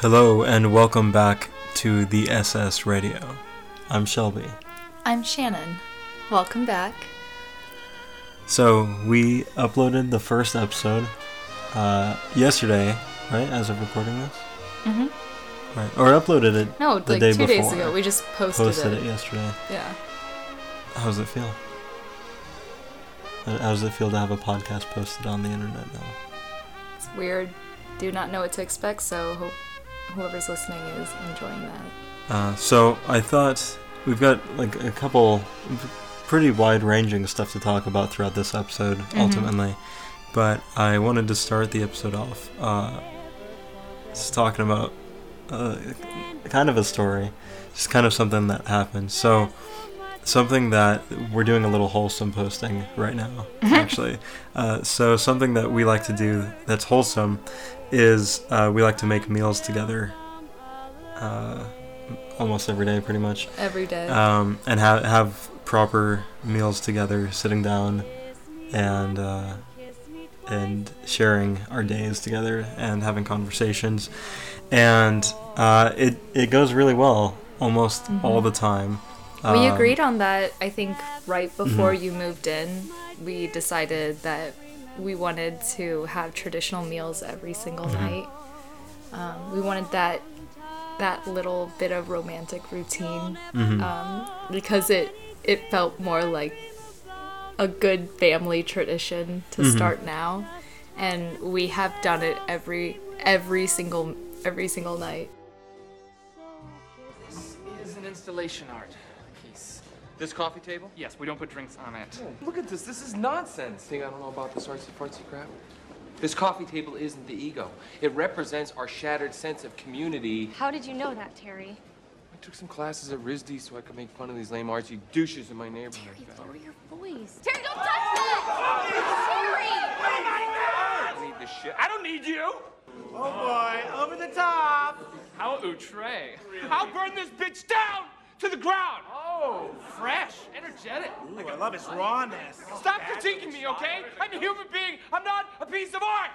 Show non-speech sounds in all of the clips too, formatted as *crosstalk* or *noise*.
Hello and welcome back to the SS Radio. I'm Shelby. I'm Shannon. Welcome back. So we uploaded the first episode uh, yesterday, right? As of recording this, Mm-hmm. right? Or uploaded it No, the like day two days before. ago. We just posted, posted it. it yesterday. Yeah. How does it feel? How how does it feel to have a podcast posted on the internet now? It's weird. Do not know what to expect, so hope whoever's listening is enjoying that. Uh, so I thought we've got like a couple pretty wide-ranging stuff to talk about throughout this episode, Mhm. ultimately. But I wanted to start the episode off uh, just talking about uh, kind of a story, just kind of something that happened. So something that we're doing a little wholesome posting right now, *laughs* actually. Uh, so something that we like to do that's wholesome is uh, we like to make meals together. Uh, almost every day, pretty much, Every day. um, and have have proper meals together, sitting down, and uh, and sharing our days together and having conversations, and uh, it it goes really well almost all Mhm. the time. we Um, mm-hmm. agreed on that, I think, right before you moved in. We decided that we wanted to have traditional meals every single Mhm. night. Um, we wanted that that little bit of romantic routine mhm. um, because it it felt more like a good family tradition to Mhm. start now, and we have done it every every single every single night. This is an installation art piece. This coffee table? Yes, we don't put drinks on it. Oh, look at this. This is nonsense. Think I don't know about this artsy fartsy crap? This coffee table isn't the ego. It represents our shattered sense of community. How did you know that, Terry? I took some classes at RISD so I could make fun of these lame artsy douches in my neighborhood. Terry, lower your voice. Terry, don't touch that! Terry! I don't need this shit. I don't need you! Oh boy, over the top. How outre. I'll burn this bitch down to the ground! Oh, fresh, energetic. Ooh, I love its rawness. Stop critiquing me, okay? I'm a human being. I'm not a piece of art!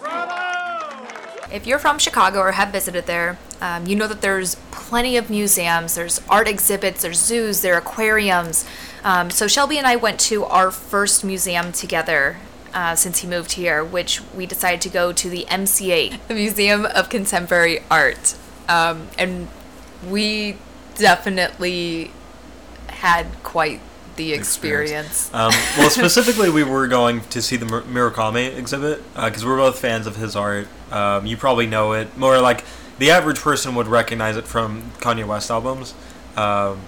Bravo! If you're from Chicago or have visited there, um, you know that there's plenty of museums, there's art exhibits, there's zoos, there are aquariums. Um, so Shelby and I went to our first museum together uh, since he moved here, which we decided to go to the MCA, *laughs* the Museum of Contemporary Art. Um, and we definitely had quite the experience. Um, well, *laughs* specifically, we were going to see the Mur- Murakami exhibit because we're both fans of his art. Um, you probably know it more like the average person would recognize it from Kanye West albums. Um,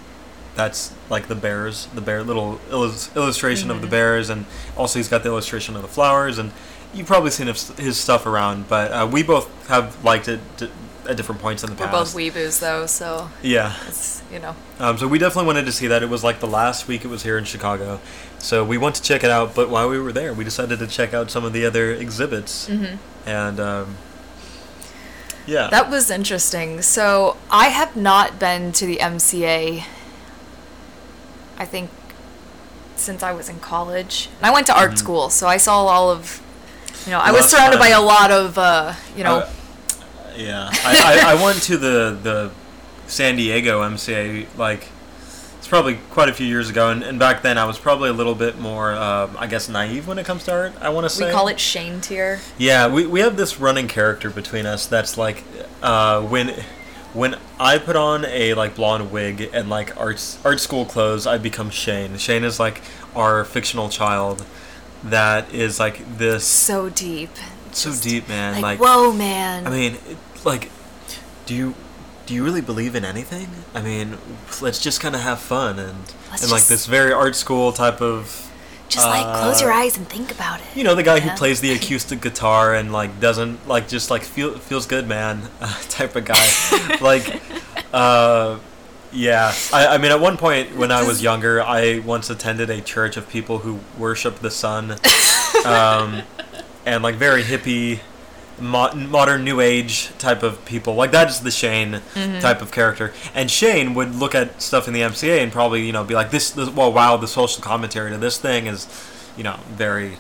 that's like the bears, the bear little illus- illustration of the bears, and also he's got the illustration of the flowers, and you've probably seen his, his stuff around. But uh, we both have liked it d- at different points in the We're past. both weeboos though, so yeah. it's, you know. Um, so we definitely wanted to see that. It was like the last week it was here in Chicago, so we went to check it out. But while we were there, we decided to check out some of the other exhibits, Mhm. and um, yeah, That was interesting. So I have not been to the MCA. I think since I was in college, and I went to art school, so I saw all of. You know, I Mm-hmm. Was surrounded by a lot of, uh, you know, Uh, yeah. I, I, I went to the the San Diego MCA like it's probably quite a few years ago, and, and back then I was probably a little bit more, um, I guess, naive when it comes to art. I want to say we call it Shane tier. Yeah, we, we have this running character between us that's like uh, when when I put on a like blonde wig and like art art school clothes, I become Shane. Shane is like our fictional child that is like this So deep. so Just deep, man. Like, Like, whoa, man. I mean, like, do you do you really believe in anything? I mean, let's just kind of have fun and Let's and like this very art school type of Just like close uh, your eyes and think about it. you know the guy who plays the *laughs* acoustic guitar and like doesn't like just like feel feels good man uh, *laughs* type of guy like *laughs* uh yeah I, I mean at one point when i was younger i once attended a church of people who worship the sun um and like very hippie mo- modern new age type of people. Like that is the shane type of character. And shane would look at stuff in the mca and probably you know be like this, this well wow the social commentary to this thing is you know very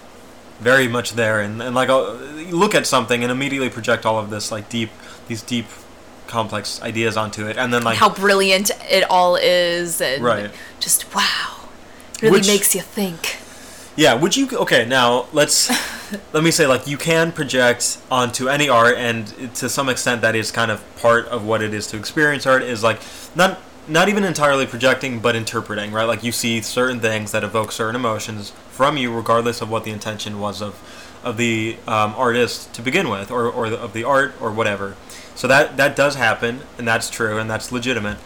very much there. And, and like uh, look at something and immediately project all of this like deep these deep complex ideas onto it, and then like how brilliant it all is, and Right. just wow, really Which- makes you think. Yeah, would you okay, now let's *laughs* *laughs* let me say like you can project onto any art and to some extent that is kind of part of what it is to experience art is like not not even entirely projecting but interpreting, right? Like you see certain things that evoke certain emotions from you regardless of what the intention was of of the um, artist to begin with or, or of the art or whatever. So that that does happen and that's true and that's legitimate.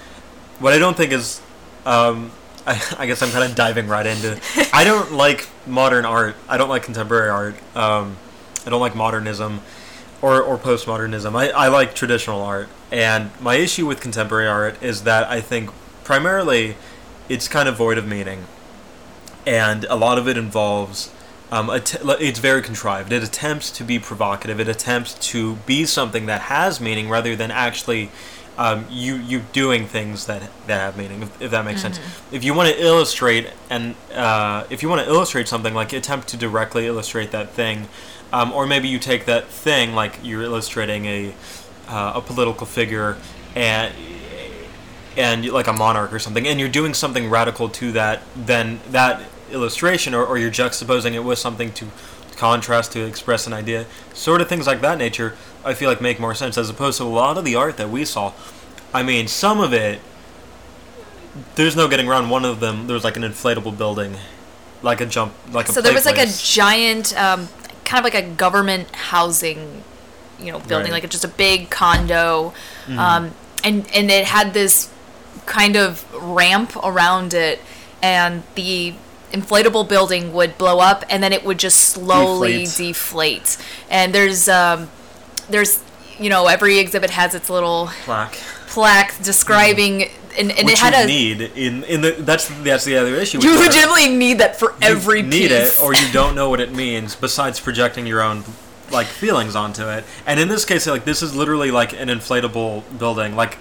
What I don't think is um, I, I guess I'm kind of diving right into. I don't like modern art. I don't like contemporary art. Um, I don't like modernism or, or postmodernism. I, I like traditional art. And my issue with contemporary art is that I think primarily it's kind of void of meaning. And a lot of it involves. Um, it's very contrived. It attempts to be provocative. It attempts to be something that has meaning rather than actually um, you you doing things that that have meaning. If, if that makes sense. If you want to illustrate and uh, if you want to illustrate something, like attempt to directly illustrate that thing, um, or maybe you take that thing, like you're illustrating a uh, a political figure and and like a monarch or something, and you're doing something radical to that, then that illustration, or, or you're juxtaposing it with something to contrast to express an idea, sort of things like that nature, I feel like make more sense as opposed to a lot of the art that we saw. I mean, some of it, there's no getting around. One of them, there was like an inflatable building, like a jump, like a. So there was like a giant, um, kind of like a government housing, you know, building, Right. like just a big condo, um, and and it had this kind of ramp around it, and the inflatable building would blow up, and then it would just slowly Deflate. deflate. And there's um, there's you know every exhibit has its little plaque. plaque describing, mm. and, and which it had you a. need in in the that's that's the other issue. you legitimately need that for every piece. You every need piece. it or you don't know what it means besides projecting your own like feelings onto it and in this case like this is literally like an inflatable building like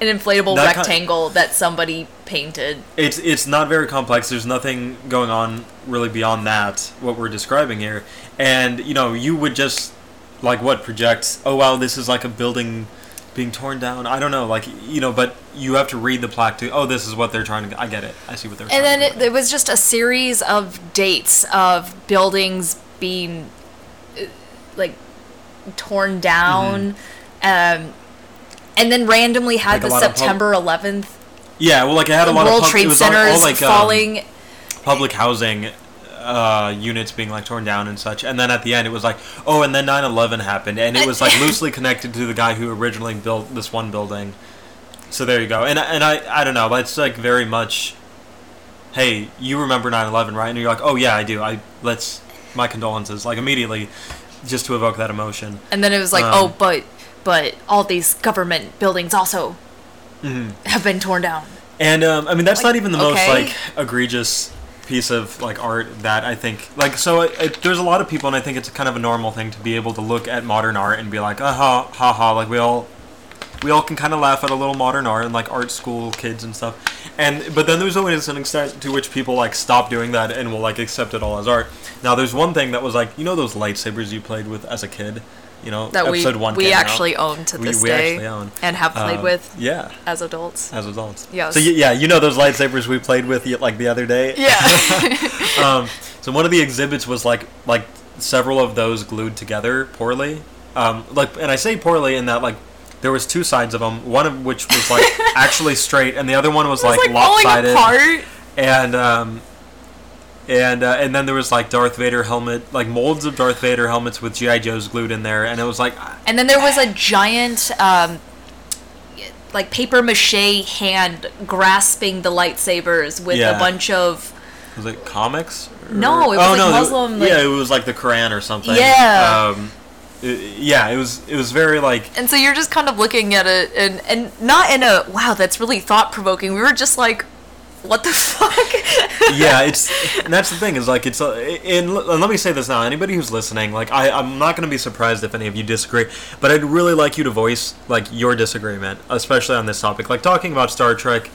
an inflatable That rectangle that somebody painted. it's it's not very complex there's nothing going on really beyond that what we're describing here and you know you would just like what projects oh wow this is like a building being torn down i don't know like you know but you have to read the plaque to oh this is what they're trying to i get it i see what they're And then it, it was just a series of dates of buildings being uh, like torn down. Um, and then randomly had Mm-hmm. Like the of pub- September 11th yeah well like it had a lot World of pub- Trade was all- all, Centers like, um, falling. public housing uh, units being like torn down and such. And then at the end, it was like, oh, and then 9/11 happened, and it was like *laughs* loosely connected to the guy who originally built this one building. So there you go. And and I I don't know. That's like very much. Hey, you remember 9/11, right? And you're like, oh yeah, I do. I let's my condolences, like immediately, just to evoke that emotion. and then it was like, um, oh, but but all these government buildings also Mm-hmm. have been torn down. And um, I mean, that's Like, not even the most like egregious piece of like art that I think like so. It, it, there's a lot of people, and I think it's kind of a normal thing to be able to look at modern art and be like, ah ha ha ha, like we all we all can kind of laugh at a little modern art and like art school kids and stuff. And but then there's always an extent to which people like stop doing that and will like accept it all as art. Now there's one thing that was like you know those lightsabers you played with as a kid, you know That we episode one we came out. actually own to this we day actually own. and have played Uh, with yeah as adults. as adults. Yes. So yeah, you know those lightsabers we played with like the other day. *laughs* Yeah. *laughs* Um, so one of the exhibits was like like several of those glued together poorly. Um, like, and I say poorly in that like there was two sides of them. One of which was like *laughs* actually straight, and the other one was was like, like lopsided. apart. And um, and uh, and then there was like Darth Vader helmet, like molds of Darth Vader helmets with GI Joes glued in there, and it was like And then there was a giant, um, like paper mache hand grasping the lightsabers with Yeah. a bunch of. was it comics? Or- No, it was, like, it- Muslim, like- yeah, it was like the Quran or something. Yeah. Um, it- yeah, it was. It was very like And so you're just kind of looking at it, and and not in a wow, that's really thought provoking. We were just like, what the fuck? *laughs* yeah, it's and that's the thing is like it's uh, and, let me say this now. Anybody who's listening, like I, I'm not going to be surprised if any of you disagree, but I'd really like you to voice like your disagreement, especially on this topic. Like talking about Star Trek,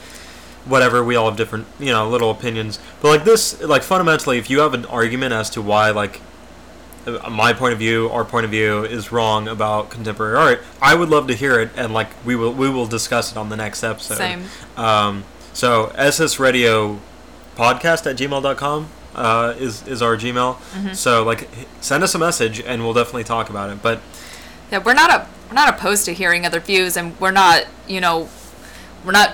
whatever. We all have different, you know, little opinions. But like this, like fundamentally, if you have an argument as to why like my point of view, our point of view is wrong about contemporary art, I would love to hear it, and like we will we will discuss it on the next episode. Same. Um, so SS Radio podcast at gmail.com uh, is is our Gmail. Mm-hmm. So like send us a message, and we'll definitely talk about it. But Yeah, we're not a we're not opposed to hearing other views, and we're not you know we're not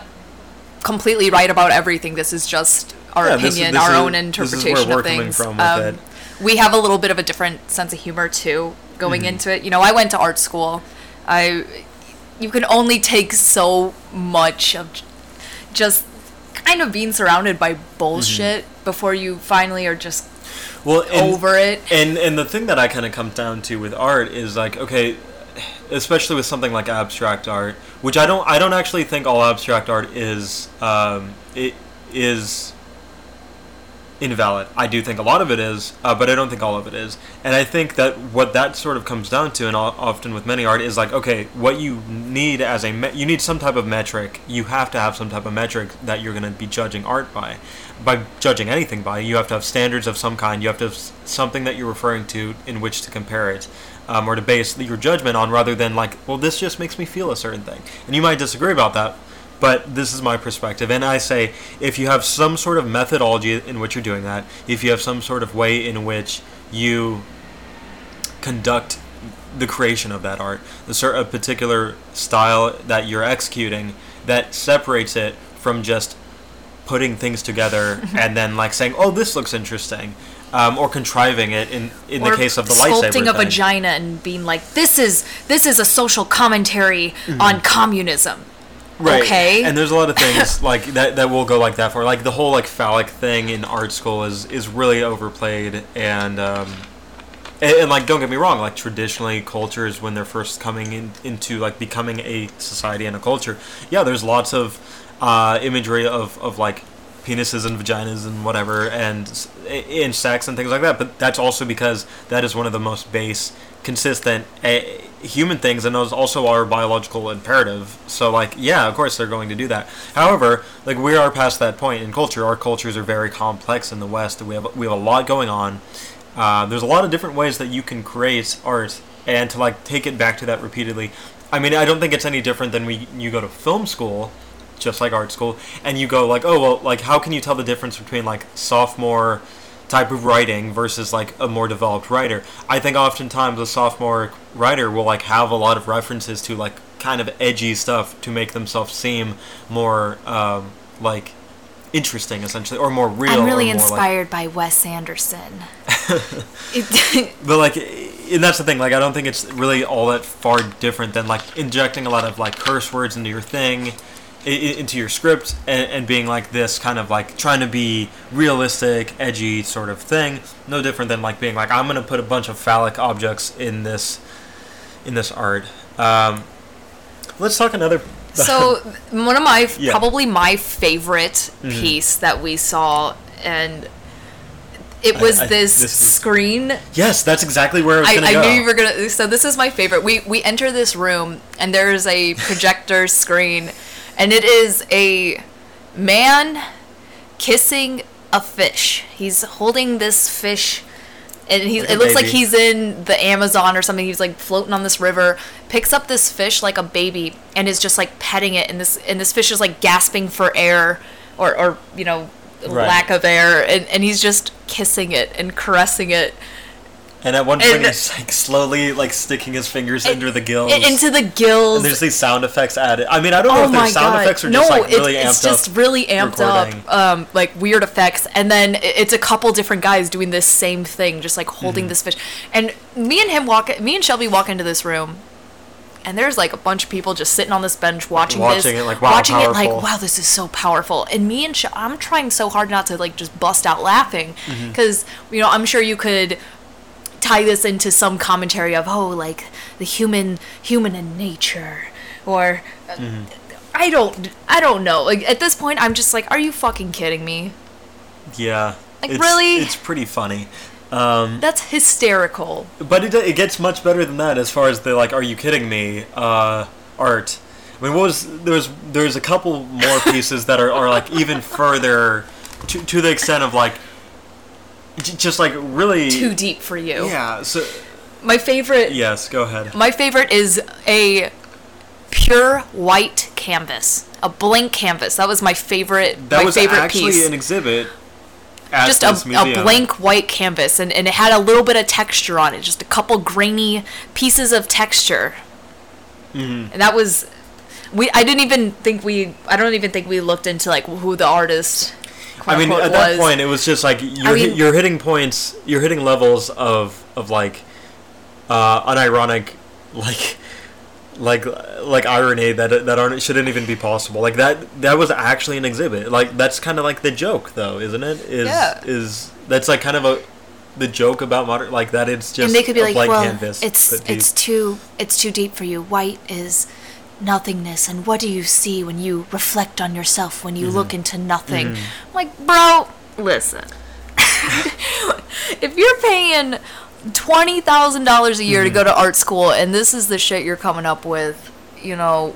completely right about everything. This is just our Yeah, this is- opinion, this our is- own this interpretation of things. Um, from with it. We have a little bit of a different sense of humor too going Mm-hmm. into it. You know, I went to art school. I you can only take so much of just kind of being surrounded by bullshit Mm-hmm. before you finally are just well, and- over it. And and the thing that I kind of come down to with art is like okay, especially with something like abstract art, which I don't I don't actually think all abstract art is um, it is invalid. I do think a lot of it is, uh, but I don't think all of it is. And I think that what that sort of comes down to, and often with many art, is like okay, what you need as a me- you need some type of metric. You have to have some type of metric that you're going to be judging art by. By judging anything by, you have to have standards of some kind. You have to have something that you're referring to in which to compare it. Um, or to base your judgment on rather than like, well, this just makes me feel a certain thing. And you might disagree about that, but this is my perspective and i say if you have some sort of methodology in which you're doing that if you have some sort of way in which you conduct the creation of that art a particular style that you're executing that separates it from just putting things together *laughs* and then like saying oh this looks interesting um, or contriving it in in the case of the lightsaber sculpting a thing. vagina and being like, "This is this is a social commentary Mm-hmm. on communism." Right. Okay. And there's a lot of *laughs* things like that that will go like that for like the whole like phallic thing in art school is is really overplayed and um and, and like don't get me wrong like traditionally cultures when they're first coming in into like becoming a society and a culture yeah there's lots of uh, imagery of, of like penises and vaginas and whatever and in sex and things like that but that's also because that is one of the most base consistent uh, human things and those also are biological imperative. So like yeah of course they're going to do that. However like we are past that point in culture. Our cultures are very complex in the west. We have we have a lot going on. Uh, there's a lot of different ways that you can create art. And to like take it back to that repeatedly i mean i don't think it's any different than we you go to film school just like art school and you go like oh well like how can you tell the difference between like sophomore type of writing versus like a more developed writer i think oftentimes a sophomore writer will like have a lot of references to like kind of edgy stuff to make themselves seem more um, like interesting essentially or more real I'm really more, like- inspired by Wes Anderson. It- *laughs* But like, and that's the thing. Like, I don't think it's really all that far different than like injecting a lot of like curse words into your thing, into your script, and, and being like this kind of like trying to be realistic, edgy sort of thing. No different than like being like, I'm gonna put a bunch of phallic objects in this, in this art. Um, let's talk another. *laughs* so one of my Yeah. Mm-hmm. probably my favorite piece that we saw and it was I- this, this screen yes, that's exactly where I was gonna I go. knew you were gonna. So this is my favorite. We we enter this room and there is a projector screen, and it is a man kissing a fish. He's holding this fish, and he like it looks like he's in the Amazon or something. He's like floating on this river. Picks up this fish like a baby and is just like petting it, and this and this fish is like gasping for air, or or you know. Right. Lack of air, and, and he's just kissing it and caressing it, and at one point, and- he's like slowly like sticking his fingers into the gills. Into the gills. And there's these sound effects added. I mean, I don't know oh if there's sound god! effects or no, just like really amped it's just really amped recording. up, um, like weird effects. And then it's a couple different guys doing this same thing, just like holding Mm-hmm. this fish. And me and him walk, me and Shelby walk into this room, and there's like a bunch of people just sitting on this bench watching, this, Watching it, like, wow, watching it like, wow, this is so powerful. And me and Shel- I'm trying so hard not to like just bust out laughing Mm-hmm. because you know I'm sure you could tie this into some commentary of oh like the human human in nature or Mm-hmm. I don't I don't know like at this point I'm just like are you fucking kidding me Yeah. Like, it's, really? It's pretty funny. Um, that's hysterical but it, it gets much better than that as far as the like, are you kidding me? Uh, art. I mean, what was there's there's a couple more pieces that are, are like even further to to the extent of like just like really too deep for you. Yeah. So My favorite yes, go ahead. My favorite is a pure white canvas, a blank canvas. That was my favorite. That my was favorite actually piece. an exhibit. At just a, a blank white canvas, and, and it had a little bit of texture on it. Just a couple grainy pieces of texture, Mm-hmm. and that was. We I didn't even think we I don't even think we looked into like who the artist. I mean, at that was. point, it was just like you're mean- hit- you're hitting points, you're hitting levels of of like uh, unironic, like like like irony that that aren't shouldn't even be possible. Like that that was actually an exhibit. Like that's kind of like the joke, though, isn't it? Is Yeah. is that's like kind of a the joke about modern like that? It's just and they could be a like, well, canvas. it's it's deep. too it's too deep for you. White is nothingness, and what do you see when you reflect on yourself when you Mm-hmm. look into nothing? I'm like, bro, listen. *laughs* if you're paying twenty thousand dollars a year Mm-hmm. to go to art school, and this is the shit you're coming up with, you know,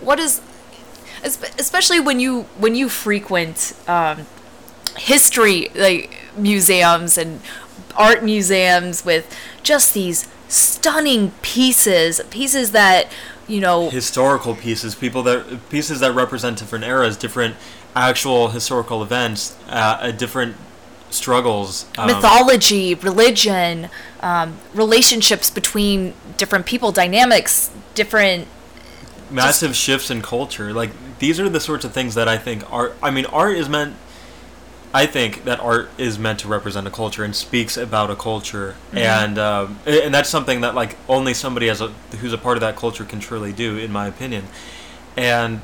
what is, especially when you when you frequent. Um, history like museums and art museums with just these stunning pieces pieces that you know historical pieces, people that pieces that represent different eras, different actual historical events, uh, different struggles. um, mythology religion um, relationships between different people dynamics different massive shifts in culture. Like these are the sorts of things that I think art. I mean, art is meant. I think that art is meant to represent a culture and speaks about a culture, and um, and that's something that like only somebody as a who's a part of that culture can truly do, in my opinion. And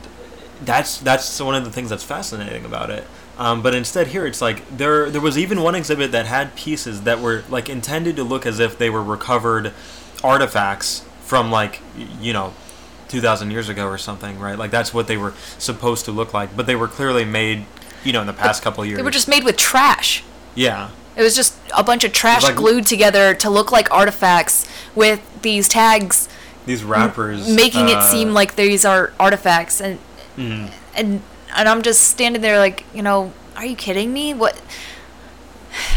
that's that's one of the things that's fascinating about it. Um, but instead, here it's like there there was even one exhibit that had pieces that were like intended to look as if they were recovered artifacts from like you know 2000 years ago or something, right? Like that's what they were supposed to look like, but they were clearly made, you know, in the past couple years. they were just made with trash. Yeah, it was just a bunch of trash Like- glued together to look like artifacts with these tags these wrappers making it uh, mm-hmm. seem like these are artifacts. And and and I'm just standing there like you know are you kidding me? What? *sighs*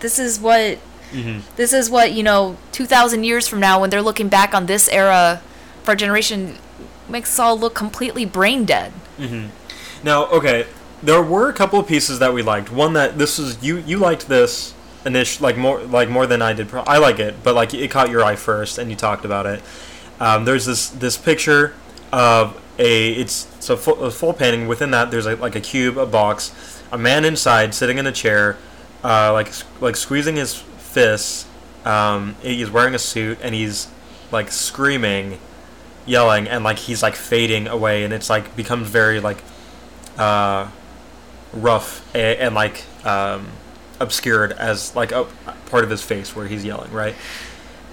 This is what Mm-hmm. this is what you know 2000 years from now when they're looking back on this era for our generation makes us all look completely brain dead Now, okay, there were a couple of pieces that we liked. One that this is you you liked this initial like more like more than I did. I like it, but like it caught your eye first, and you talked about it. Um, there's this this picture of a it's a full, a full painting. Within that, there's a, like a cube, a box, a man inside sitting in a chair, uh, like like squeezing his fists. Um, he's wearing a suit and he's like screaming, yelling, and like he's like fading away, and it's like becomes very like uh, rough and, and like um, obscured as like a part of his face where he's yelling right?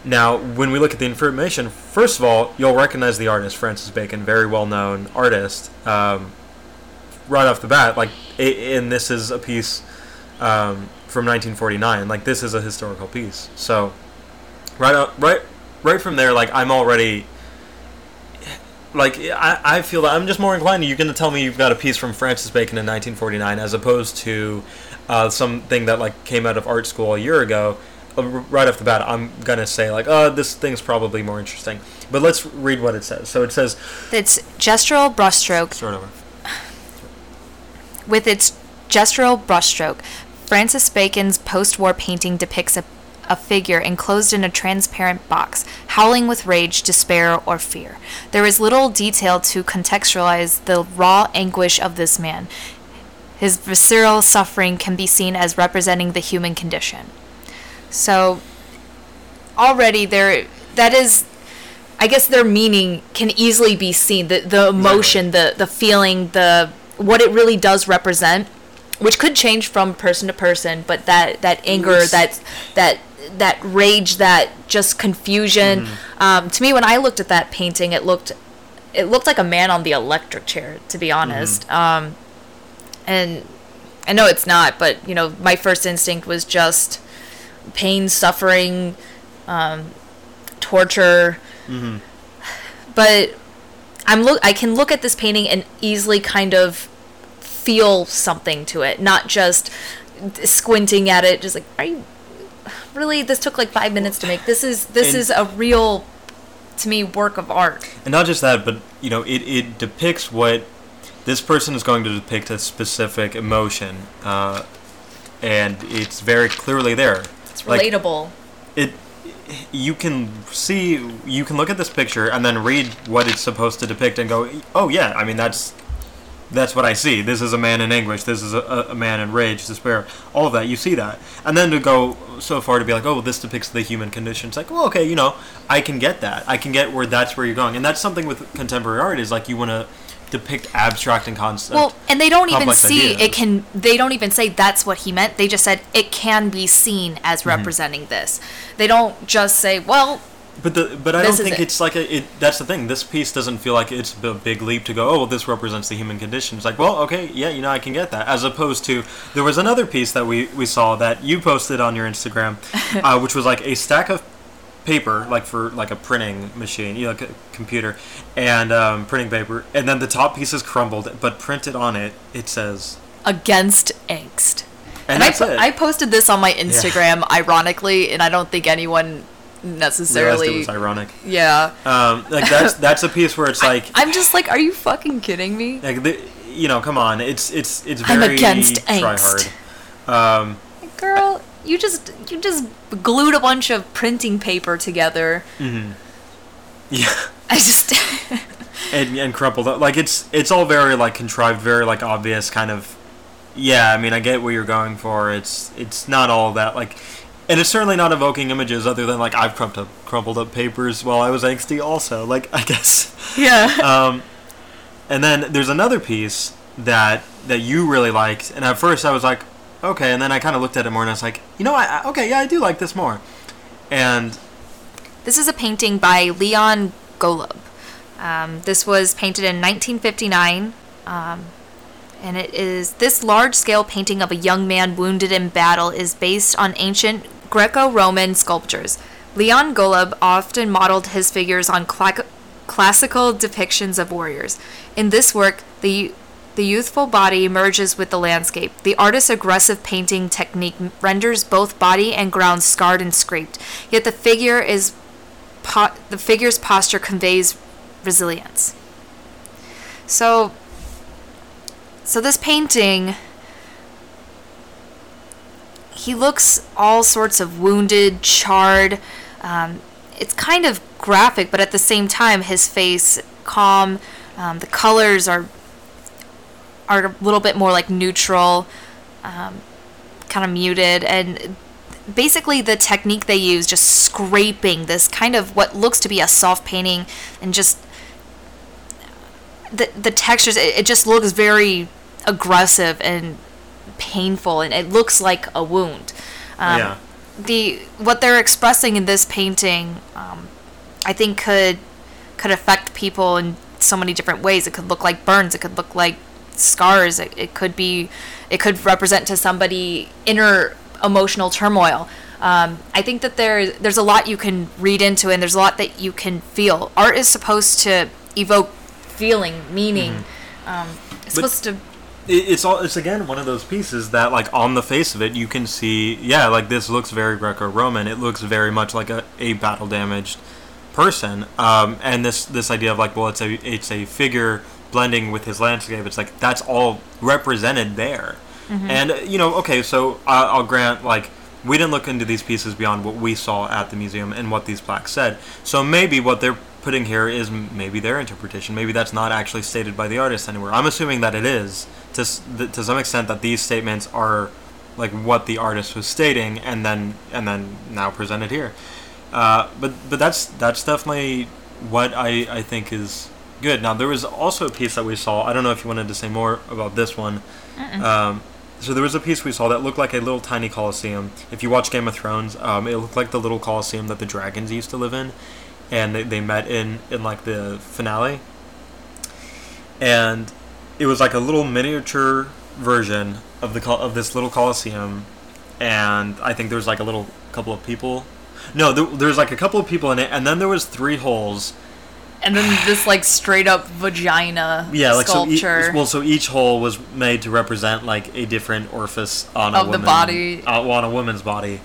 Now when we look at the information first of all you'll recognize the artist francis bacon very well known artist. Um, right off the bat like i and this is a piece um, from 1949 like this is a historical piece. So right out, right right from there like i'm already like I, I feel that I'm just more inclined. You're going to tell me you've got a piece from Francis Bacon in 1949 as opposed to uh, something that like came out of art school a year ago. Uh, Right off the bat, I'm gonna say like, oh, this thing's probably more interesting. But let's read what it says. So it says, it's gestural brushstroke start over. With its gestural brushstroke, Francis Bacon's post war painting depicts a, a figure enclosed in a transparent box, howling with rage, despair, or fear. There is little detail to contextualize the raw anguish of this man. His visceral suffering can be seen as representing the human condition. So, already there, that is I guess their meaning can easily be seen. The the emotion, the the feeling, the what it really does represent, which could change from person to person, but that that anger, that that that rage, that just confusion. Um, to me, when I looked at that painting, it looked it looked like a man on the electric chair. To be honest, um, and I know it's not, but you know, my first instinct was just pain, suffering, um, torture. But I'm look. I can look at this painting and easily kind of feel something to it, not just squinting at it, just like, are you really? This took like five minutes to make. This is this And- is a real, to me, work of art. And not just that, but you know, it, it depicts what this person is going to depict a specific emotion, uh, and it's very clearly there. It's Like, relatable. it you can see you can look at this picture and then read what it's supposed to depict and go oh yeah i mean that's that's what i see this is a man in anguish this is a, a man in rage despair all of that you see that and then to go so far to be like oh this depicts the human condition it's like well okay you know i can get that i can get where that's where you're going and that's something with contemporary art is like you want to depict abstract and concept Well, and they don't even see ideas. it can. They don't even say that's what he meant. They just said it can be seen as Mm-hmm. representing this. They don't just say, well, But the but I This don't think it. it's like a it. That's the thing. This piece doesn't feel like it's a big leap to go. Oh, well, this represents the human condition. It's like, well, okay, yeah, you know, I can get that. As opposed to there was another piece that we we saw that you posted on your Instagram, *laughs* uh, which was like a stack of paper, like for like a printing machine, you know, like a computer, and um, printing paper, and then the top piece is crumbled, but printed on it, it says, against angst. and, I, that's po- it. I posted this on my Instagram, ironically, and I don't think anyone Realized necessarily. it was ironic. yeah. Um, like that's that's a piece where it's like. I'm just like, are you fucking kidding me? Like the, you know, come on, it's it's it's I'm very against try angst. hard. Um, Girl, you just you just glued a bunch of printing paper together. Mm-hmm. *laughs* yeah, I just *laughs* and and crumpled up. Like it's it's all very like contrived, very like obvious kind of. Yeah, I mean, I get what you're going for. It's it's not all that like, and it's certainly not evoking images other than like I've crumpled up crumpled up papers while I was angsty. Also, like *laughs* I guess. yeah. Um, and then there's another piece that that you really liked, and at first I was like, okay, and then I kind of looked at it more, and I was like, you know, I, I okay, yeah, I do like this more, and This is a painting by Leon Golub. Um, this was painted in 1959, um, and it is this large-scale painting of a young man wounded in battle is based on ancient Greco-Roman sculptures. Leon Golub often modeled his figures on cla- classical depictions of warriors. In this work, the the youthful body merges with the landscape. The artist's aggressive painting technique renders both body and ground scarred and scraped. Yet the figure is po- the figure's posture conveys resilience. So so this painting he looks all sorts of wounded, charred. Um, it's kind of graphic, but at the same time, his face calm. Um, the colors are are a little bit more like neutral, um, kind of muted, and basically the technique they use, just scraping this kind of what looks to be a soft painting, and just the the textures. It, it just looks very aggressive and painful, and it looks like a wound. Um, yeah, the what they're expressing in this painting, um, I think could could affect people in so many different ways. It could look like burns. It could look like scars. It, it could be, it could represent to somebody inner emotional turmoil. Um, I think that there there's a lot you can read into, it and there's a lot that you can feel. Art is supposed to evoke feeling, meaning. Um, it's But- supposed to. It, it's all it's again one of those pieces that like on the face of it you can see yeah like this looks very Greco-Roman. It looks very much like a, a battle damaged person. Um, and this this idea of like well it's a it's a figure blending with his landscape. It's like that's all represented there. And uh, you know okay so I, I'll grant like. We didn't look into these pieces beyond what we saw at the museum and what these plaques said. So maybe what they're putting here is maybe their interpretation. Maybe that's not actually stated by the artist anywhere. I'm assuming that it is to to some extent that these statements are like what the artist was stating and then and then now presented here. Uh, but but that's that's definitely what I I think is good. Now there was also a piece that we saw. I don't know if you wanted to say more about this one. Um, so there was a piece we saw that looked like a little tiny coliseum. If you watch Game of Thrones, um, it looked like the little coliseum that the dragons used to live in, and they, they met in in like the finale. And it was like a little miniature version of the of this little coliseum, and I think there was like a little couple of people. No, there, there was like a couple of people in it, and then there was three holes and then this like straight up vagina Yeah, like so. Each, well, so each hole was made to represent like a different orifice on a Of the body. uh, on a woman's body.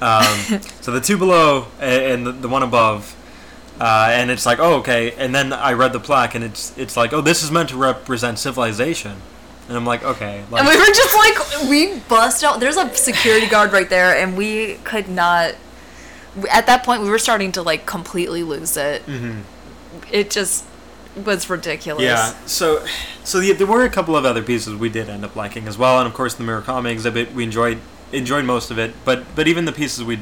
Um, *laughs* so the two below and the, the one above, uh, and it's like, oh, okay. And then I read the plaque, and it's it's like, oh, this is meant to represent civilization, and I'm like, okay, like, and we were just like, we bust out. There's a security guard right there, and we could not. At that point, we were starting to like completely lose it. It just was ridiculous. Yeah. So, so the, there were a couple of other pieces we did end up liking as well, and of course the Murakami exhibit we enjoyed enjoyed most of it, but but even the pieces we,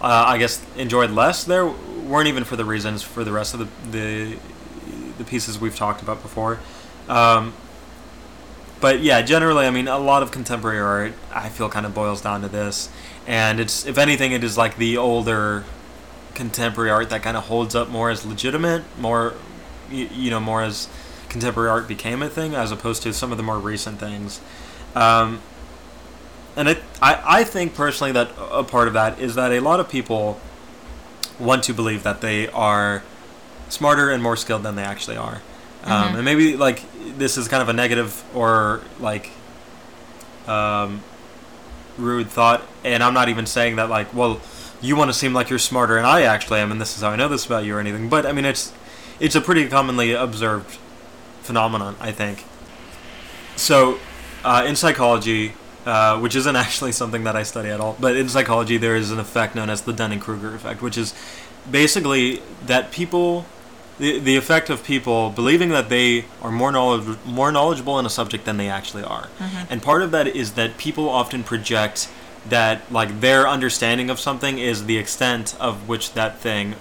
uh, I guess, enjoyed less there weren't even for the reasons for the rest of the the, the pieces we've talked about before. Um, but yeah, generally, I mean, a lot of contemporary art I feel kind of boils down to this, and it's if anything, it is like the older contemporary art that kind of holds up more as legitimate, more you, know, more as contemporary art became a thing, as opposed to some of the more recent things. Um, and it, I, I think personally that a part of that is that a lot of people want to believe that they are smarter and more skilled than they actually are. Um, and maybe like this is kind of a negative or like um, rude thought, and I'm not even saying that like, well, you want to seem like you're smarter and I actually am, and this is how I know this about you or anything. But I mean, it's it's a pretty commonly observed phenomenon, I think. So, uh, in psychology, uh, which isn't *laughs* actually something that I study at all, but in psychology, there is an effect known as the Dunning Kruger effect, which is basically that people. The, the effect of people believing that they are more knowledge, more knowledgeable in a subject than they actually are, and part of that is that people often project that like their understanding of something is the extent of which that thing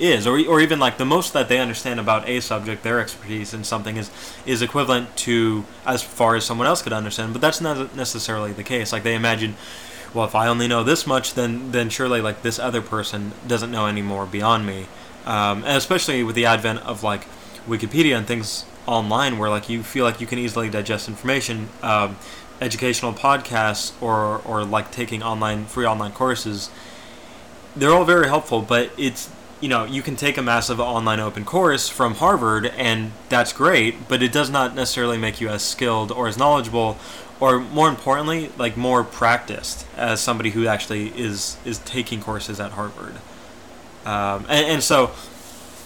is or, or even like the most that they understand about a subject their expertise in something is is equivalent to as far as someone else could understand but that's not necessarily the case. Like they imagine well if i only know this much then then surely like this other person doesn't know any more beyond me. Um, and especially with the advent of like wikipedia and things online where like you feel like you can easily digest information um, educational podcasts or or like taking online free online courses they're all very helpful but it's you know you can take a massive online open course from harvard and that's great but it does not necessarily make you as skilled or as knowledgeable or more importantly like more practiced as somebody who actually is is taking courses at harvard. Um, and, and so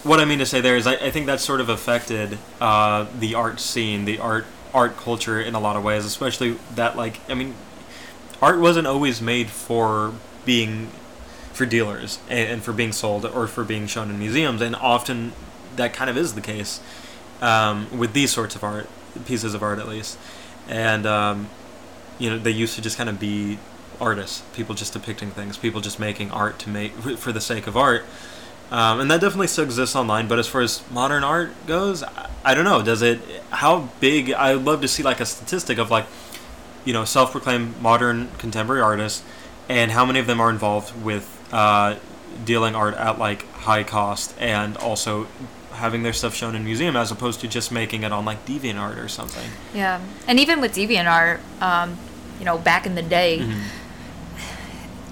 what I mean to say there is I, I think that's sort of affected uh, the art scene, the art art culture in a lot of ways, especially that like I mean, art wasn't always made for being for dealers and, for being sold or for being shown in museums, and often that kind of is the case um, with these sorts of art pieces of art at least, and um, you know they used to just kind of be artists, people just depicting things, people just making art to make for the sake of art. Um, and that definitely still exists online. But as far as modern art goes, I, I don't know. Does it? How big? I would love to see like a statistic of like, you know, self-proclaimed modern contemporary artists, and how many of them are involved with uh, dealing art at like high cost, and also having their stuff shown in museum as opposed to just making it on like DeviantArt or something. Yeah, and even with DeviantArt, um, you know, back in the day,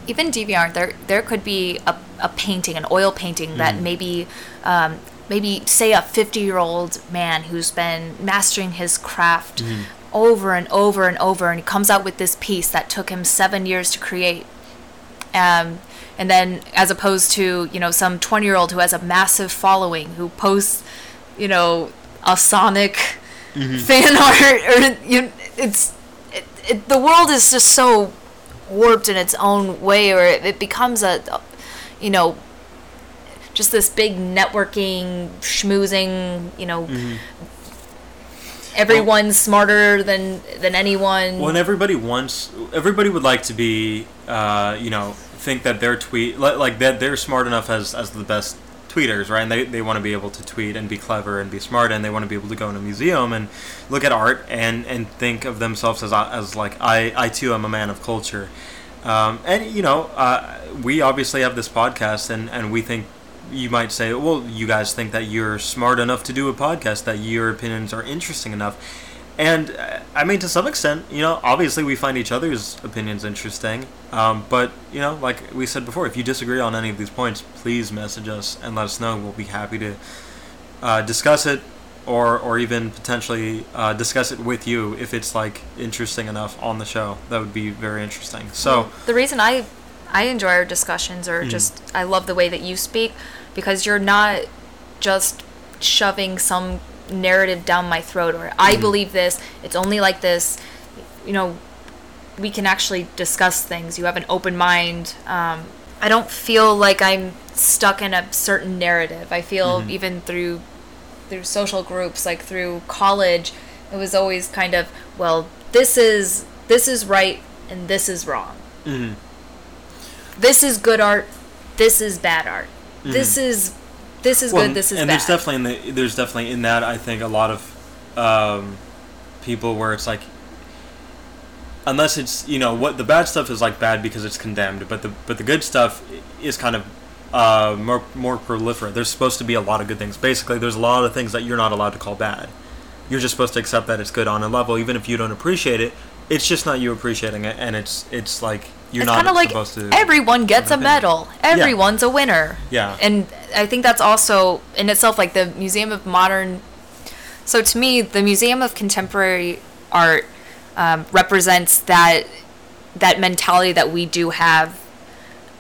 even DeviantArt, there there could be a, a painting, an oil painting that maybe, um, maybe say a fifty year old man who's been mastering his craft over and over and over, and he comes out with this piece that took him seven years to create. Um, and then, as opposed to you know some twenty year old who has a massive following who posts, you know, a Sonic fan *laughs* art, or you, know, it's it, it, the world is just so warped in its own way, or it, it becomes a, you know, just this big networking schmoozing, you know. Everyone's smarter than than anyone. Well, and everybody wants, everybody would like to be, uh, you know, think that their tweet, li- like that they're smart enough as, as the best tweeters, right? And they, they want to be able to tweet and be clever and be smart, and they want to be able to go in a museum and look at art and, and think of themselves as, as like, I, I too am a man of culture. Um, and, you know, uh, we obviously have this podcast, and, and we think you might say, well, you guys think that you're smart enough to do a podcast, that your opinions are interesting enough. And uh, I mean, to some extent, you know, obviously we find each other's opinions interesting. Um, but, you know, like we said before, if you disagree on any of these points, please message us and let us know. We'll be happy to uh, discuss it, or or even potentially uh, discuss it with you if it's like interesting enough on the show. That would be very interesting. So the reason I I enjoy our discussions or just I love the way that you speak because you're not just shoving some narrative down my throat or I mm. believe this, it's only like this. You know, we can actually discuss things. You have an open mind. Um, I don't feel like I'm stuck in a certain narrative. I feel mm-hmm. even through through social groups, like through college, it was always kind of well, this is this is right and this is wrong. Mm-hmm. This is good art. This is bad art. This mm-hmm. is this is Well, good. This is bad. and bad. there's definitely in the, there's definitely in that I think a lot of um, people where it's like unless it's you know what the bad stuff is like bad because it's condemned, but the but the good stuff is kind of uh, more more proliferate. There's supposed to be a lot of good things. Basically, there's a lot of things that you're not allowed to call bad. You're just supposed to accept that it's good on a level, even if you don't appreciate it. It's just not you appreciating it, and it's it's like you're it's not kind of like supposed to. everyone gets a have an opinion. medal. Everyone's a winner. Yeah. And I think that's also in itself like the Museum of Modern. So to me, the Museum of Contemporary Art um, represents that that mentality that we do have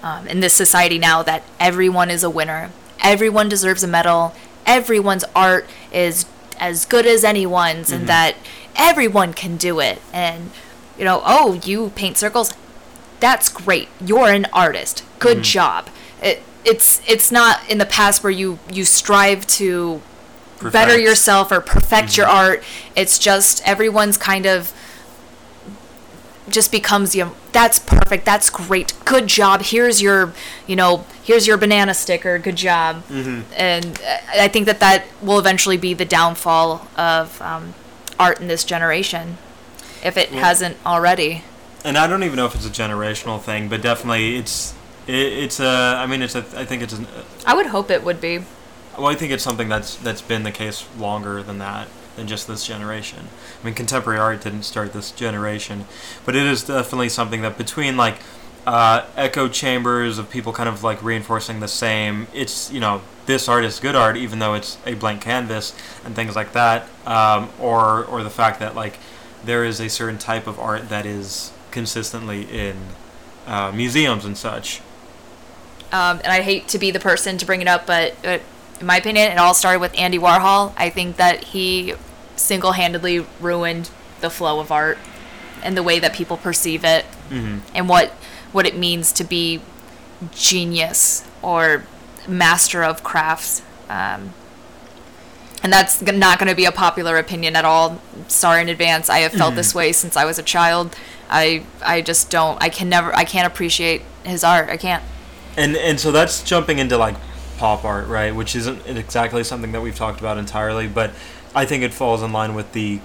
um, in this society now that everyone is a winner, everyone deserves a medal, everyone's art is as good as anyone's, and that everyone can do it. And you know, oh, you paint circles, that's great. You're an artist. Good job. It, it's it's not in the past where you you strive to better yourself or perfect your art. It's just everyone's kind of just becomes you know, that's perfect. That's great. Good job. Here's your you know here's your banana sticker. Good job. And uh, i think that that will eventually be the downfall of um, art in this generation if it hasn't already and I don't even know if it's a generational thing, but definitely it's it, it's a. I mean, it's a. I think it's a. i would hope it would be Well, I think it's something that's that's been the case longer than that than just this generation. I mean, contemporary art didn't start this generation, but it is definitely something that between like uh, echo chambers of people kind of like reinforcing the same. It's you know this art is good art even though it's a blank canvas and things like that, um, or or the fact that like there is a certain type of art that is consistently in uh, museums and such. um, and I hate to be the person to bring it up, but, but in my opinion, it all started with Andy Warhol. I think that he single-handedly ruined the flow of art and the way that people perceive it, and what what it means to be genius or master of crafts. Um, and that's not going to be a popular opinion at all. Sorry in advance. I have felt this way since I was a child. I I just don't. I can never. I can't appreciate his art. I can't. and and so that's jumping into like pop art right which isn't exactly something that we've talked about entirely but i think it falls in line with the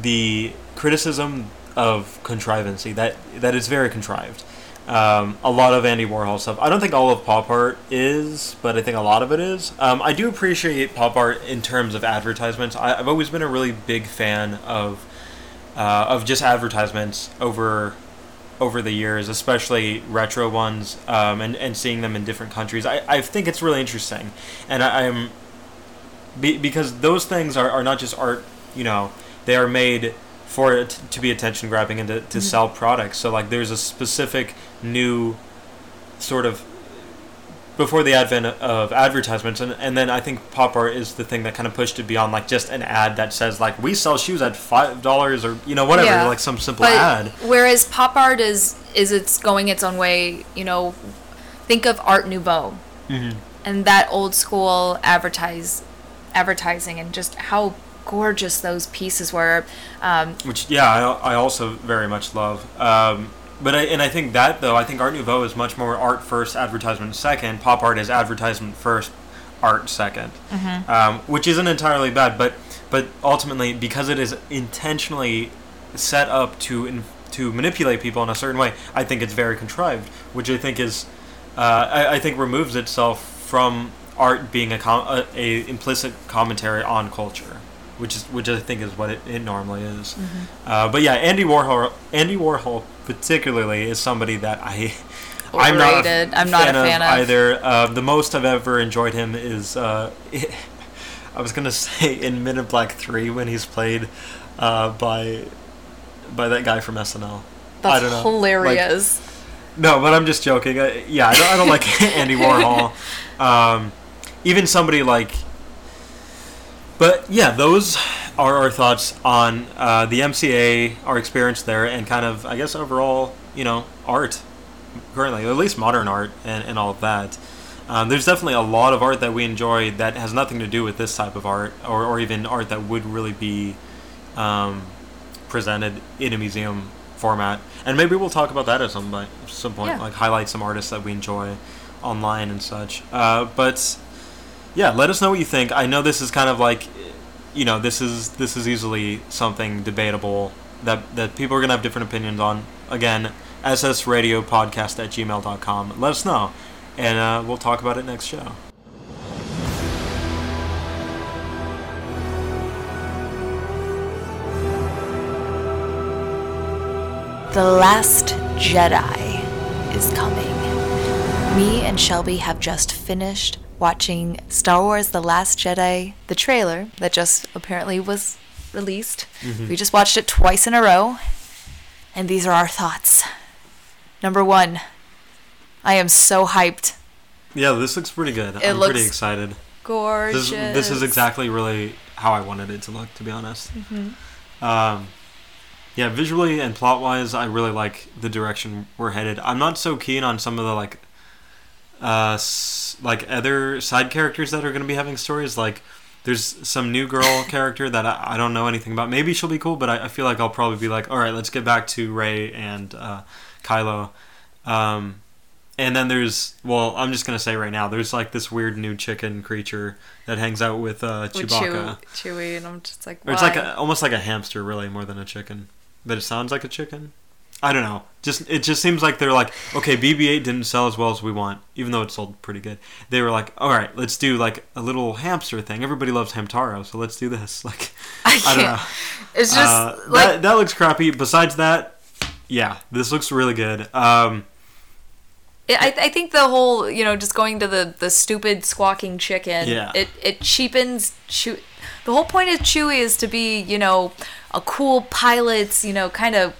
the criticism of contrivancy that that is very contrived um, a lot of andy warhol stuff i don't think all of pop art is but i think a lot of it is um, i do appreciate pop art in terms of advertisements I, i've always been a really big fan of uh, of just advertisements over over the years, especially retro ones, um, and and seeing them in different countries. I, I think it's really interesting, and I, I'm be, because those things are, are not just art. You know, they are made for it to be attention grabbing and to, to sell products. So like, there's a specific new sort of before the advent of advertisements and, and then i think pop art is the thing that kind of pushed it beyond like just an ad that says like we sell shoes at five dollars or you know whatever Yeah. like some simple But ad whereas pop art is is it's going its own way. You know, think of Art Nouveau Mm-hmm. and that old school advertise advertising and just how gorgeous those pieces were. Um, which yeah I, I also very much love um, but I, and I think that though I think Art Nouveau is much more art first advertisement second. Pop art is advertisement first art 2nd um, which isn't entirely bad but but ultimately because it is intentionally set up to in, to manipulate people in a certain way I think it's very contrived which I think is uh, I, I think removes itself from art being a, com- a, a implicit commentary on culture which is which I think is what it, it normally is. Uh, but yeah, Andy Warhol, Andy Warhol particularly is somebody that I. I'm not, a. I'm not a fan of. either. Uh, the most I've ever enjoyed him is uh, *laughs* I was gonna say in Men in Black Three when he's played uh, by by that guy from SNL. That's I don't know. Like, hilarious. no, but I'm just joking. I, yeah, I don't, I don't like *laughs* Andy Warhol. *laughs* Um, even somebody like. But yeah, those are our thoughts on uh, the MCA, our experience there, and kind of, I guess, overall, you know, art currently, at least modern art and, and all of that. Um, there's definitely a lot of art that we enjoy that has nothing to do with this type of art, or, or even art that would really be um, presented in a museum format. And maybe we'll talk about that at some point, some point Yeah. like highlight some artists that we enjoy online and such. Uh, but yeah, let us know what you think. I know this is kind of like, you know, this is this is easily something debatable that that people are gonna have different opinions on. Again, ssradiopodcast at gmail.com. Let us know, and uh, we'll talk about it next show. The Last Jedi is coming. Me and Shelby have just finished watching Star Wars The Last Jedi, the trailer that just apparently was released. We just watched it twice in a row, and these are our thoughts. Number one, I am so hyped. Yeah, this looks pretty good. It I'm pretty excited. Gorgeous. This, this is exactly really how I wanted it to look, to be honest. Um, yeah, visually and plot wise, I really like the direction we're headed. I'm not so keen on some of the like, uh, like other side characters that are going to be having stories. Like, there's some new girl *laughs* character that I, I don't know anything about. Maybe she'll be cool, but I, I feel like I'll probably be like, all right, let's get back to Rey and uh, Kylo. Um, and then there's well, I'm just gonna say right now, there's like this weird new chicken creature that hangs out with uh, Chewbacca. Chew- Chewie, and I'm just like, Or it's like a, almost like a hamster, really, more than a chicken. But it sounds like a chicken. I don't know. Just it just seems like they're like, okay, BB-8 didn't sell as well as we want, even though it sold pretty good. They were like, all right, let's do like a little hamster thing. Everybody loves Hamtaro, so let's do this. *laughs* Like, I I don't know. *laughs* It's just Uh, like that that looks crappy. Besides that, yeah, this looks really good. Um, I, I think the whole you know just going to the the stupid squawking chicken Yeah. it it cheapens chew the whole point of chewie is to be you know a cool pilot's you know kind of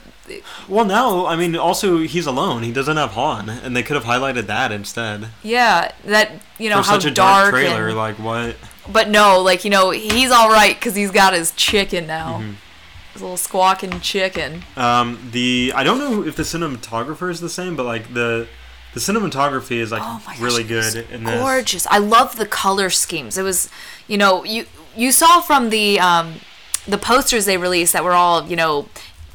well, now I mean, also he's alone. He doesn't have Han, and they could have highlighted that instead. yeah that you know For how such a dark, dark trailer, and- like what? but no like you know he's all right because he's got his chicken now Mm-hmm. his little squawking chicken Um, the I don't know if the cinematographer is the same, but like the the cinematography is like oh gosh, really good gorgeous i love the color schemes it was you know you you saw from the um the posters they released that were all you know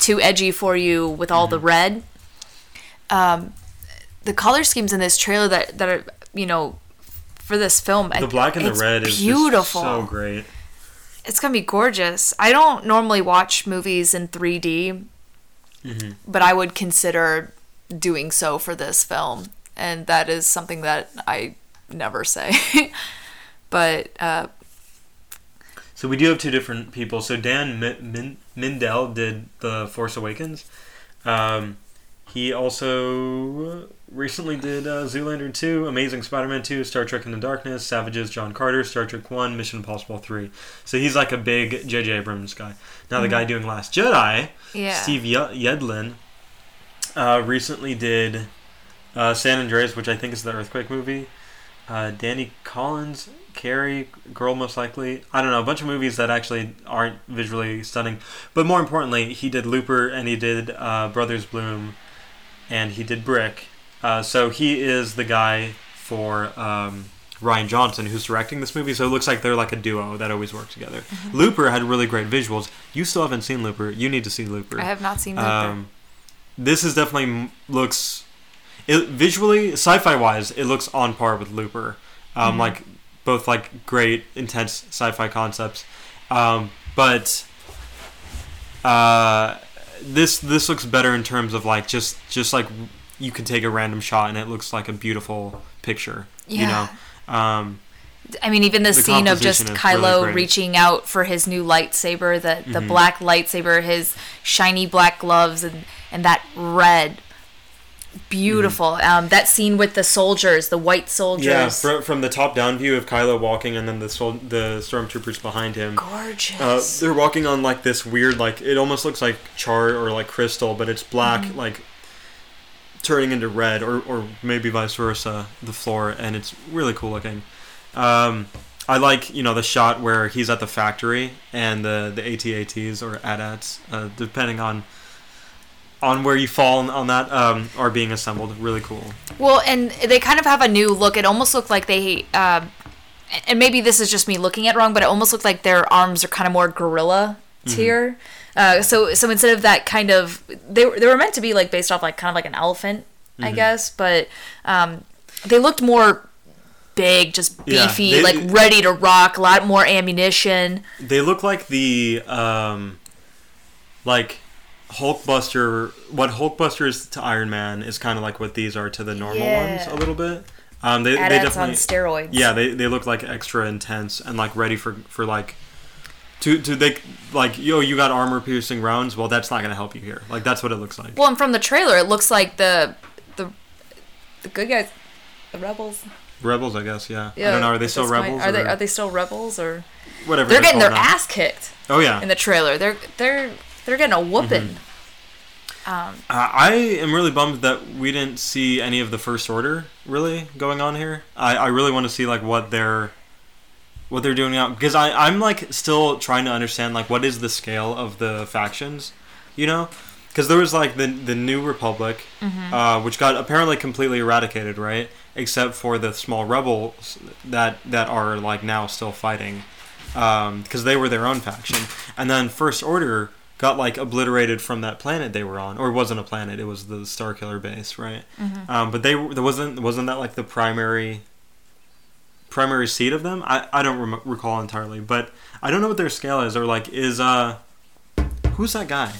too edgy for you with all the Mm-hmm. red um the color schemes in this trailer that that are you know for this film The black and the red is beautiful just so great. it's gonna be gorgeous i don't normally watch movies in 3d Mm-hmm. but i would consider doing so for this film and that is something that i never say *laughs* but uh, So we do have two different people. So Dan Min- Min- Mindel did the Force Awakens. Um, he also recently did uh, Zoolander 2, Amazing Spider-Man 2, Star Trek in the Darkness, Savages, John Carter, Star Trek 1, Mission Impossible 3. So he's like a big J.J. Abrams guy. Now the guy doing Last Jedi, yeah Steve Ye- Yedlin, uh, recently did uh, San Andreas, which I think is the earthquake movie. Uh, Danny Collins, Carrie, Girl Most Likely. I don't know, a bunch of movies that actually aren't visually stunning. But more importantly, he did Looper and he did uh, Brothers Bloom and he did Brick. Uh, so he is the guy for um, Rian Johnson who's directing this movie. So it looks like they're like a duo that always work together. Mm-hmm. Looper had really great visuals. You still haven't seen Looper. You need to see Looper. i have not seen Looper. Um, this is definitely looks it, visually, sci-fi wise, it looks on par with Looper. Um, Mm-hmm. Like both like great intense sci-fi concepts, um, but uh, this this looks better in terms of like just just like you can take a random shot and it looks like a beautiful picture. yeah. You know. Um, I mean, even the, The scene of just really Kylo. Mm-hmm. reaching out for his new lightsaber, the the black lightsaber, his shiny black gloves, and and that red. Beautiful. Um, that scene with the soldiers, the white soldiers, Yeah, from, from the top down view of Kylo walking, and then the sol- the stormtroopers behind him. gorgeous. Uh, they're walking on like this weird, like it almost looks like char or like crystal, but it's black, Mm-hmm. like turning into red, or or maybe vice versa. The floor, and it's really cool looking. Um, I like you know the shot where he's at the factory and the the ATATs or AT-ATs, uh, depending on on where you fall on, on that, um, are being assembled. Really cool. Well, and they kind of have a new look. It almost looked like they, um, and maybe this is just me looking at wrong, but it almost looked like their arms are kind of more gorilla tier. Uh, so, so instead of that kind of, they were- they were meant to be like based off like kind of like an elephant, I guess, but um, they looked more big, just Yeah, beefy, they- like ready to rock. A lot more ammunition. They look like the um, like Hulkbuster. What Hulkbuster is to Iron Man is kind of like what these are to the normal ones a little bit. Um, they, they AT-ATs on steroids. yeah they, they look like extra intense and like ready for for like to to they like yo you got armor piercing rounds. Well, that's not gonna help you here. Like that's what it looks like. Well, and from the trailer, it looks like the the the good guys, the rebels. Rebels, I guess. Yeah. Yeah, I don't know. Are they still this point. rebels? Are they are they still rebels or? whatever? They're getting their ass kicked Oh yeah. in the trailer. They're they're they're getting a whooping. Uh, I am really bummed that we didn't see any of the First Order really going on here. I, I really want to see like what they're what they're doing now because I I'm like still trying to understand like what is the scale of the factions, you know? Because there was like the the New Republic, uh, which got apparently completely eradicated, right? Except for the small rebels that that are like now still fighting, because they were their own faction. And then First Order got like obliterated from that planet they were on, or it wasn't a planet; it was the Starkiller base, right? Um, but they there wasn't wasn't that like the primary primary seat of them? I I don't rem- recall entirely, but I don't know what their scale is, or like is uh who's that guy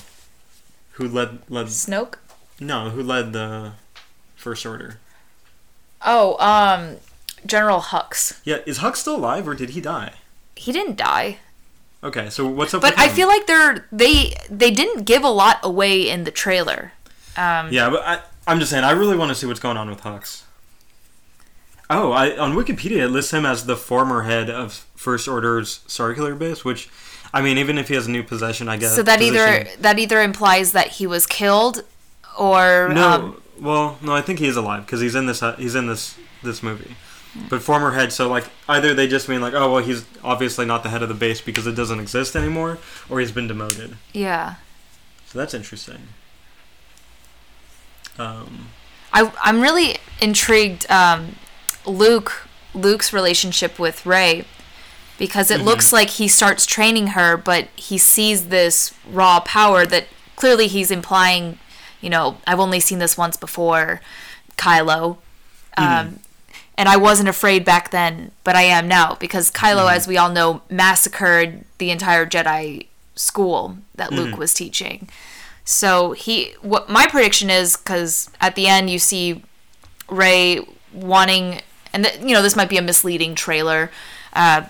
who led led Snoke. no who led the First Order? Oh, um, General Hux. Yeah, is Huck still alive or did he die? He didn't die, Okay, so what's up? but I feel like they're they they didn't give a lot away in the trailer. Um, Yeah, but I, I'm just saying, I really want to see what's going on with Hux. Oh, I, on Wikipedia it lists him as the former head of First Order's Starkiller base, which, I mean, even if he has a new possession, I guess. So that either that either implies that he was killed, or no, um, well, no, I think he is alive because he's in this. Uh, he's in this this movie. But former head, so like either they just mean like, oh well, he's obviously not the head of the base because it doesn't exist anymore, or he's been demoted. yeah. So that's interesting. Um, I I'm really intrigued. Um, Luke Luke's relationship with Rey, because it looks like he starts training her, but he sees this raw power that clearly he's implying. You know, I've only seen this once before, Kylo. Um, and I wasn't afraid back then, but I am now because Kylo, mm-hmm. as we all know, massacred the entire Jedi school that Luke mm-hmm. was teaching. So he, what my prediction is, because at the end you see Rey wanting, and th- you know this might be a misleading trailer, uh,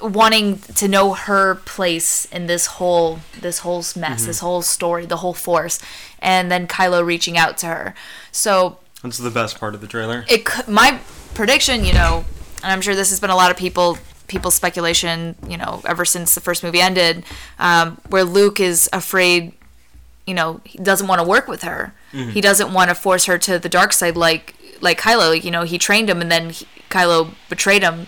wanting to know her place in this whole this whole mess, mm-hmm. this whole story, the whole force, and then Kylo reaching out to her. So that's the best part of the trailer. it my prediction, you know, and I'm sure this has been a lot of people people's speculation, you know, ever since the first movie ended, um, where Luke is afraid, you know, he doesn't want to work with her. He doesn't want to force her to the dark side like like Kylo. You know, he trained him and then he, Kylo betrayed him,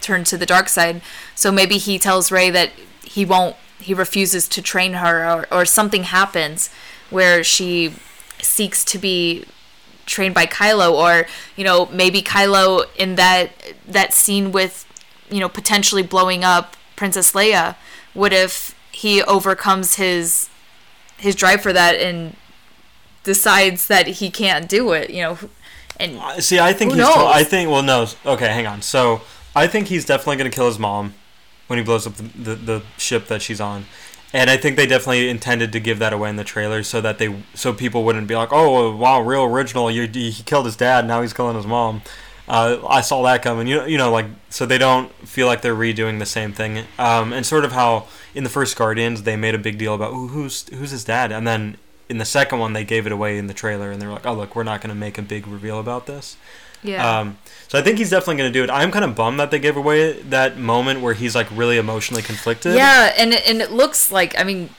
turned to the dark side. So maybe he tells Rey that he won't. He refuses to train her, or, or something happens where she seeks to be trained by Kylo or you know maybe Kylo in that that scene with you know potentially blowing up Princess Leia what if he overcomes his his drive for that and decides that he can't do it you know and uh, See, I think he's. knows? I think. Well, no. Okay, hang on. So, I think he's definitely gonna kill his mom when he blows up the, the, the ship that she's on, and I think they definitely intended to give that away in the trailer so that they so people wouldn't be like, oh wow, real original. You he killed his dad, now he's killing his mom. Uh, I saw that coming. You know, you know, like so they don't feel like they're redoing the same thing. Um, and sort of how in the first Guardians they made a big deal about who's who's his dad, and then in the second one they gave it away in the trailer and they were like, oh look, we're not going to make a big reveal about this. Yeah. Um, so I think he's definitely going to do it. I'm kind of bummed that they gave away that moment where he's like really emotionally conflicted. yeah, and and it looks like I mean,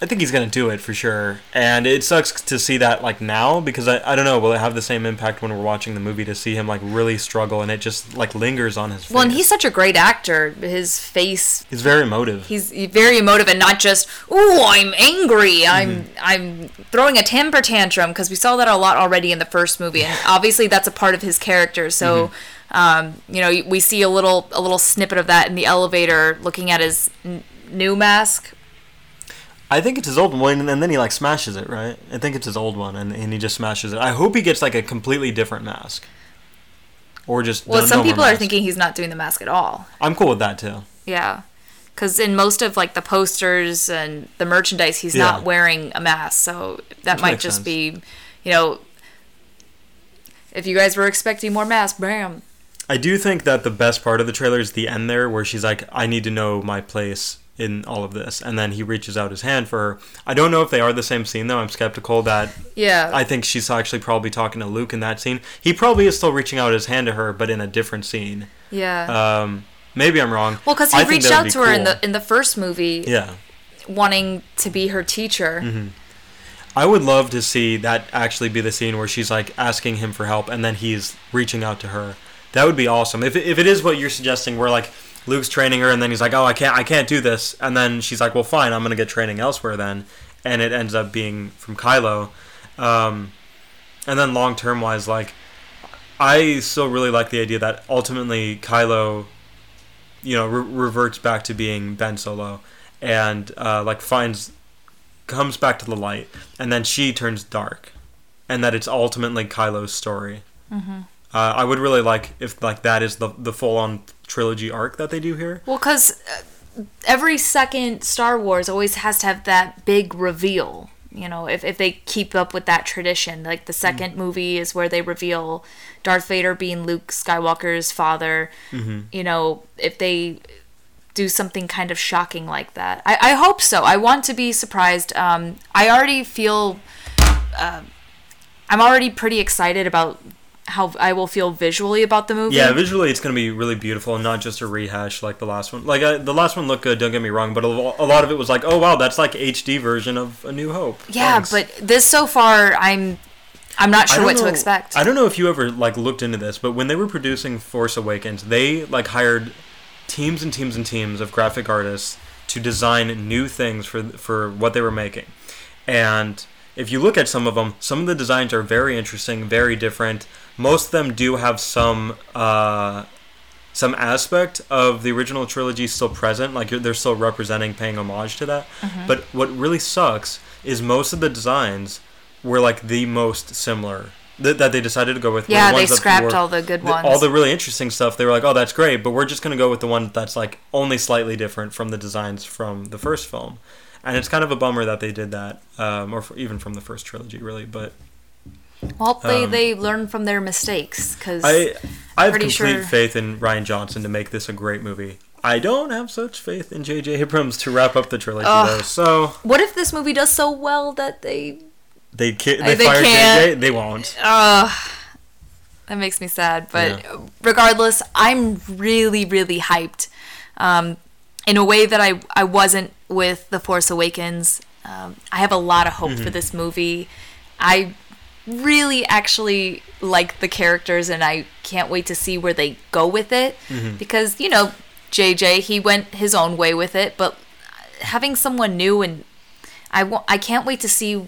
I think he's going to do it for sure. And it sucks to see that like now because I, I don't know, will it have the same impact when we're watching the movie to see him like really struggle and it just like lingers on his face. well, and he's such a great actor. His face he's very emotive. he's very emotive and not just ooh i'm angry i'm Mm-hmm. i'm throwing a temper tantrum because we saw that a lot already in the first movie and *laughs* obviously that's a part of his character so Mm-hmm. um, you know we see a little a little snippet of that in the elevator looking at his n- new mask I think it's his old one, and then he like smashes it, right? I think it's his old one, and, and he just smashes it. I hope he gets like a completely different mask, or just. well some people are thinking he's not doing the mask at all I'm cool with that too. yeah because in most of like the posters and the merchandise he's Yeah. not wearing a mask so that might just sense. be you know if you guys were expecting more masks bam I do think that the best part of the trailer is the end there, where she's like, "I need to know my place in all of this," and then he reaches out his hand for her. I don't know if they are the same scene though. I'm skeptical that. yeah I think she's actually probably talking to Luke in that scene. He probably is still reaching out his hand to her, but in a different scene. yeah Um, maybe I'm wrong. Well, because he think reached out to her in the in the first movie, Yeah. wanting to be her teacher. Mm-hmm. I would love to see that actually be the scene where she's like asking him for help and then he's reaching out to her. That would be awesome. If, if it is what you're suggesting, where like Luke's training her and then he's like, "Oh, I can't, I can't do this," and then she's like, "Well, fine, I'm gonna get training elsewhere then," and it ends up being from Kylo. Um, and then long term wise, like I still really like the idea that ultimately Kylo, you know, re- reverts back to being Ben Solo, and uh, like finds comes back to the light, and then she turns dark, and that it's ultimately Kylo's story. Mm-hmm. Uh, I would really like if like that is the the full on trilogy arc that they do here. Well, because uh, every second Star Wars always has to have that big reveal. You know, if if they keep up with that tradition, like the 2nd movie is where they reveal Darth Vader being Luke Skywalker's father. You know, if they do something kind of shocking like that. I, I hope so. I want to be surprised. Um, I already feel. Uh, I'm already pretty excited about how I will feel visually about the movie. Yeah, visually it's gonna be really beautiful and not just a rehash like the last one. Like uh, the last one looked good, don't get me wrong, but a, a lot of it was like, oh wow, that's like HD version of A New Hope. Yeah, Thanks. but this so far, I'm, I'm not sure what to expect. I don't know if you ever like looked into this, but when they were producing Force Awakens, they like hired teams and teams and teams of graphic artists to design new things for for what they were making. And if you look at some of them, some of the designs are very interesting, very different. Most of them do have some uh, some aspect of the original trilogy still present, like they're still representing, paying homage to that. Mm-hmm. But what really sucks is most of the designs were like the most similar that, that they decided to go with. Yeah, the they scrapped were- all the good ones. All the really interesting stuff. They were like, "Oh, that's great," but we're just gonna go with the one that's like only slightly different from the designs from the first film. And it's kind of a bummer that they did that, um, or even from the first trilogy, really. But hopefully um, they learn from their mistakes because I I have complete sure- faith in Rian Johnson to make this a great movie. I don't have such faith in J.J. Abrams to wrap up the trilogy though. So what if this movie does so well that they? they Uh, they, they can't. J.J. They won't. Uh, that makes me sad. But Yeah. regardless, I'm really, really hyped. Um, in a way that I I wasn't with the Force Awakens. Um, I have a lot of hope Mm-hmm. for this movie. I really actually like the characters and I can't wait to see where they go with it Mm-hmm. because you know JJ he went his own way with it but having someone new and I wa- I can't wait to see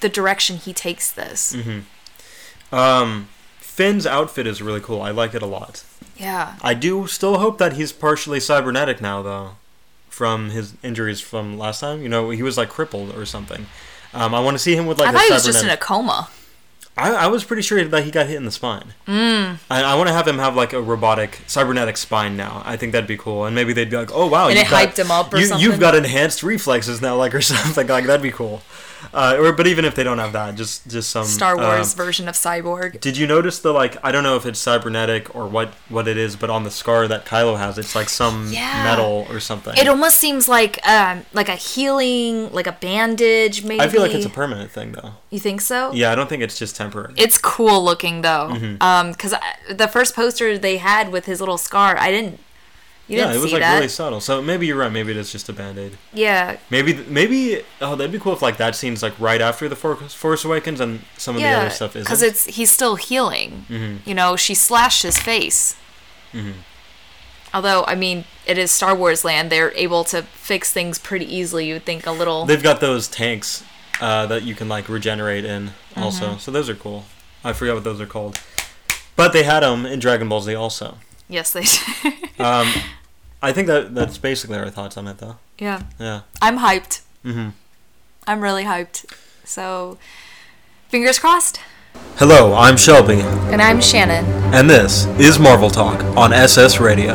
the direction he takes this. Mm-hmm. Um, Finn's outfit is really cool. I like it a lot. Yeah. I do still hope that he's partially cybernetic now, though, from his injuries from last time. You know, he was like crippled or something. Um, I want to see him with like I a thought he was just in a coma. I, I was pretty sure that he got hit in the spine. Mm. I, I want to have him have like a robotic, cybernetic spine now. I think that'd be cool, and maybe they'd be like, "Oh wow, And it got, hyped him up or you, something? You've got enhanced reflexes now, like or *laughs* something like that'd be cool." Uh, or but even if they don't have that, just just some Star Wars um, version of Cyborg. did you notice the like? I don't know if it's cybernetic or what what it is, but on the scar that Kylo has, it's like some Yeah. metal or something. It almost seems like um like a healing, like a bandage. Maybe I feel like it's a permanent thing though. You think so? Yeah, I don't think it's just temporary. It's cool looking though. Mm-hmm. Um, because the first poster they had with his little scar, I didn't. You yeah, it was like that. really subtle. So maybe you're right. Maybe it is just a band aid. yeah, Maybe maybe oh that'd be cool if like that scene's like right after the For- Force Awakens and some of the other stuff isn't. Because it's he's still healing. Mhm. You know, she slashed his face. Mm-hmm. Although, I mean, it is Star Wars land. They're able to fix things pretty easily. You would think a little. They've got those tanks uh, that you can like regenerate in also. Mm-hmm. So those are cool. I forget what those are called. But they had them in Dragon Ball Z also. Yes, they. do. *laughs* Um, I think that that's basically our thoughts on it though. yeah, Yeah. I'm hyped. hmm I'm really hyped. So, fingers crossed. Hello, I'm Shelby, And I'm Shannon. and this is Marvel Talk on SS Radio.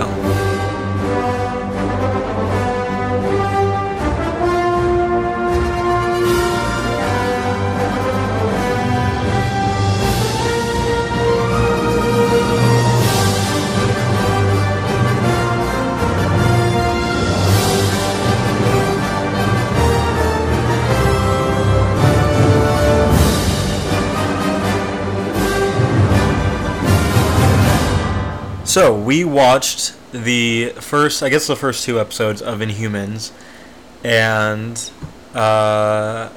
So we watched the first, I guess, the first two episodes of Inhumans, and uh,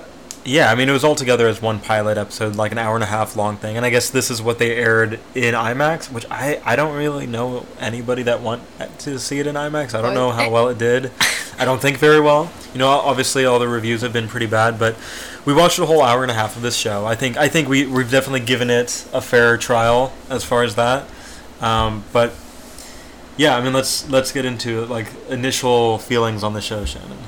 yeah, I mean, it was all together as one pilot episode, like an hour and a half long thing. And I guess this is what they aired in IMAX, which I I don't really know anybody that want to see it in IMAX. I don't know how well it did. I don't think very well. You know, obviously all the reviews have been pretty bad, but we watched a whole hour and a half of this show. I think I think we we've definitely given it a fair trial as far as that. Um, but yeah, I mean, let's let's get into like initial feelings on the show, Shannon.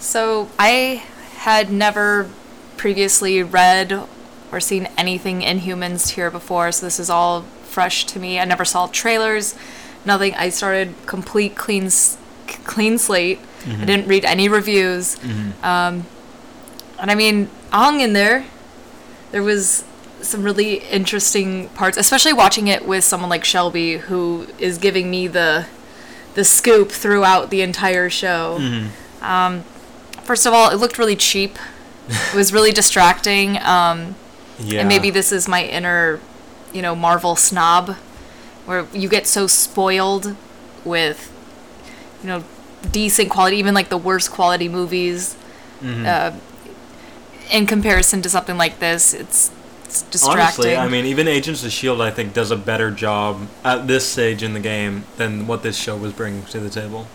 So, I had never previously read or seen anything Inhumans here before, so this is all fresh to me. I never saw trailers, nothing. I started complete clean clean slate. I didn't read any reviews. Um, and I mean, I hung in there. There was some really interesting parts, especially watching it with someone like Shelby, who is giving me the the scoop throughout the entire show. Um, first of all, it looked really cheap. it was really distracting. Um, Yeah, and maybe this is my inner, you know, Marvel snob, where you get so spoiled with, you know, decent quality, even like the worst quality movies. Mm-hmm. Uh, in comparison to something like this, it's, it's distracting. honestly, I mean, even Agents of Shield, I think, does a better job at this stage in the game than what this show was bringing to the table.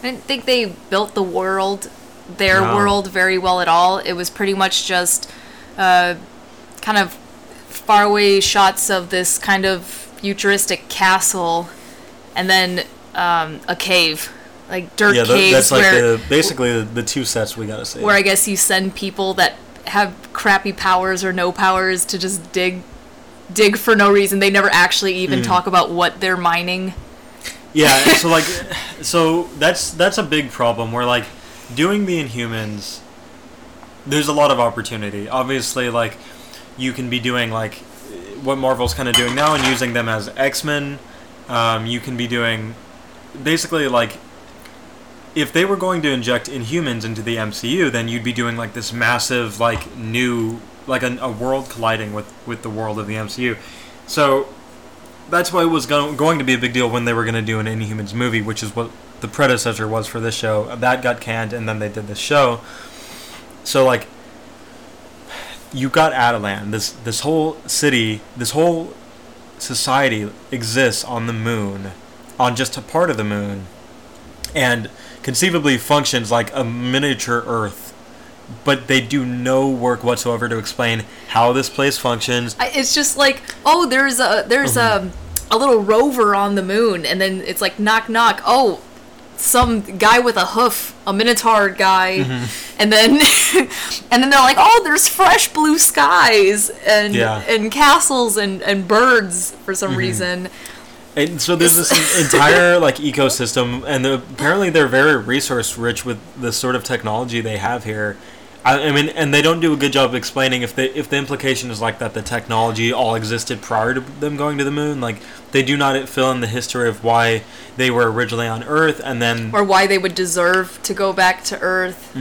I didn't think they built the world, their No. world, very well at all. It was pretty much just uh, kind of faraway shots of this kind of futuristic castle, and then um, a cave, like dirt yeah, caves, that's like where the basically the, the two sets we gotta see. where I guess you send people that have crappy powers or no powers to just dig dig for no reason. They never actually even talk about what they're mining. Yeah, *laughs* so like, so that's that's a big problem. Where like, doing the Inhumans, there's a lot of opportunity. Obviously, like, you can be doing like what Marvel's kind of doing now and using them as X Men. Um, you can be doing basically like if they were going to inject Inhumans into the MCU, then you'd be doing like this massive like new like a, a world colliding with with the world of the MCU. So that's why it was go- going to be a big deal when they were going to do an Inhumans movie, which is what the predecessor was for this show. That got canned, and then they did this show. So like, you got Attilan. This this whole city, this whole society exists on the moon, on just a part of the moon, and conceivably functions like a miniature Earth. But they do no work whatsoever to explain how this place functions. I, it's just like, oh, there's a there's Mm-hmm. a a little rover on the moon, and then it's like knock knock. Oh, some guy with a hoof, a minotaur guy, Mm-hmm. and then *laughs* and then they're like, oh, there's fresh blue skies and Yeah. and castles and and birds for some Mm-hmm. reason. And so there's this *laughs* entire like ecosystem, and the, apparently they're very resource rich with the sort of technology they have here. I, I mean, and they don't do a good job of explaining if the if the implication is like that the technology all existed prior to them going to the moon. Like they do not fill in the history of why they were originally on Earth, and then or why they would deserve to go back to Earth.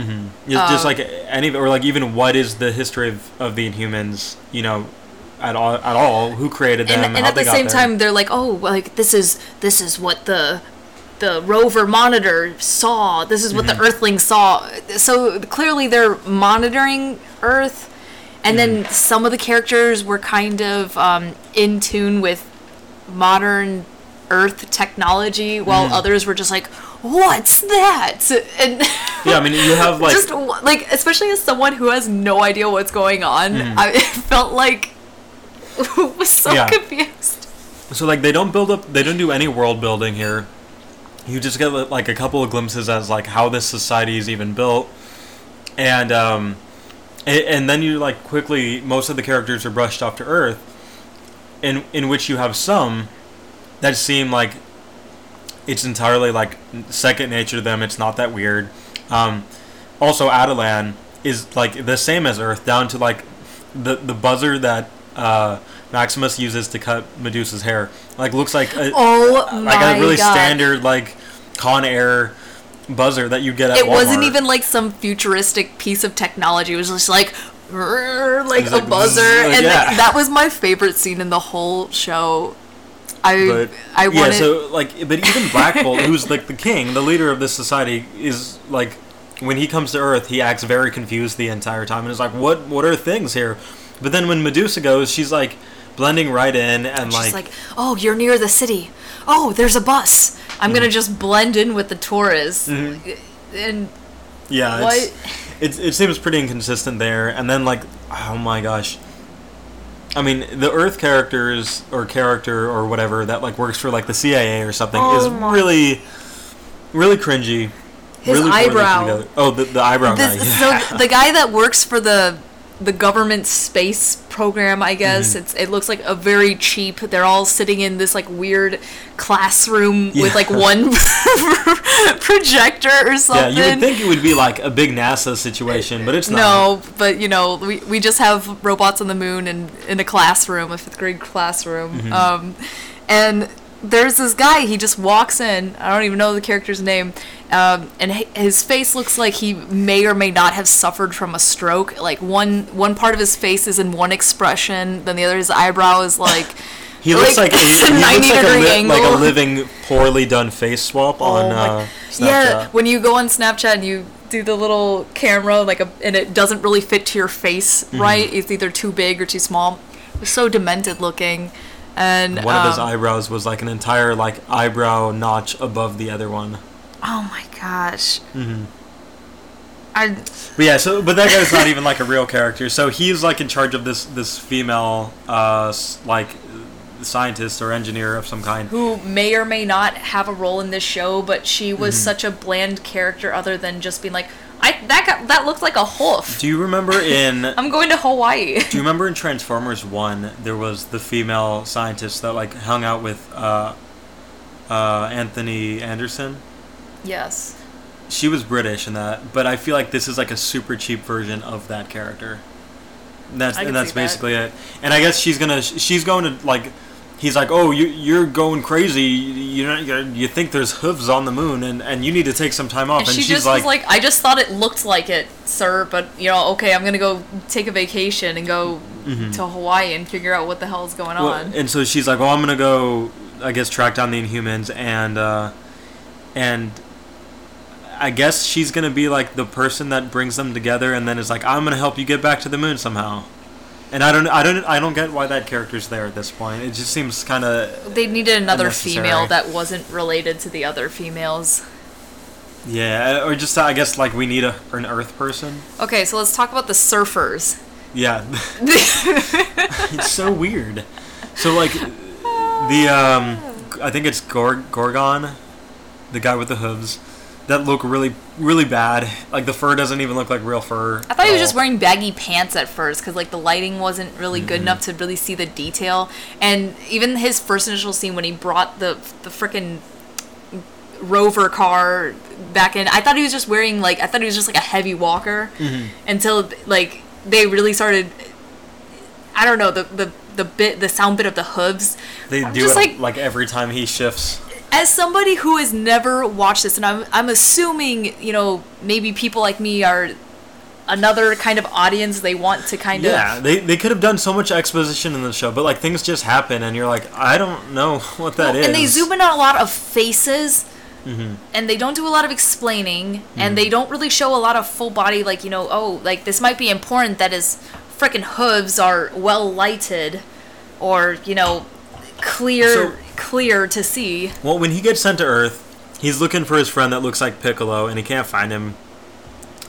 just, just um, like any or like even what is the history of, of the Inhumans? You know, at all at all? Who created them? and, and how at the same time they're like oh like this is this is what the the rover monitor saw this is what Mm-hmm. the earthlings saw so clearly they're monitoring earth and then Mm-hmm. some of the characters were kind of um, in tune with modern earth technology while Mm-hmm. others were just like what's that and yeah, I mean, you have *laughs* like just like especially as someone who has no idea what's going on i *laughs* it felt like *laughs* was so. Yeah. confused So like they don't build up, they don't do any world building here. You just get like a couple of glimpses as like how this society is even built, and um, and, and then you like quickly most of the characters are brushed off to Earth, in in which you have some that seem like it's entirely like second nature to them. It's not that weird. Um, also, Attilan is like the same as Earth, down to like the the buzzer that uh, Maximus uses to cut Medusa's hair. Like looks like a, Oh my like a really god. standard like Conair buzzer that you get at it wasn't even like some futuristic piece of technology. It was just like like a like, buzzer, like, and yeah. that was my favorite scene in the whole show. I but I yeah, wanted. so like, but even Black Bolt, who's like the king, the leader of this society, is like, when he comes to Earth, he acts very confused the entire time, and is like, "What? What are things here?" But then when Medusa goes, she's like blending right in, and She's like, like, "Oh, you're near the city. Oh, there's a bus. I'm Mm-hmm. gonna just blend in with the tourists." And yeah, what? it's, it it seems pretty inconsistent there, and then like, oh my gosh. I mean, the Earth characters or character or whatever that like works for like the CIA or something Oh is my- really, really cringy. His really eyebrow. Oh, the, the eyebrow this, guy. Yeah. so *laughs* the guy that works for the the government space program, I guess Mm-hmm. it's it looks like a very cheap. They're all sitting in this like weird classroom Yeah. with like one *laughs* projector or something. Yeah, you would think it would be like a big NASA situation, but it's not. no, but you know, we, we just have robots on the moon and in a classroom, a fifth grade classroom. Mm-hmm. Um, and there's this guy, he just walks in. I don't even know the character's name. Um, and his face looks like he may or may not have suffered from a stroke. Like one one part of his face is in one expression, then the other his eyebrow is like *laughs* He looks like, like, a, 90 looks like a, degree li- like a living, poorly done face swap on Oh my- uh, Snapchat. Yeah, when you go on Snapchat and you do the little camera, like a, and it doesn't really fit to your face Mm-hmm. right. It's either too big or too small. It's so demented looking, and One of his um, eyebrows was like an entire like eyebrow notch above the other one. oh my gosh. Mm-hmm. I But yeah, so but that guy's not even like a real character. So he's like in charge of this this female uh like scientist or engineer of some kind. who may or may not have a role in this show, but she was Mm-hmm. such a bland character, other than just being like, I that got, that looked like a hoof. Do you remember in *laughs* I'm going to Hawaii. Do you remember in Transformers One there was the female scientist that like hung out with uh, uh, Anthony Anderson? yes. She was British in that, but I feel like this is like a super cheap version of that character. That's and that's see that. basically it. And I guess she's gonna she's going to like. He's like, oh, you you're going crazy. You you you think there's hooves on the moon, and, and you need to take some time off. And And, she she's just like, was like, I just thought it looked like it, sir, but you know, okay, I'm gonna go take a vacation and go to Hawaii and figure out what the hell is going Mm-hmm. Well, on. and so she's like, "Well, I'm gonna go, I guess, track down the Inhumans, and uh, and I guess she's gonna be like the person that brings them together, and then is like, I'm gonna help you get back to the moon somehow." And I don't, I don't, I don't get why that character's there at this point. It just seems kind of, they needed another female that wasn't related to the other females. yeah, or just I guess like we need a an Earth person. Okay, so let's talk about the surfers. Yeah, *laughs* it's so weird. So like the um, I think it's Gor- Gorgon, the guy with the hooves, that look really really bad. Like the fur doesn't even look like real fur. I thought he was just wearing baggy pants at first because like the lighting wasn't really Mm-hmm. good enough to really see the detail. And even his first initial scene when he brought the the frickin' rover car back in. I thought he was just wearing like I thought he was just like a heavy walker Mm-hmm. until like they really started. I don't know the the the bit the sound bit of the hooves. They I'm do just it like like, every time he shifts. As somebody who has never watched this, and I'm I'm assuming you know maybe people like me are another kind of audience. They want to kind Yeah, of Yeah, they, they could have done so much exposition in the show, but like things just happen, and you're like, I don't know *laughs* what that is. and they zoom in on a lot of faces. Mm-hmm. And they don't do a lot of explaining, and they don't really show a lot of full body, like you know, oh, like this might be important that his frickin' hooves are well lighted, or you know, clear, So- clear to see. Well, when he gets sent to Earth, he's looking for his friend that looks like Piccolo, and he can't find him.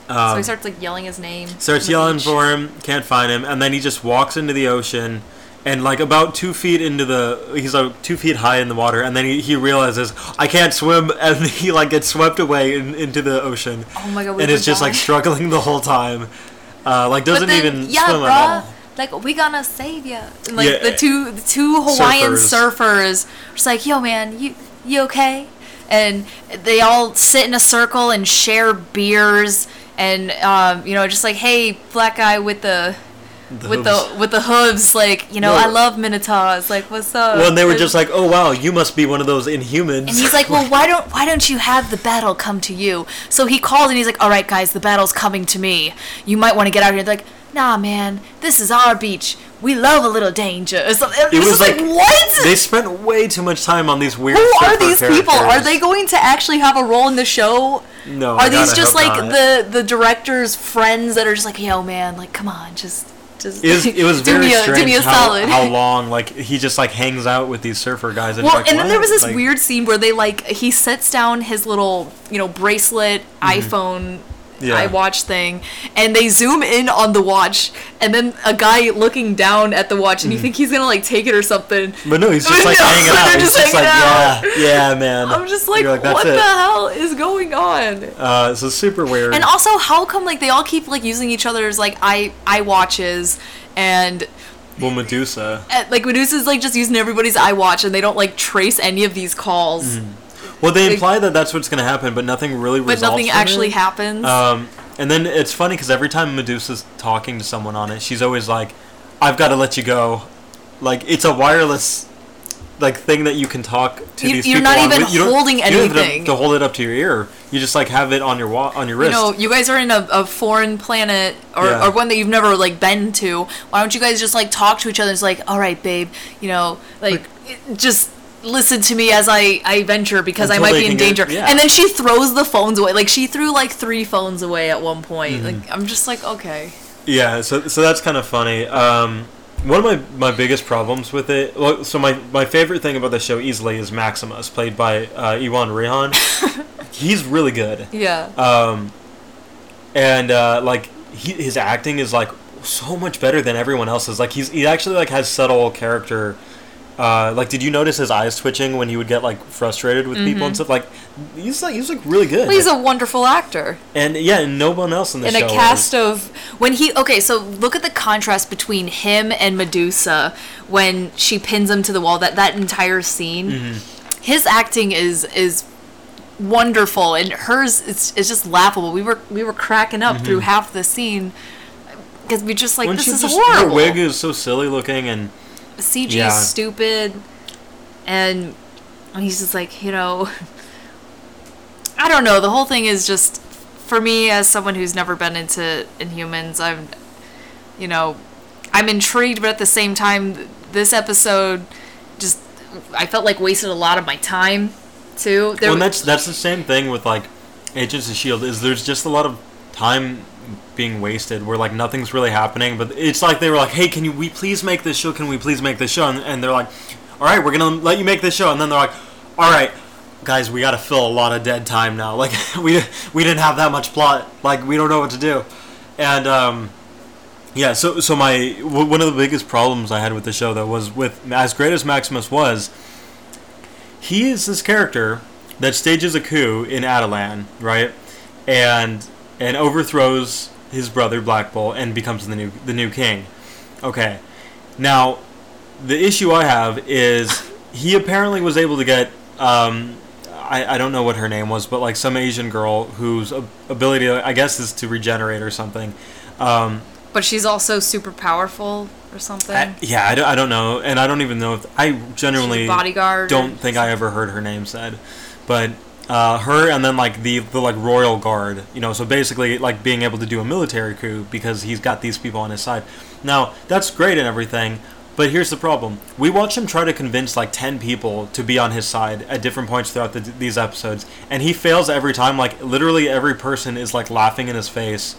so Um, he starts like yelling his name. starts yelling beach. for him, can't find him, and then he just walks into the ocean, and like about two feet into the, he's like two feet high in the water, and then he, he realizes I can't swim, *laughs* and he like gets swept away in, into the ocean, Oh my god, and is just like struggling the whole time, uh, like doesn't then, even yeah, swim bruh, at all. Like we gonna save you. And, like Yeah. the two the two Hawaiian surfers, just like, yo man, you you okay? And they all sit in a circle and share beers and um, you know just like, hey, black guy with the. with hooves. the with the hooves, like you know, No. I love minotaurs. Like, what's up? Well, and they were just like, "Oh wow, you must be one of those Inhumans." and he's like, *laughs* well, why don't why don't you have the battle come to you? So he calls and he's like, all right, guys, the battle's coming to me. You might want to get out here. They're like, nah, man, this is our beach. We love a little danger. Or something. It It was was like, like- what? they spent way too much time on these weird. Who are these people? Are they going to actually have a role in the show? No, Are these just like not. the the director's friends that are just like, yo, man, like, come on, just just It was, it was *laughs* do very me a, strange do me a how, solid. how *laughs* long like he just like hangs out with these surfer guys and Well, like, and then there was this Like, weird scene where they like he sets down his little you know bracelet mm-hmm. iPhone Yeah. iWatch thing, and they zoom in on the watch, and then a guy looking down at the watch, and you think he's gonna like take it or something. But no, he's just *laughs* like no, hanging out. He's just just like, hanging yeah, yeah, man. I'm just like, "That's what it." the hell is going on? Uh, so super weird. And also, how come like they all keep like using each other's like i watches and. well, Medusa. uh, Like Medusa's like just using everybody's iWatch and they don't like trace any of these calls, Well, they imply that that's what's gonna happen, but nothing really but results. nothing from actually it. happens. Um, and then it's funny because every time Medusa's talking to someone on it, she's always like, "I've got to let you go." Like it's a wireless like thing that you can talk to You- these you're people not on. even you holding you don't have to- anything. to, hold it up to your ear. You just like have it on your wa- on your wrist. you wrist. know, you guys are in a, a foreign planet or, Yeah. or one that you've never like been to. Why don't you guys just like talk to each other? It's like, all right, babe, you know, like just listen to me as I I venture because I might be in can get- danger. yeah. And then she throws the phones away. Like she threw like three phones away at one point. Mm-hmm. Like I'm just like, okay. Yeah, so so that's kind of funny. Um, one of my, my biggest problems with it, well, so my, my favorite thing about the show easily is Maximus, played by uh, Iwan Rheon. *laughs* He's really good, Yeah. um, and uh, like he, his acting is like so much better than everyone else's. Like he's he actually like has subtle character. Uh, like, did you notice his eyes twitching when he would get like frustrated with people and stuff? Like, he's like he's like really good. Mm-hmm. Well, he's a wonderful actor. and yeah, and no one else in the in show. a cast of when he okay so look at the contrast between him and medusa when she pins him to the wall that that entire scene Mm-hmm. his acting is is wonderful and hers is, is just laughable we were we were cracking up through half the scene because we just like Mm-hmm. when this is just, horrible her wig is so silly looking and cg Yeah. is stupid and he's just like you know *laughs* i don't know the whole thing is just for me as someone who's never been into inhumans i'm you know i'm intrigued but at the same time this episode just i felt like wasted a lot of my time too there well, that's that's the same thing with like Agents of Shield. Is there's just a lot of time being wasted where like nothing's really happening. But it's like they were like, hey, can you we please make this show? Can we please make this show? And, and they're like, all right, we're gonna let you make this show. And then they're like, all right. Guys, we got to fill a lot of dead time now. *laughs* Like we we didn't have that much plot. Like we don't know what to do, and um, yeah. So so my w- one of the biggest problems I had with the show though was with as great as Maximus was, he is this character that stages a coup in Attilan, right? And and overthrows his brother Black Bolt and becomes the new the new king. Okay. Now, the issue I have is he apparently was able to get um, I, I don't know what her name was, but like some Asian girl whose ability, I guess, is to regenerate or something. Um, But she's also super powerful or something. I- yeah, I don't, I don't know, and I don't even know if I genuinely bodyguard don't think I ever heard her name said, but uh, her and then like the the like royal guard, you know, so basically like being able to do a military coup because he's got these people on his side. Now that's great and everything, but here's the problem: we watch him try to convince like ten people to be on his side at different points throughout the, these episodes, and he fails every time. Like literally every person is like laughing in his face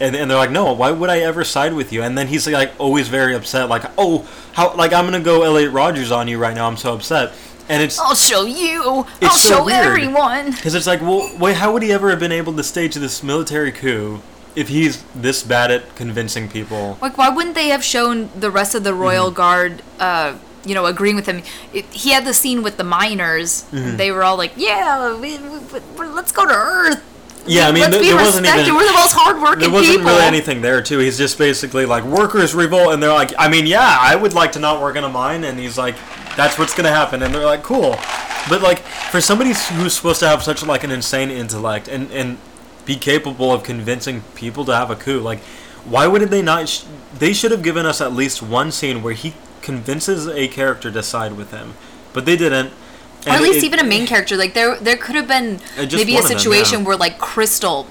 and, and they're like, no, why would I ever side with you? And then he's like always very upset, like, oh, how, like I'm gonna go Elliot Rogers on you right now. I'm so upset, and it's I'll show you. I'll so show weird. everyone. because it's like, well, wait, how would he ever have been able to stage this military coup if he's this bad at convincing people? Like, why wouldn't they have shown the rest of the royal Mm-hmm. guard, uh, you know, agreeing with him? It, he had the scene with the miners. Mm-hmm. and They were all like, "Yeah, we, we, let's go to Earth. Yeah, I mean, be there wasn't even We're the most hardworking there wasn't people." really anything there too. He's just basically like workers revolt, and they're like, I mean, yeah, I would like to not work in a mine, and he's like, that's what's gonna happen, and they're like, cool, but like for somebody who's supposed to have such like an insane intellect and and be capable of convincing people to have a coup, like, why wouldn't they not? Sh- they should have given us at least one scene where he convinces a character to side with him, but they didn't. or at least it- even a main character. Like there, there could have been Uh, maybe a of them, situation yeah. where like Crystal,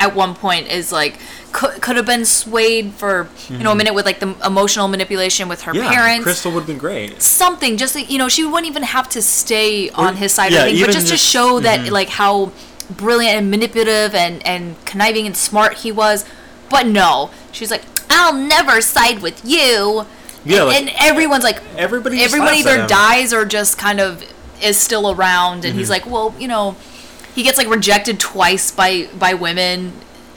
at one point, is like could, could have been swayed for you know a minute with like the emotional manipulation with her Mm-hmm. yeah, parents. Crystal would have been great. something just like, you know she wouldn't even have to stay on his side yeah, or anything but even just, to show that mhm. like how brilliant and manipulative and and conniving and smart he was but no she's like i'll never side with you Yeah, and, like, and everyone's like everybody just everyone either dies or just kind of is still around and he's Mm-hmm. like well you know he gets like rejected twice by by women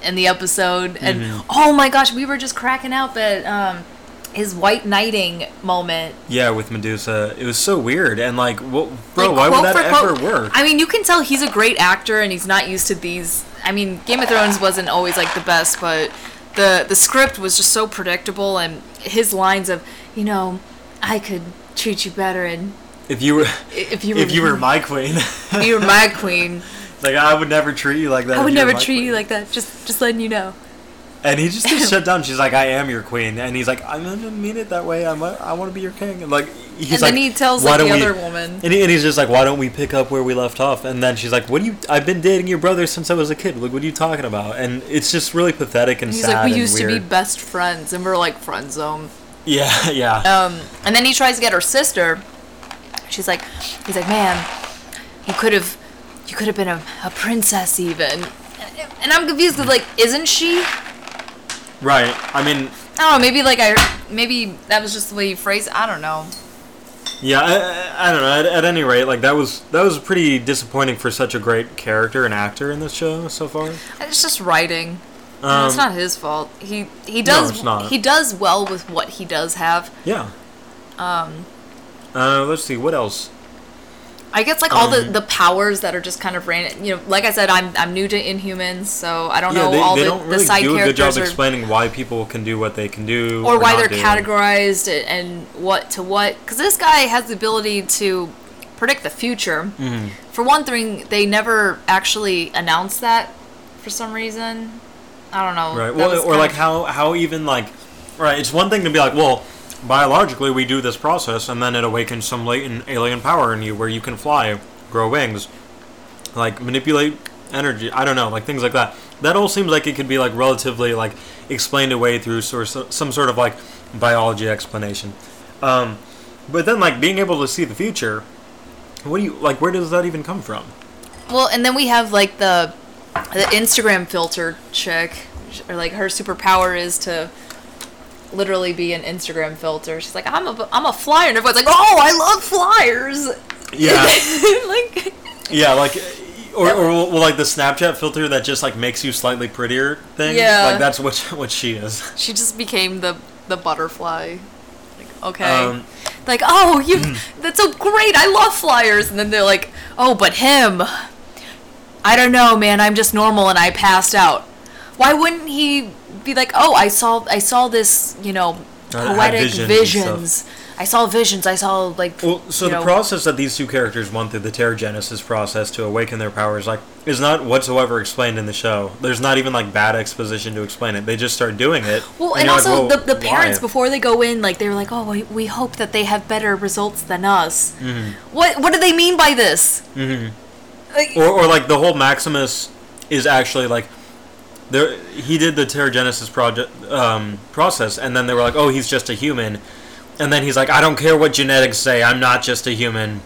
in the episode and Mm-hmm. oh my gosh we were just cracking up at um his white knighting moment Yeah, with Medusa, it was so weird, and like, what, bro, like, why would that ever quote. work? I mean, you can tell he's a great actor and he's not used to these. I mean, Game of Thrones wasn't always like the best, but the the script was just so predictable and his lines of, you know, I could treat you better and *laughs* if you were, if you were if you were my queen, if you were my *laughs* queen, like I would never treat you like that. I would never treat queen. you like that. Just just letting you know. And he just gets *laughs* shut down. She's like, "I am your queen," and he's like, "I didn't mean it that way. I'm, a, I want to be your king." And like, he's And like, then he tells, "Why like, the don't we-" other woman. and, he, and he's just like, "Why don't we pick up where we left off?" And then she's like, "What do you? I've been dating your brother since I was a kid. Like, what are you talking about?" And it's just really pathetic and and He's sad like, we and used to be weird. best friends, and we're like friend zone. yeah, *laughs* yeah. Um, and then he tries to get her sister. She's like, he's like, man, you could have, you could have been a, a princess even. And I'm confused because like, isn't she? right. I mean, I don't know. Maybe like I, maybe that was just the way you phrased. it. I don't know. Yeah, I, I, don't know. At, at any rate, like that was that was pretty disappointing for such a great character and actor in this show so far. It's just writing. Um, it's not his fault. He he does it's not. he does well with what he does have. Yeah. Um. Uh, let's see. What else? I guess like all the, Um, the powers that are just kind of random. You know, like I said, I'm I'm new to Inhumans, so I don't yeah, know they, all they the, don't the side do a good job characters or explaining why people can do what they can do, or why not they're do. categorized and, and what to what because this guy has the ability to predict the future Mm-hmm. for one thing they never actually announced that for some reason i don't know Right. Well, or like of- how how even like, right? It's one thing to be like, well, biologically we do this process, and then it awakens some latent alien power in you where you can fly, grow wings, like manipulate energy. I don't know, like things like that. That all seems like it could be like relatively like explained away through sort of, some sort of like biology explanation. Um, but then like being able to see the future, what do you like? Where does that even come from? well and then we have like the the instagram filter chick or like her superpower is to literally be an instagram filter she's like i'm a i'm a flyer and everyone's like oh i love flyers Yeah. *laughs* like Yeah, like, or, or well, like the Snapchat filter that just like makes you slightly prettier thing. Yeah. like that's what what she is. she just became the the butterfly. Like, okay. Um, like, oh, you that's so great. I love flyers. And then they're like, "Oh, but him. I don't know, man. I'm just normal and I passed out." Why wouldn't he be like, "Oh, I saw I saw this, you know, Uh, poetic visions visions I saw visions. I saw like. Well, so the know- process that these two characters went through, the Terrigenesis process to awaken their powers, like, is not whatsoever explained in the show. There's not even like bad exposition to explain it. They just start doing it. Well, and, like, also "Well, the, the parents why?" before they go in, like they were like, "Oh, we, we hope that they have better results than us." Mm-hmm. What what do they mean by this? Mm-hmm. or, or like the whole Maximus is actually like there he did the Terrigenesis project um, process and then they were like oh he's just a human and then he's like I don't care what genetics say I'm not just a human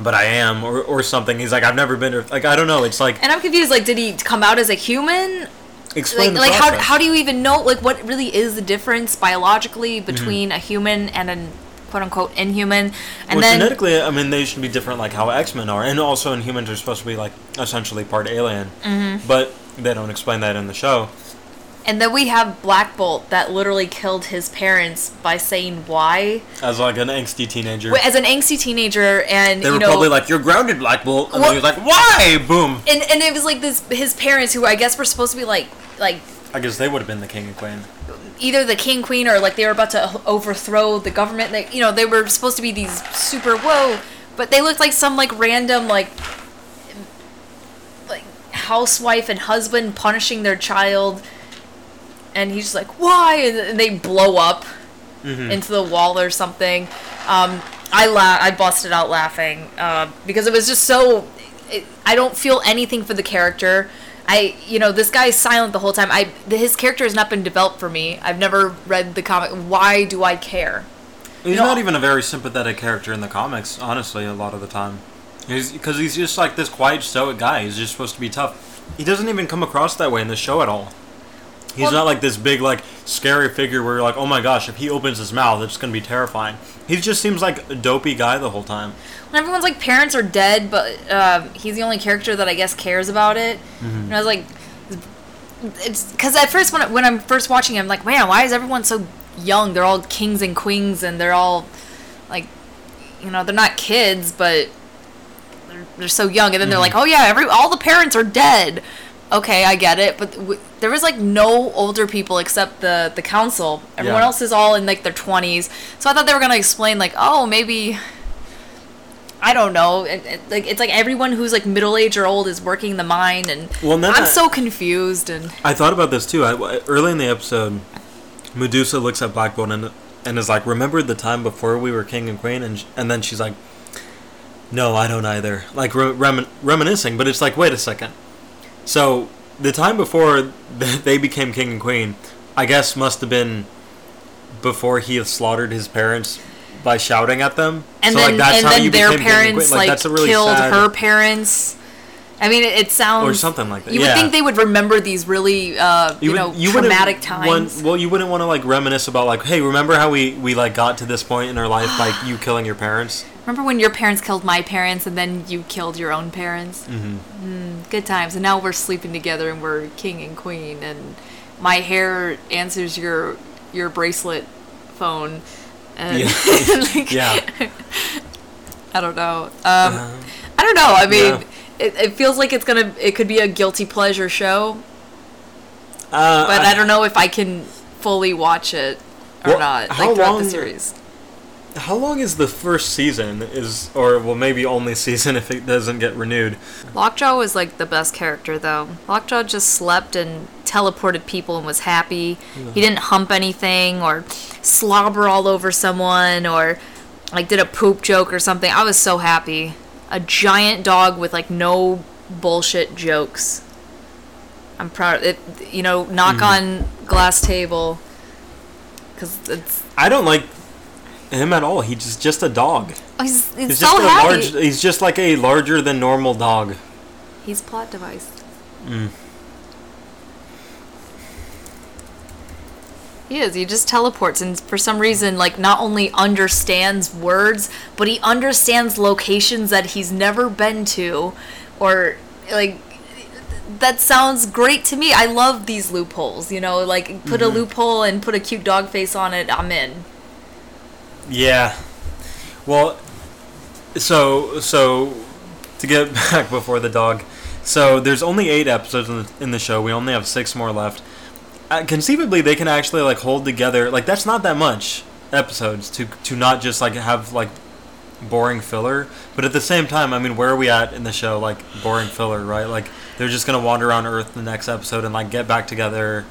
but I am or, or something he's like I've never been to like I don't know it's like and I'm confused. Like, did he come out as a human? explain Like, like how, how do you even know like what really is the difference biologically Mm-hmm. between a human and a quote unquote inhuman? And well, then genetically, I mean, they should be different, like how X Men are, and also Inhumans are supposed to be like essentially part alien, mm-hmm. but they don't explain that in the show. and then we have Black Bolt that literally killed his parents by saying why As like an angsty teenager, as an angsty teenager, and they you were know. probably like, "You're grounded, Black Bolt," and Well- then he was like, "Why?" Boom. and, and it was like this his parents who I guess were supposed to be like like I guess they would have been the king and queen. Either the king queen or like they were about to overthrow the government. They, you know they were supposed to be these super whoa but they looked like some like random like like housewife and husband punishing their child. And he's just like why? And they blow up into the wall or something. Um i la- i busted out laughing uh, because it was just so it, i don't feel anything for the character I, you know, this guy is silent the whole time. I, his character has not been developed for me. I've never read the comic. Why do I care? He's know- not even a very sympathetic character in the comics, honestly. A lot of the time, he's because he's just like this quiet, stoic guy. He's just supposed to be tough. He doesn't even come across that way in the show at all. He's Well- not like this big, like scary figure where you're like, oh my gosh, if he opens his mouth, it's gonna be terrifying. He just seems like a dopey guy the whole time. When everyone's like parents are dead, but um, he's the only character that I guess cares about it. And I was like, it's because at first when I- when I'm first watching, it, I'm like, man, why is everyone so young? They're all kings and queens, and they're all like, you know, they're not kids, but they're, they're so young. And then they're like, oh yeah, every all the parents are dead. Okay, I get it, but w- there was like no older people except the the council. Everyone Yeah. else is all in like their twenties. So I thought they were gonna explain like, oh, maybe I don't know. It, it, like it's like everyone who's like middle age or old is working the mine, and Well, I'm I- so confused. And I thought about this too. I, early in the episode, Medusa looks at Black Bolt and and is like, "Remember the time before we were king and queen?" And and then she's like, "No, I don't either." Like re- remin- reminiscing, but it's like, wait a second. So the time before *laughs* they became king and queen, I guess must have been before he slaughtered his parents by shouting at them. and so, then like, that's how you their parents queen. like, that's a really killed sad- her parents. I mean, it, it sounds Or something like that, You yeah. would think they would remember these really, uh, you, would- know, wouldn't traumatic want- times. well, you wouldn't want to like reminisce about like, hey, remember how we we like got to this point in our life, like you killing your parents. Remember when your parents killed my parents and then you killed your own parents? Mm-hmm. Mm, good times. And now we're sleeping together and we're king and queen. And my hair answers your your bracelet phone. And Yeah. *laughs* like, Yeah. *laughs* I don't know. Um, I don't know. I mean, yeah. it, it feels like it's gonna. It could be a guilty pleasure show, Uh, but I, don't know if I can fully watch it or Well, not. how Like throughout the long- series. How long is the first season? Is or well, maybe only *laughs* season if it doesn't get renewed. Lockjaw was like the best character though. Lockjaw just slept and teleported people and was happy. He didn't hump anything or slobber all over someone or like did a poop joke or something. I was so happy. A giant dog with like no bullshit jokes. I'm proud. It, you know, knock mm-hmm. on glass table. Cause it's I don't like him at all. He's just a dog. oh, he's, he's He's so just a happy. large. He's just like a larger than normal dog. He's plot device. Mm. He is. He just teleports, and for some reason, like not only understands words, but he understands locations that he's never been to, or like that sounds great to me. I love these loopholes. You know, like put a mm-hmm. loophole and put a cute dog face on it. I'm in. Yeah. Well, so so to get *laughs* back before the dog. So there's only eight episodes in the, in the show. We only have six more left. Uh, conceivably, they can actually like hold together. Like that's not that much. episodes to to not just like have like boring filler, but at the same time, I mean, where are we at in the show? Like boring filler, right? Like they're just gonna wander around Earth the next episode and like get back together,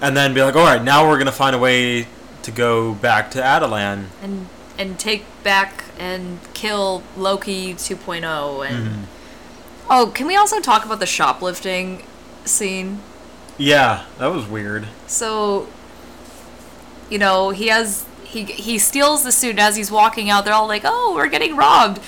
and then be like, all right, now we're gonna find a way to go back to Attilan. and and take back and kill Loki 2.0 and mm-hmm. Oh, can we also talk about the shoplifting scene? Yeah, that was weird. So you know, he has he he steals the suit and as he's walking out they're all like, "Oh, we're getting robbed."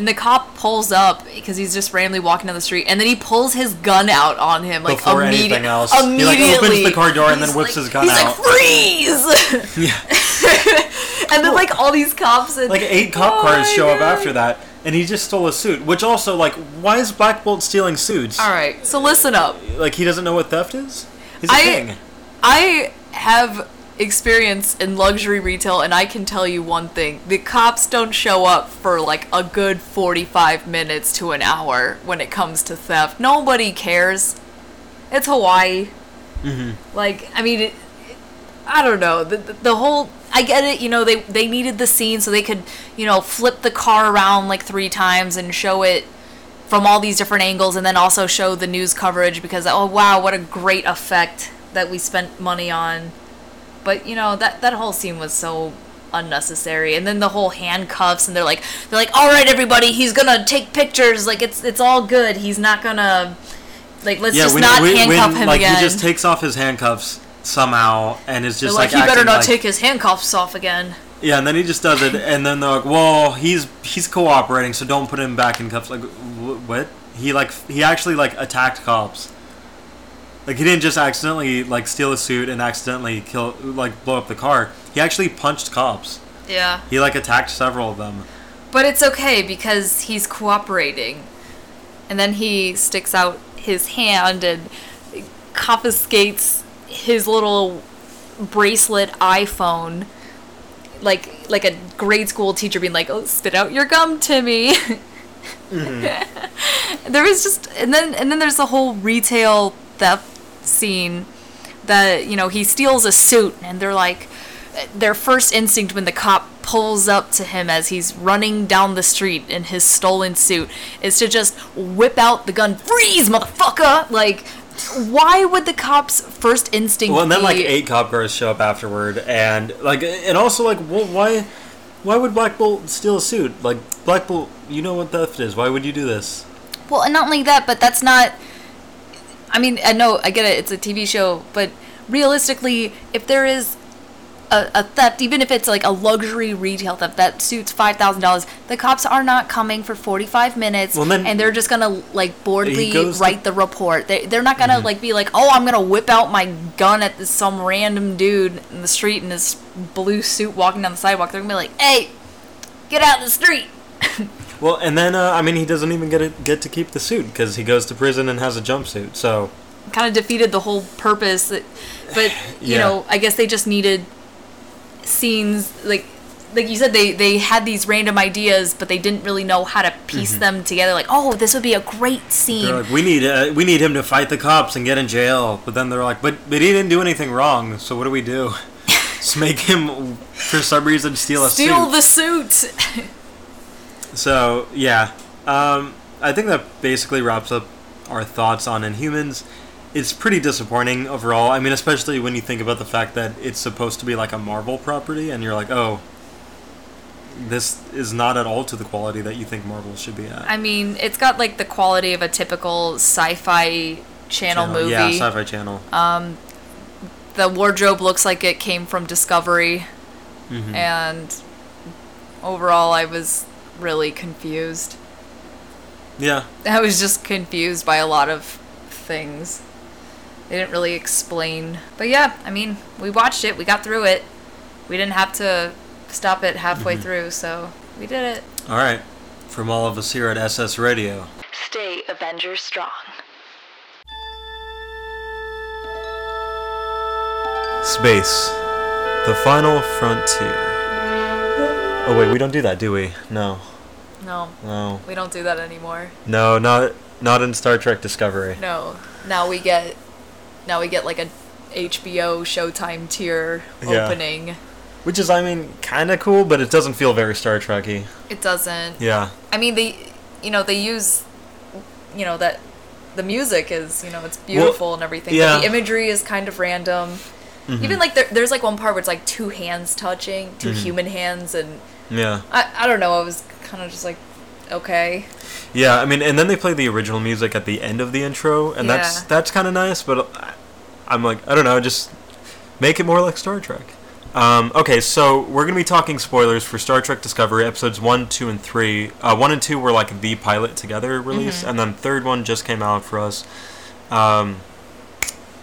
And the cop pulls up because he's just randomly walking down the street, and then he pulls his gun out on him like Before immedi- anything else. Immediately, He, like, opens the car door and then He's whips like- his gun he's out. like, "Freeze!" *laughs* Yeah, *laughs* and then like all these cops and like eight cop Oh cars show up after that, and he just stole a suit. Which also, like, why is Black Bolt stealing suits? All right, so listen up. Like he doesn't know what theft is. He's a I- king. I have experience in luxury retail and I can tell you one thing. The cops don't show up for like a good 45 minutes to an hour when it comes to theft. Nobody cares. It's Hawaii. Mm-hmm. Like, I mean, it, it- I don't know. The, the, the whole I get it, you know, they they needed the scene so they could, you know, flip the car around like 3 times and show it from all these different angles and then also show the news coverage because oh wow what a great effect that we spent money on but you know that that whole scene was so unnecessary and then the whole handcuffs and they're like they're like all right everybody he's gonna take pictures like it's it's all good he's not gonna like let's just not handcuff him like again he just takes off his handcuffs somehow and is just like, like, he better not like- take his handcuffs off again Yeah, and then he just does it, and then they're like, "Well, he's he's cooperating, so don't put him back in cuffs." Like, wh- what? He like he actually like attacked cops. Like he didn't just accidentally like steal a suit and accidentally kill like blow up the car. He actually punched cops. yeah He like attacked several of them. But it's okay because he's cooperating. And then he sticks out his hand and confiscates his little bracelet iPhone. Like like a grade school teacher being like, "Oh, spit out your gum, Timmy." Mm-hmm. *laughs* there was just and then and then there's the whole retail theft scene that you know he steals a suit and they're like their first instinct when the cop pulls up to him as he's running down the street in his stolen suit is to just whip out the gun freeze motherfucker like why would the cops first instinct Well, and then like eight cop cars show up afterward, and like and also like, well, why why would Black Bolt steal a suit? Like Black Bolt, you know what theft is. Why would you do this? Well, and not only that, but that's not. I mean, I know, I get it, it's a TV show, but realistically, if there is a, a theft, even if it's like a luxury retail theft that suits $5,000, the cops are not coming for 45 minutes Well, then- and they're just gonna like boredly goes to- write the report. They, they're not gonna mm-hmm. like be like, oh, I'm gonna whip out my gun at this, some random dude in the street in this blue suit walking down the sidewalk. They're gonna be like, hey, get out of the street. *laughs* Well, and then uh, I mean, he doesn't even get it, get to keep the suit because he goes to prison and has a jumpsuit. So kind of defeated the whole purpose that but *sighs* you Yeah. know i guess they just needed scenes like like you said they they had these random ideas but they didn't really know how to piece them together like oh this would be a great scene they're like, we need uh, we need him to fight the cops and get in jail. But then they're like, but but he didn't do anything wrong. So what do we do? *laughs* Just make him for some reason steal a steal suit. the suit *laughs* So yeah, um, I think that basically wraps up our thoughts on Inhumans. It's pretty disappointing overall. I mean, especially when you think about the fact that it's supposed to be like a Marvel property, and you're like, oh, this is not at all to the quality that you think Marvel should be at. i mean it's got like the quality of a typical sci-fi channel, movie Yeah, Sci-Fi Channel. the wardrobe looks like it came from discovery Mm-hmm. and overall i was really confused yeah, I was just confused by a lot of things. They didn't really explain. But yeah, I mean, we watched it, we got through it. We didn't have to stop it halfway Mm-hmm. through, so we did it. all right. From all of us here at SS Radio. Stay Avengers strong. Space. The final frontier. Oh wait, we don't do that, do we? No. No, No. we don't do that anymore. No, not not in Star Trek Discovery. No. Now we get now we get like a HBO Showtime tier Yeah. opening. which is I mean kind of cool, but it doesn't feel very Star Trekky. It doesn't. Yeah. I mean, they, you know, they use, you know, that the music is, you know, it's beautiful and everything. yeah. But the imagery is kind of random. mm-hmm. Even like there, there's like one part where it's like two hands touching, 2 human hands, and Yeah. I, I don't know. I was kind of just like, okay. Yeah, I mean, and then they play the original music at the end of the intro, and that's Yeah. that's kind of nice. But I- I'm like, I don't know, just make it more like Star Trek. Um, okay, so we're gonna be talking spoilers for Star Trek Discovery episodes one, two, and three. Uh, one and two were like the pilot together release, and then third one just came out for us. Um,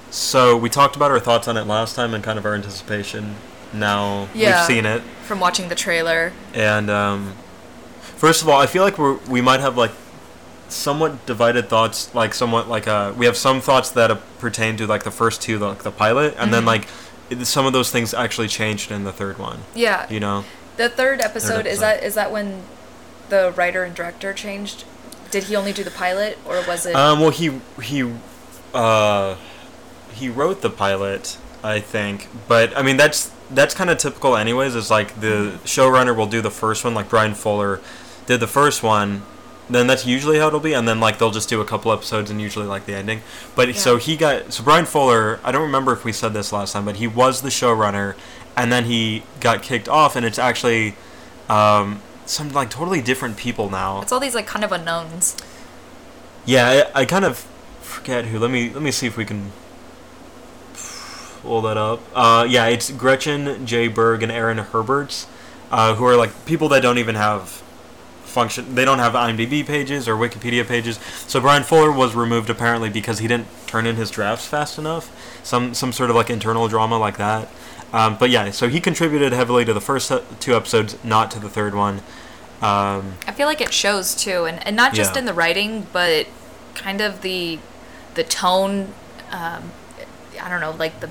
so we talked about our thoughts on it last time and kind of our anticipation. Now Yeah. we've seen it, From watching the trailer. and um, first of all, I feel like we're, we might have like somewhat divided thoughts. Like somewhat like uh, we have some thoughts that uh, pertain to like the first two, like the pilot, and then like it, some of those things actually changed in the third one. Yeah. You know? The third episode, is episode. that is that when the writer and director changed? Did he only do the pilot, or was it? Um, well, he he uh, he wrote the pilot, I think, but I mean that's that's kind of typical, anyways. Is like the showrunner will do the first one, like Bryan Fuller did the first one. Then that's usually how it'll be, and then like they'll just do a couple episodes and usually like the ending. But so he got so Bryan Fuller. I don't remember if we said this last time, but he was the showrunner, and then he got kicked off, and it's actually um, some like totally different people now. it's all these like kind of unknowns. Yeah, I, I kind of forget who. Let me let me see if we can pull that up. Uh, yeah, it's Gretchen J. Berg and Aaron Harberts, uh, who are like people that don't even have function. They don't have IMDb pages or Wikipedia pages. So Bryan Fuller was removed apparently because he didn't turn in his drafts fast enough. Some some sort of like internal drama like that. Um, but yeah, so he contributed heavily to the first two episodes, not to the third one. Um, I feel like it shows too, and, and not just Yeah. in the writing, but kind of the the tone. Um, I don't know, like the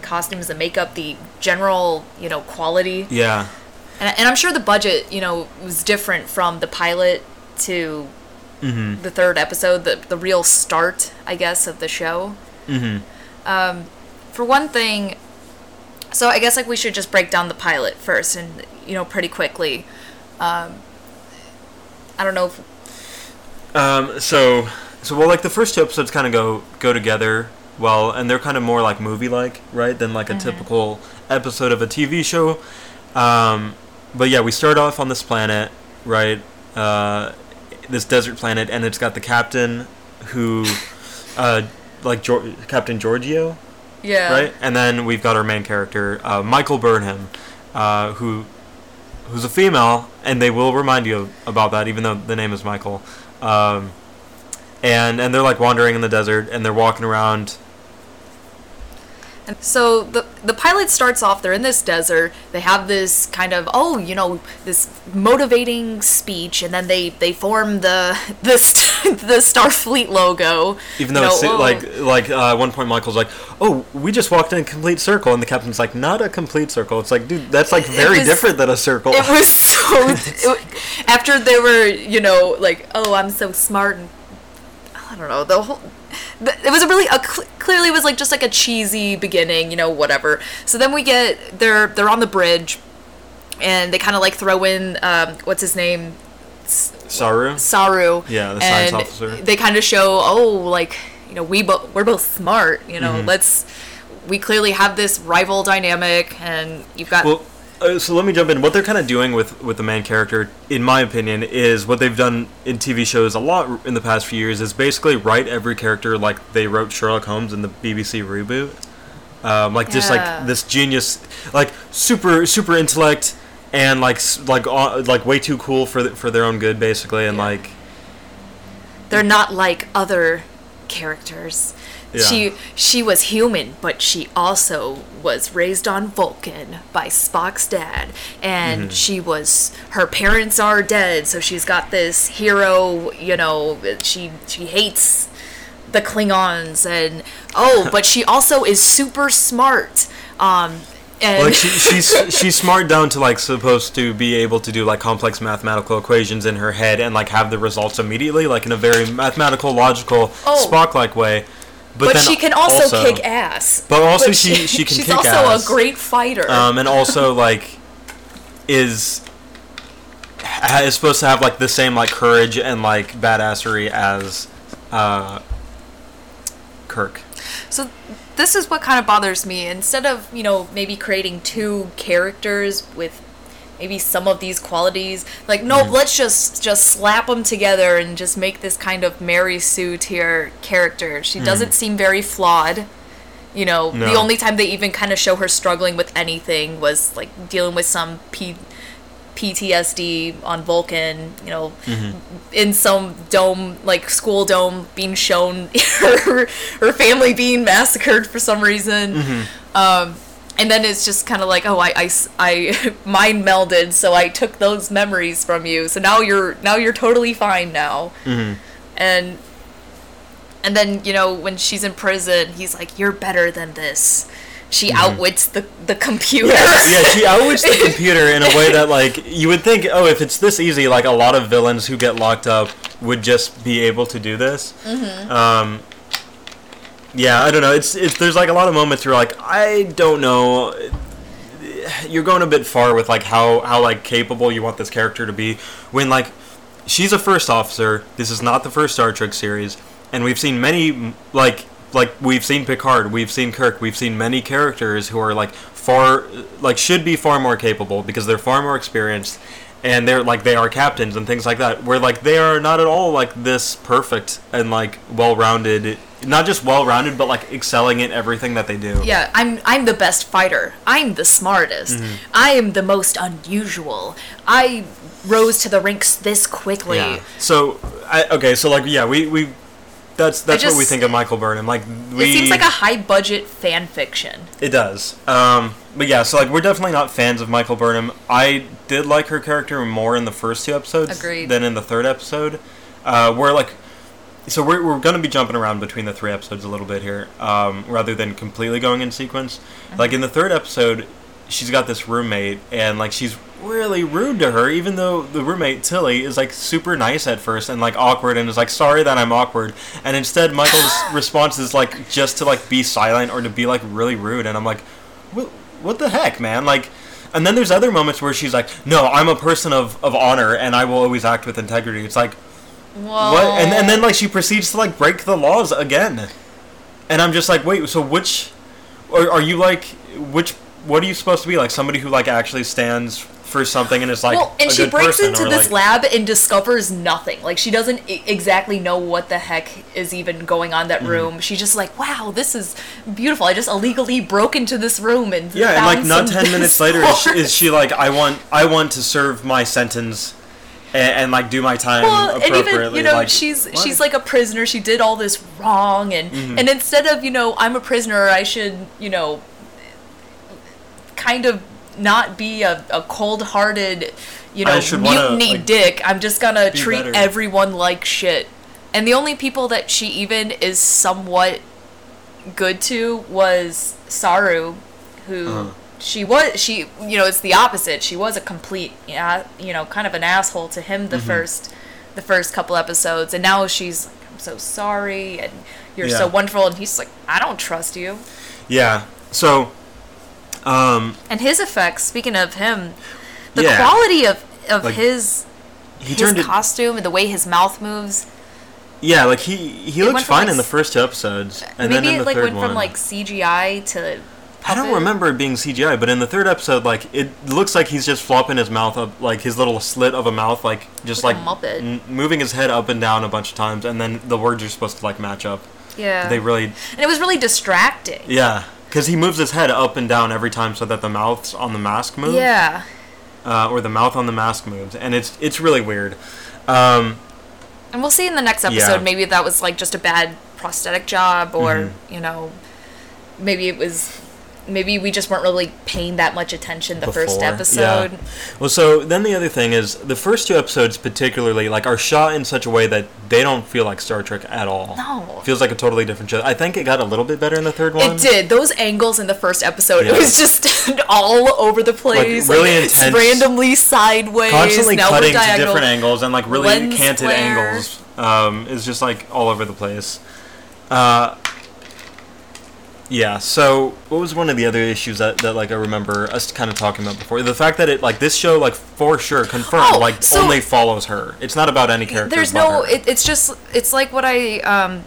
the costumes, the makeup, the general you know quality, yeah. and, and I'm sure the budget you know was different from the pilot to Mm-hmm. the third episode, the the real start, I guess, of the show. Mm-hmm. Um, for one thing, so I guess like we should just break down the pilot first, and you know pretty quickly. Um, I don't know if Um, so, so well, like the first two episodes kind of go go together well, and they're kind of more like movie like, right, than like a typical episode of a TV show. Um, but yeah, we start off on this planet, right, uh, this desert planet, and it's got the captain who, uh, like Captain Georgiou, yeah, right, and then we've got our main character, uh, Michael Burnham, uh, who who's a female, and they will remind you about that, even though the name is Michael. Um, and and they're like wandering in the desert, and they're walking around. And so the the pilot starts off. They're in this desert. They have this kind of oh, you know, this motivating speech, and then they they form the *laughs* the *laughs* the Starfleet logo. Even though you know, it's oh, like like uh, at one point Michael's like, "Oh, we just walked in a complete circle," and the captain's like, "Not a complete circle." It's like, dude, that's like very was- different than a circle. it was *laughs* so it, after they were you know like oh i'm so smart and i don't know the whole it was a really a, cl- clearly it was like just like a cheesy beginning you know whatever so then we get they're they're on the bridge and they kind of like throw in um, what's his name Saru. saru Yeah, the science and officer. they kind of show oh like you know we both we're both smart you know Mm-hmm. let's we clearly have this rival dynamic and you've got Well, uh, so let me jump in. What they're kind of doing with with the main character, in my opinion, is what they've done in TV shows a lot in the past few years. Is basically write every character like they wrote Sherlock Holmes in the BBC reboot. Um, like just like this genius, like super super intellect, and like like uh, like way too cool for th- for their own good, basically, and Yeah. like they're not like other characters. Yeah. She she was human, but she also was raised on Vulcan by Spock's dad, and Mm-hmm. she was her parents are dead, so she's got this hero. You know, she she hates the Klingons, and oh, *laughs* but she also is super smart. Um, and like she, she's *laughs* she's smart down to like supposed to be able to do like complex mathematical equations in her head and like have the results immediately like in a very mathematical logical Oh. spock like way but then she can also, kick ass. But also she- she can *laughs* kick ass. she's also ass. a great fighter. um, and also *laughs* like is is supposed to have like the same like courage and like badassery as uh, Kirk. So this is what kind of bothers me. Instead of, you know, maybe creating two characters with maybe some of these qualities, like no, Mm-hmm. let's just just slap them together and just make this kind of Mary Sue tier character. She doesn't seem very flawed. You know, the Mm-hmm. Only time they even kind of show her struggling with anything was like dealing with some P- PTSD on Vulcan, you know, Mm-hmm. in some dome, like school dome, being shown *laughs* her, her family being massacred for some reason. Mm-hmm. Um, and then it's just kind of like, oh, I, I, I *laughs* mind melded, so I took those memories from you. So now you're now you're totally fine now. Mm-hmm. And and then you know when she's in prison, he's like, you're better than this. She outwits the the computer. Mm-hmm. yeah, she outwits the *laughs* computer in a way that like you would think, oh, if it's this easy, like a lot of villains who get locked up would just be able to do this. Mm-hmm. Um, yeah, I don't know. It's it's there's like a lot of moments where like I don't know. You're going a bit far with like how how like capable you want this character to be when like she's a first officer. This is not the first Star Trek series, and we've seen many like like we've seen Picard, we've seen Kirk, we've seen many characters who are like far like should be far more capable because they're far more experienced and they're like they are captains and things like that where like they are not at all like this perfect and like well-rounded not just well-rounded but like excelling in everything that they do Yeah, I'm I'm the best fighter. I'm the smartest. Mm-hmm. I am the most unusual. I rose to the ranks this quickly. Yeah. So, I, okay, so like, yeah, we we that's that's what we think of Michael Burnham. Like, we It seems like a high budget fan fiction. it does. Um, but yeah, so like, we're definitely not fans of Michael Burnham. I did like her character more in the first two episodes Agreed. than in the third episode. Uh, where like, so we're we're gonna be jumping around between the three episodes a little bit here, um, rather than completely going in sequence. Like in the third episode, she's got this roommate, and like she's really rude to her, even though the roommate Tilly is like super nice at first and like awkward and is like sorry that I'm awkward, and instead Michael's *laughs* response is like just to like be silent or to be like really rude, and I'm like, what what the heck, man, like. And then there's other moments where she's like, "No, I'm a person of, of honor, and I will always act with integrity." It's like, Whoa. what? And, and then like she proceeds to like break the laws again, and I'm just like, wait, so which, or are you like which? What are you supposed to be like? Somebody who like actually stands for something and is like well, and a she breaks into this like, lab and discovers nothing. Like she doesn't I- exactly know what the heck is even going on in Mm-hmm. that room. She's just like, "Wow, this is beautiful. I just illegally broke into this room and Yeah, and like not ten minutes later is she, is she like, I want I want to serve my sentence, and, and like do my time well, and appropriately. even you know like, she's what? she's like a prisoner. She did all this wrong, and Mm-hmm. and instead of you know I'm a prisoner, I should you know kind of not be a, a cold-hearted you know mutiny like, dick. I'm just gonna treat better. everyone like shit. And the only people that she even is somewhat good to was Saru, who Uh-huh. She was. She, you know, it's the opposite. She was a complete, yeah, you know, kind of an asshole to him the Mm-hmm. first, the first couple episodes, and now she's like, I'm so sorry, and you're so wonderful, and he's like, I don't trust you. yeah. So, um, And his effects. Speaking of him, the Yeah. quality of of Like, his he his costume and the way his mouth moves. Yeah, like he he looked fine like, in the first two episodes, and Maybe then in it the like third went one. from like CGI to. I don't remember it being CGI, but in the third episode, like it looks like he's just flopping his mouth up, like his little slit of a mouth, like just Like like, moving his head up and down a bunch of times, and then the words are supposed to like match up. Yeah. They really, and it was really distracting. yeah, because he moves his head up and down every time so that the mouths on the mask move, Yeah. uh, or the mouth on the mask moves, and it's it's really weird. Um, And we'll see in the next episode. Yeah. Maybe that was like just a bad prosthetic job, or Mm-hmm. you know, maybe it was. Maybe we just weren't really paying that much attention the first episode. Yeah. Well, so then the other thing is the first two episodes, particularly, like are shot in such a way that they don't feel like Star Trek at all. No. feels like a totally different show. I think it got a little bit better in the third one. It did. Those angles in the first episode, Yeah. it was just *laughs* all over the place. really it's intense. randomly sideways. Constantly now cutting to different angles and like really Lens canted flare. angles. Um, is just like all over the place. Uh, Yeah. So, what was one of the other issues that, that like I remember us kind of talking about before? The fact that it like this show like for sure confirmed Oh, like so- only follows her. It's not about any character. There's no. It, it's just. It's like what I um,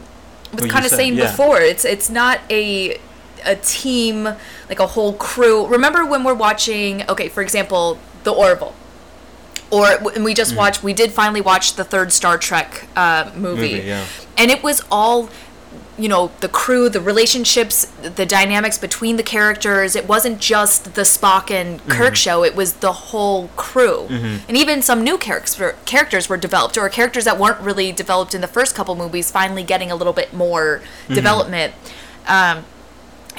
was kind of saying yeah. before. It's it's not a a team like a whole crew. Remember when we're watching? Okay, for example, the Orville. Or when we Mm-hmm. just watched, we did finally watch the third Star Trek uh, movie, Movie, yeah. and it was all you know the crew the relationships the dynamics between the characters it wasn't just the spock and Mm-hmm. kirk show it was the whole crew and even some new character characters were developed or characters that weren't really developed in the first couple movies finally getting a little bit more Mm-hmm. development um,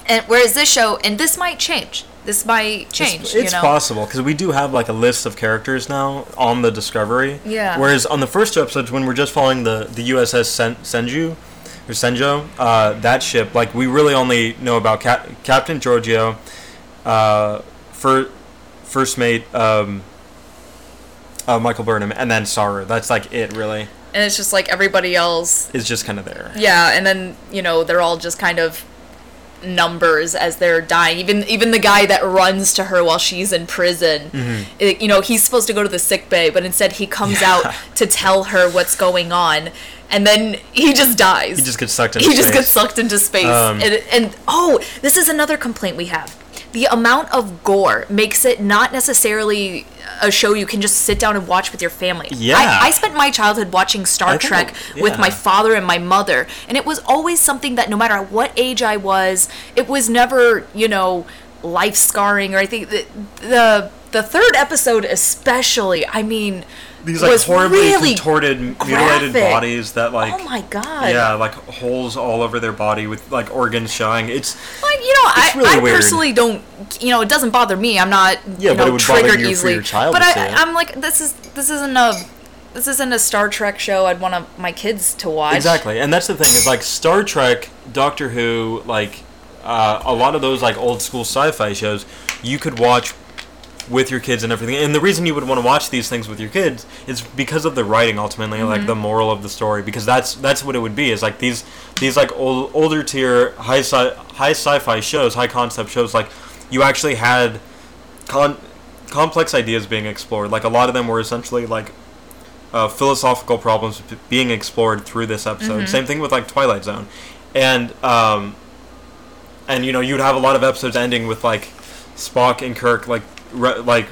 and whereas this show and this might change this might change It's, you know possible because we do have like a list of characters now on the Discovery. Yeah. Whereas on the first two episodes, when we're just following the the USS Sen- Shenzhou or Shenzhou, uh, that ship, like we really only know about Cap- Captain Georgiou, uh, fir- first mate um, uh, Michael Burnham, and then Saru. That's like it. Really, and it's just like everybody else is just kind of there. Yeah, and then you know they're all just kind of numbers as they're dying. Even even the guy that runs to her while she's in prison, Mm-hmm. it- you know, he's supposed to go to the sick bay, but instead he comes out to tell her what's going on, and then he just dies. He just gets sucked into he just space. gets sucked into space. Um, and, and oh, this is another complaint we have. The amount of gore makes it not necessarily a show you can just sit down and watch with your family. Yeah. I, I spent my childhood watching Star I think Trek with my father and my mother, and it was always something that no matter what age I was, it was never, you know, life scarring or I think the the, the third episode especially, I mean, These like horribly really contorted, mutilated bodies that like. Oh my god. Yeah, like holes all over their body with like organs showing. It's Like, you know, I, really I weird. personally don't, you know, it doesn't bother me. I'm not, Yeah, you but know, it would triggered you easily. but I, I'm like, this is this isn't a this isn't a Star Trek show I'd want to, my kids to watch. Exactly, and that's the thing is like Star Trek, Doctor Who, like uh, a lot of those like old school sci-fi shows, you could watch with your kids and everything. And the reason you would want to watch these things with your kids is because of the writing ultimately, Mm-hmm. like the moral of the story. Because that's that's what it would be. Is like these these like old, older tier high sci high sci-fi shows, high concept shows. Like you actually had con- complex ideas being explored. Like a lot of them were essentially like uh, philosophical problems being explored through this episode. Same thing with like Twilight Zone, and um, and you know you'd have a lot of episodes ending with like Spock and Kirk like re- like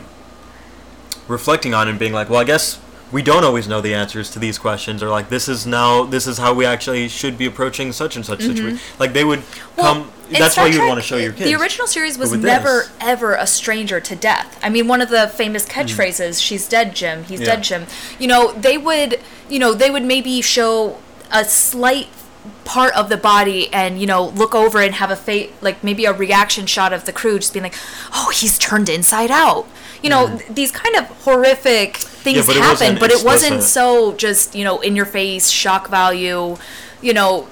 reflecting on and being like, well, I guess we don't always know the answers to these questions, or like this is now this is how we actually should be approaching such and such situation. Mm-hmm. Like they would come. that's Star why you'd want to show your kids. The original series was never this- ever a stranger to death. I mean, one of the famous mm-hmm. catchphrases, "She's dead, Jim. He's. Yeah. dead, Jim." You know, they would, you know, they would maybe show a slight part of the body and you know look over and have a fate like maybe a reaction shot of the crew just being like oh he's turned inside out. You know th- these kind of horrific things Mm. but happen wasn't but it wasn't so just you know in your face shock value. You know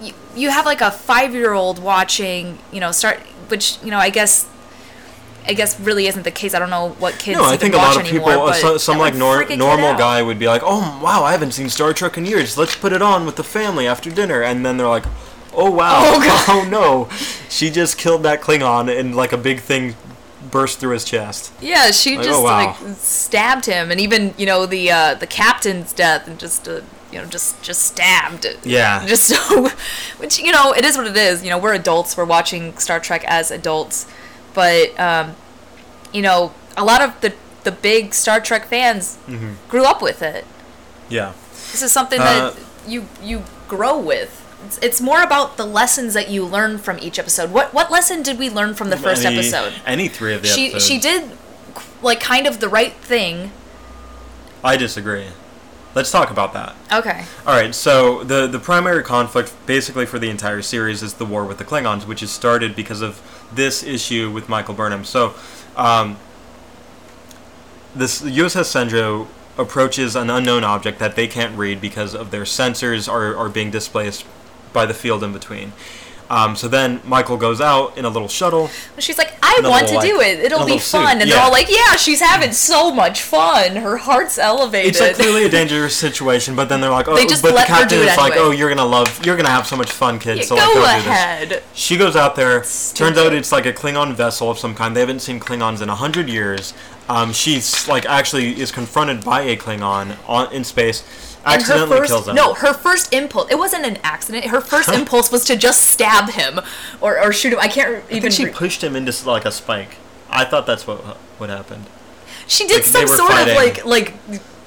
you, you have like a five year old watching you know start which you know i guess i guess really isn't the case i don't know what kids No, I think a lot of anymore, people, uh, but some, some like nor- freak a kid normal guy would be like, "Oh wow, I haven't seen Star Trek in years. Let's put it on with the family after dinner." And then they're like, "Oh wow, oh, *laughs* no, she just killed that Klingon, and like a big thing burst through his chest." Yeah, she Like, just oh, wow. like stabbed him, and even you know the uh, the captain's death, and just uh, you know just just stabbed. It. Yeah. Just so, *laughs* which you know it is what it is. You know we're adults, we're watching Star Trek as adults, but um, you know a lot of the the big Star Trek fans Mm-hmm. grew up with it. Yeah, This is something Uh, that you you grow with. It's, it's more about the lessons that you learn from each episode. What what lesson did we learn from the first any, episode? Any three of the She episodes. she did like kind of the right thing. I disagree. Let's talk about that. Okay. All right, so the the primary conflict, basically for the entire series, is the war with the Klingons, which is started because of this issue with Michael Burnham. So, um, this USS Shenzhou approaches an unknown object that they can't read because of their sensors are, are being displaced by the field in between. Um, so then Michael goes out in a little shuttle. She's like, I want to little, do it. It'll be little suit, fun. And they're all like, yeah, she's having so much fun. Her heart's elevated. It's like clearly a dangerous situation, but then they're like, *laughs* oh, They just but let the her captain do it is like, oh, you're gonna love, you're gonna have so much fun, kid. Yeah, so go like, go ahead. She goes out there. Turns out it's like a Klingon vessel of some kind. They haven't seen Klingons in a hundred years. Um, she's like actually is confronted by a Klingon on in space. And her first, kills him. no, her first impulse, it wasn't an accident. Her first impulse was to just stab him or, or shoot him. I can't I even. think she re- pushed him into like a spike. I thought that's what what happened. She did Like, some sort fighting. of like like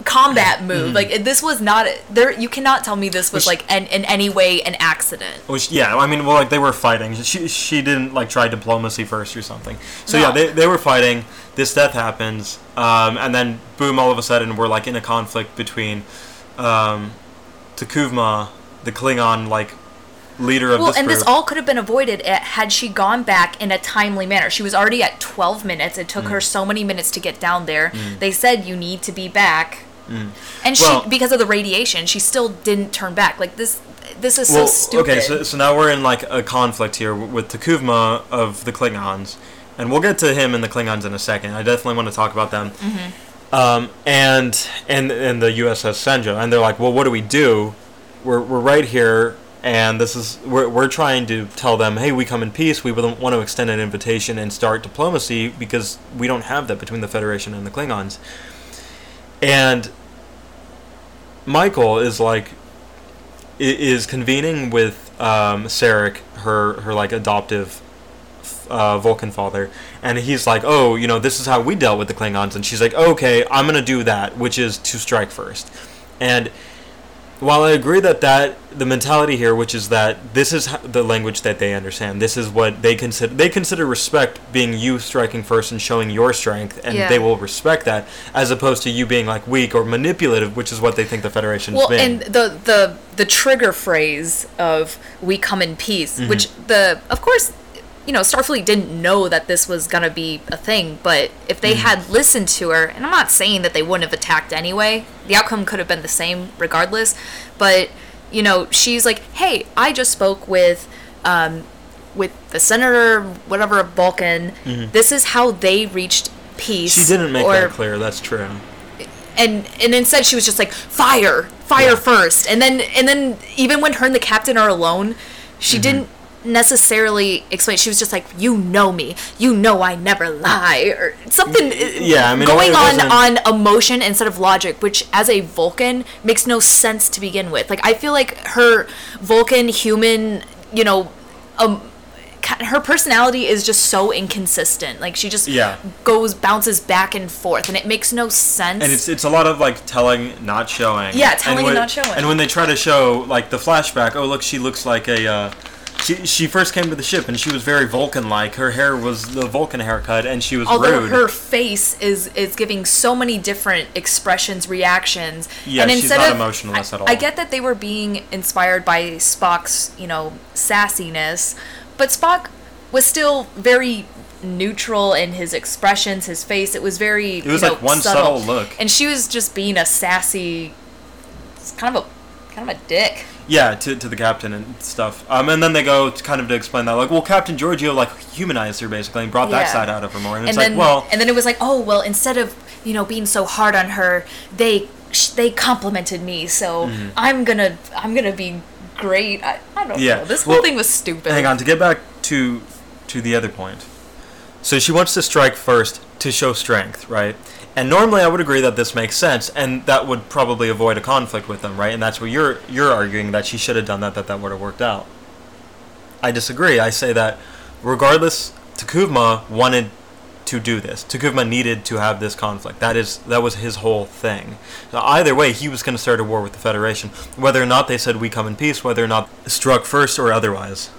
combat *laughs* move. Like this was not there. You cannot tell me this was Which- like an, in any way an accident. Which yeah, I mean, well, like they were fighting. She she didn't like try diplomacy first or something. So yeah, they they were fighting. This death happens, um, and then boom, all of a sudden we're like in a conflict between um, T'Kuvma, the Klingon like leader of. Well, this and group. this all could have been avoided uh, had she gone back in a timely manner. She was already at 12 minutes. It Mm. took her so many minutes to get down there. They said you need to be back. And Mm. Well- she because of the radiation, she still didn't turn back. Like this this is well, so stupid. okay, so, so now we're in like a conflict here with T'Kuvma of the Klingons, and we'll get to him and the Klingons in a second. I definitely want to talk about them. Mm-hmm. Um, and and and the USS Shenzhou, and they're like, well, what do we do? We're we're right here, and this is we're we're trying to tell them, hey, we come in peace. We want to extend an invitation and start diplomacy because we don't have that between the Federation and the Klingons. And Michael is like is convening with um, Sarek, her her like adoptive uh, Vulcan father, and he's like, "Oh, you know, this is how we dealt with the Klingons," and she's like, "Okay, I'm gonna do that, which is to strike first. And while I agree that that the mentality here, which is that this is the language that they understand, this is what they consider they consider respect being you striking first and showing your strength, and Yeah. they will respect that, as opposed to you being like weak or manipulative, which is what they think the Federation well, is being. and the the the trigger phrase of "we come in peace," Mm-hmm. which the of course, you know, Starfleet didn't know that this was gonna be a thing. But if they Mm-hmm. had listened to her, and I'm not saying that they wouldn't have attacked anyway, the outcome could have been the same regardless. But you know, she's like, "Hey, I just spoke with." Um, with the senator, whatever Vulcan, this is how they reached peace. Mm-hmm. she didn't make or, that clear. That's true. and and instead she was just like fire fire Yeah. first and then and then even when her and the captain are alone she Mm-hmm. didn't necessarily explain she was just like you know me you know i never lie or something uh, yeah, I mean, going on on emotion instead of logic which as a vulcan makes no sense to begin with like i feel like her vulcan human you know um her personality is just so inconsistent like she just Yeah. goes bounces back and forth and it makes no sense And it's it's a lot of like telling, not showing. Yeah, telling and when, not showing. And when they try to show like the flashback, oh look, she looks like a. Uh, she she first came to the ship and she was very Vulcan-like. Her hair was the Vulcan haircut, and she was although rude. her face is is giving so many different expressions reactions Yeah, and she's instead not of, emotionless I, at all. I get that they were being inspired by spock's you know sassiness but spock was still very neutral in his expressions his face it was very It was you know, like one subtle look. and she was just being a sassy kind of a kind of a dick yeah, to, to the captain and stuff. Um, and then they go to kind of to explain that, like, well, Captain Georgiou like humanized her basically and brought that Yeah. side out of her more. And, it's then like, well, and then it was like oh well instead of you know being so hard on her they sh- they complimented me so i'm gonna i'm gonna be great i, I don't Mm-hmm. Yeah, know this whole well, thing was stupid Hang on, to get back to to the other point. So she wants to strike first to show strength, right? And normally I would agree that this makes sense and that would probably avoid a conflict with them, right? And that's what you're you're arguing that she should have done that that that would have worked out. I disagree. I say that regardless T'Kuvma wanted to do this. T'Kuvma needed to have this conflict. That is that was his whole thing. So either way, he was going to start a war with the Federation, whether or not they said we come in peace, whether or not struck first or otherwise.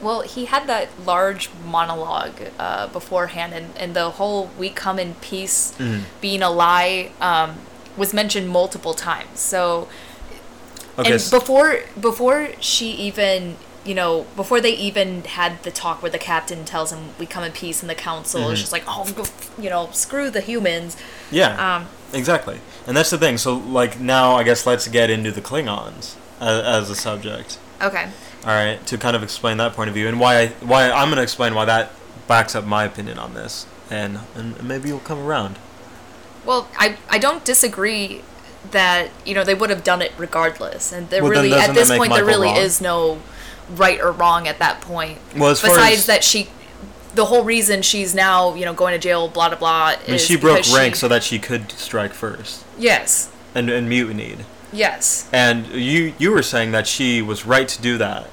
Well he had that large monologue uh, beforehand and, and the whole we come in peace Mm-hmm. being a lie um, was mentioned multiple times so Okay. and before before she even you know before they even had the talk where the captain tells him we come in peace and the council Mm-hmm. is just like oh you know screw the humans yeah. um, exactly. And that's the thing. So like now, I guess let's get into the Klingons as, as a subject. Okay. All right, to kind of explain that point of view and why I, why I'm going to explain why that backs up my opinion on this, and and maybe you'll come around. Well, I I don't disagree that you know they would have done it regardless, and there Well, really at this point there really wrong? is no right or wrong at that point. Well, as far Besides that she, the whole reason she's now you know going to jail, blah blah blah. I mean, is she broke rank she- so that she could strike first yes, and and mutinied. Yes. And you you were saying that she was right to do that.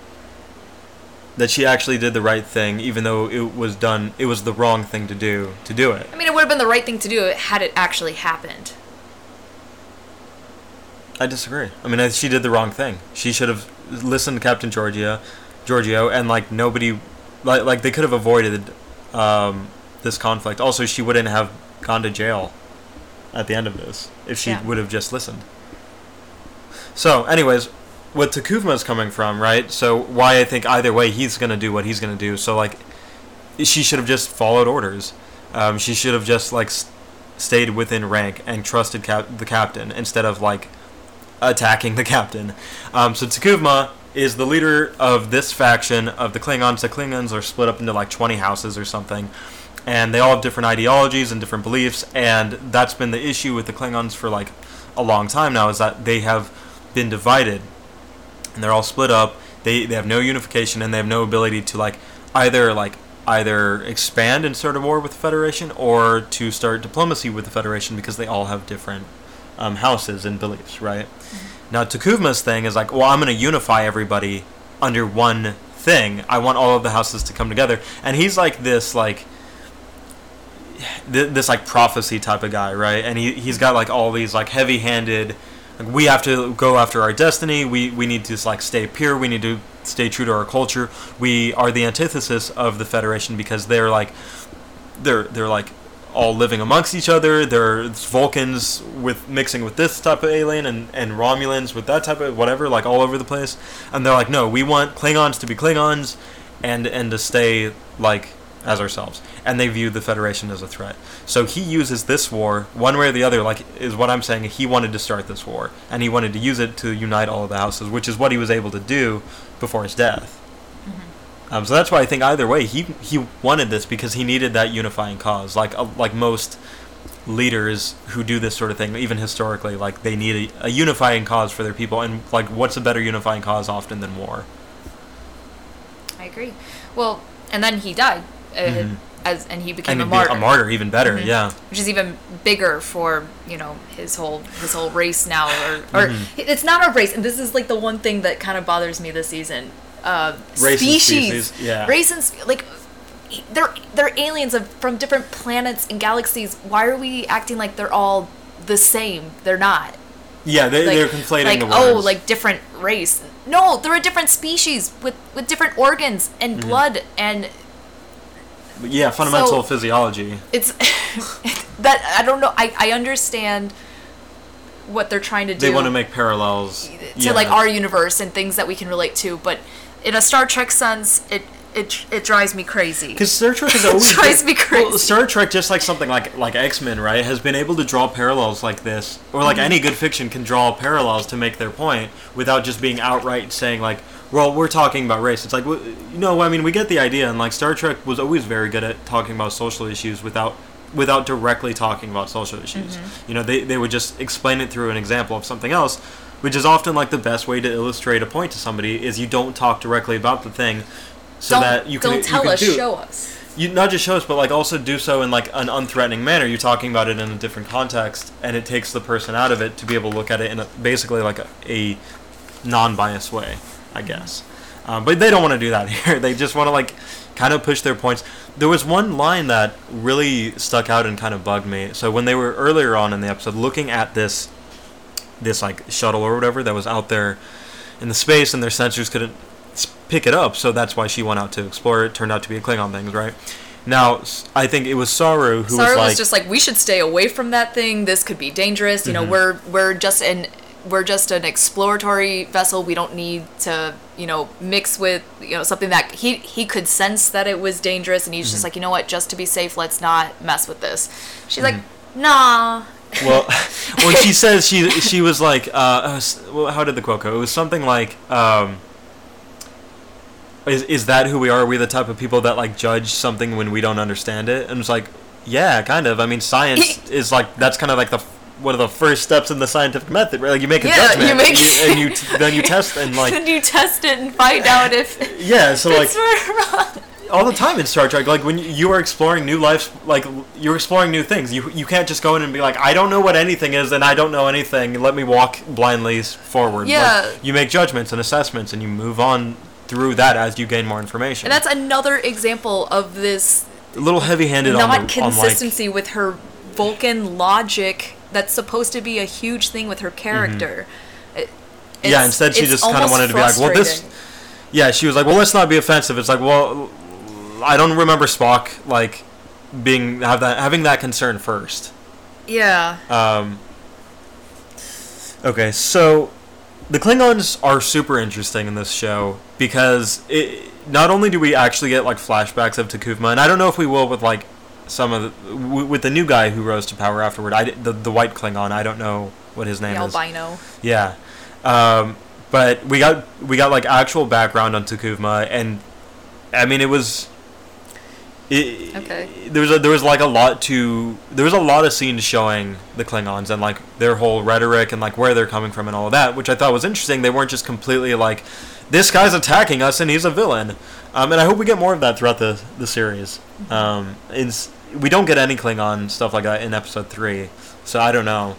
That she actually did the right thing, even though it was done. It was the wrong thing to do to do it. I mean, it would have been the right thing to do had it actually happened. I disagree. I mean, she did the wrong thing. She should have listened to Captain Georgia, Georgiou, and like nobody, like like they could have avoided um, this conflict. Also, she wouldn't have gone to jail at the end of this if she Yeah. would have just listened. So, anyways, what T'Kuvma is coming from, right? So, why I think either way he's gonna do what he's gonna do. So, like, she should have just followed orders. Um, she should have just like s- stayed within rank and trusted cap- the captain instead of like attacking the captain. Um, so T'Kuvma is the leader of this faction of the Klingons. The Klingons are split up into like 20 houses or something, and they all have different ideologies and different beliefs. And that's been the issue with the Klingons for like a long time now is that they have been divided and they're all split up. They they have no unification and they have no ability to like either like either expand and start a war with the Federation or to start diplomacy with the Federation because they all have different um, houses and beliefs, right? Now T'Kuvma's thing is like, well, I'm going to unify everybody under one thing. I want all of the houses to come together, and he's like this like th- this like prophecy type of guy, right? And he he's got like all these like heavy-handed. Like, we have to go after our destiny. We we need to like stay pure. We need to stay true to our culture. We are the antithesis of the Federation because they're like they're they're like all living amongst each other. There's Vulcans with mixing with this type of alien and, and Romulans with that type of whatever, like all over the place. And they're like, no, we want Klingons to be Klingons and and to stay like as ourselves. And they view the Federation as a threat. So he uses this war, one way or the other, like is what I'm saying, he wanted to start this war. And he wanted to use it to unite all of the houses, which is what he was able to do before his death. Um, so that's why I think either way he he wanted this because he needed that unifying cause. Like uh, like most leaders who do this sort of thing, even historically, like they need a, a unifying cause for their people. And like, what's a better unifying cause often than war? I agree. Well, and then he died, uh, as and he became Mm-hmm. and a martyr. a martyr, even better. Yeah. which is even bigger for you know his whole his whole race now or or Mm-hmm. it's not a race and this is like the one thing that kind of bothers me this season uh Race and species, species, yeah. race and spe- like they're they're aliens of, from different planets and galaxies why are we acting like they're all the same they're not Yeah, they, like, they're conflating like the words. oh like different race no they're a different species with with different organs and Mm-hmm. blood and yeah, fundamental so- physiology. it's *laughs* that I don't know. I, I understand what they're trying to do They want to make parallels to yeah. like our universe and things that we can relate to, but in a Star Trek sense, it it it drives me crazy. Because Star Trek has *laughs* always drives been- me crazy. Well, Star Trek, just like something like like X Men, right, has been able to draw parallels like this, or like Mm-hmm. any good fiction can draw parallels to make their point without just being outright saying like, "Well, we're talking about race." It's like, you know, I mean, we get the idea, and like Star Trek was always very good at talking about social issues without without directly talking about social issues. Mm-hmm. You know, they they would just explain it through an example of something else. Which is often like the best way to illustrate a point to somebody is you don't talk directly about the thing, so don't that you can don't you tell can us, do show us. you not just show us, but like also do so in like an unthreatening manner. You're talking about it in a different context, and it takes the person out of it to be able to look at it in a, basically like a, a non-biased way, I guess. Um, but they don't want to do that *laughs* here. They just want to like kind of push their points. There was one line that really stuck out and kind of bugged me. So when they were earlier on in the episode looking at this this like shuttle or whatever that was out there in the space and their sensors couldn't pick it up so that's why she went out to explore it turned out to be a klingon thing, right now I think it was saru who Sarah was like Saru was just like, we should stay away from that thing. This could be dangerous. You Mm-hmm. know, we're we're just an we're just an exploratory vessel. We don't need to, you know, mix with you know something that he he could sense that it was dangerous, and he's Mm-hmm. just like, you know what, just to be safe, let's not mess with this. She's Mm-hmm. like, nah. well *laughs* when she says she she was like uh, uh well, how did the quote go it was something like um is is that who we are? Are we the type of people that like judge something when we don't understand it? And it's like, yeah, kind of. I mean, science *laughs* is like that's kind of like the one of the first steps in the scientific method. Right? Like you make a Yeah, judgment, you make- and, you, *laughs* and you t- then you test and *laughs* like Then you test it and find out if *laughs* yeah. So like it's right or wrong. all the time in Star Trek, like when you, are exploring new lives, like you're exploring new things. You you can't just go in and be like, I don't know what anything is, and I don't know anything. Let me walk blindly forward. Yeah. Like, you make judgments and assessments, and you move on through that as you gain more information. And that's another example of this a little heavy-handed on the not on like consistency with her Vulcan logic that's supposed to be a huge thing with her character. Mm-hmm. yeah. Instead, she just kind of wanted to be like, well, this. Yeah, she was like, well, let's not be offensive. It's like, well, I don't remember Spock like being have that having that concern first. Yeah. Um, okay, so the Klingons are super interesting in this show because it not only do we actually get like flashbacks of T'Kuvma, and I don't know if we will with like some of the w- with the new guy who rose to power afterward. I the the white Klingon. I don't know what his name The is. albino. Yeah. Um, but we got we got like actual background on T'Kuvma, and I mean it was. It, Okay. There was a, there was like a lot to there was a lot of scenes showing the Klingons and like their whole rhetoric and like where they're coming from and all of that, which I thought was interesting. They weren't just completely like, this guy's attacking us and he's a villain. Um, and I hope we get more of that throughout the the series. Um, it's, we don't get any Klingon stuff like that in episode three, so I don't know.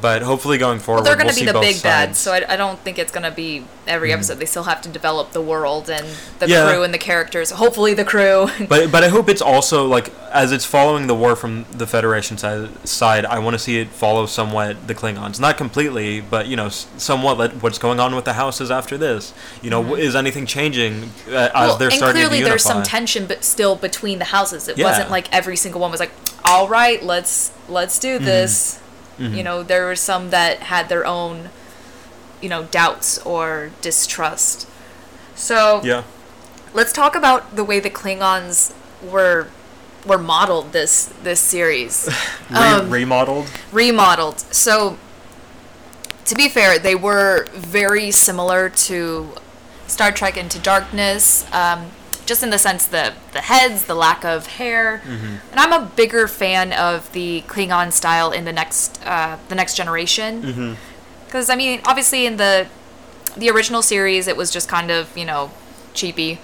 But hopefully going forward, Well, they're going we'll to be the big bad, so I, I don't think it's going to be every episode. They still have to develop the world and the Yeah. crew and the characters. Hopefully, the crew. *laughs* But but I hope it's also like as it's following the war from the Federation side. Side, I want to see it follow somewhat the Klingons, not completely, but you know, somewhat. Let, what's going on with the houses after this? You know, w is anything changing uh, as Well, they're and clearly to there's some tension, but still between the houses. It Yeah. wasn't like every single one was like, "All right, let's let's Mm-hmm. do this." You know, there were some that had their own, you know, doubts or distrust. So yeah, let's talk about the way the Klingons were were modeled this this series. *laughs* Re- um, remodeled. remodeled. So, to be fair, they were very similar to Star Trek Into Darkness, um, just in the sense the the heads, the lack of hair, and I'm a bigger fan of the Klingon style in the next uh, the next generation. Because I mean, obviously in the the original series, it was just kind of you know cheapy,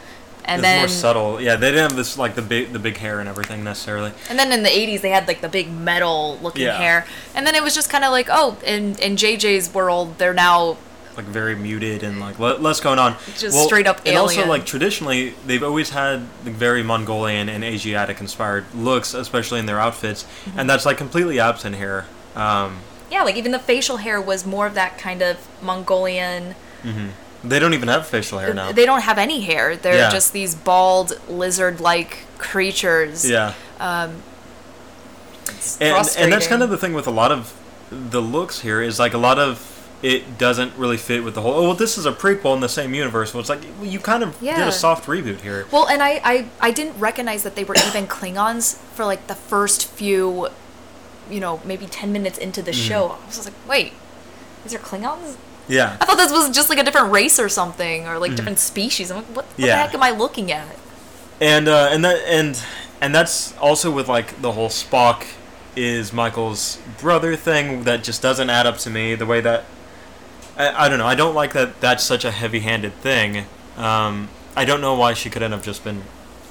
and then more subtle. Yeah, they didn't have this like the big the big hair and everything necessarily. And then in the 80s, they had like the big metal looking Yeah. hair. And then it was just kind of like, oh, in, in JJ's world, they're now. Like very muted and like le- less going on. Just straight up alien. And also like traditionally, they've always had like, very Mongolian and Asiatic inspired looks, especially in their outfits, Mm-hmm. and that's like completely absent here. Um, Yeah, like even the facial hair was more of that kind of Mongolian. they don't even have facial hair now. They don't have any hair. They're Yeah. just these bald, lizard like creatures. yeah, It's and and that's kind of the thing with a lot of the looks here is like a lot of it doesn't really fit with the whole. Oh, well, this is a prequel in the same universe. Well, it's like well, you kind of did a soft reboot here. Well, and I, I, I didn't recognize that they were even Klingons for like the first few, you know, maybe 10 minutes into the Mm-hmm. show. I was just like, wait, these are Klingons? Yeah, I thought this was just like a different race or something, or like different species. I'm like, what, what Mm-hmm. Yeah. the heck am I looking at? and uh, and that and and that's also with like the whole Spock is Michael's brother thing that just doesn't add up to me. The way that I, I don't know. I don't like that. That's such a heavy-handed thing. Um, I don't know why she couldn't have just been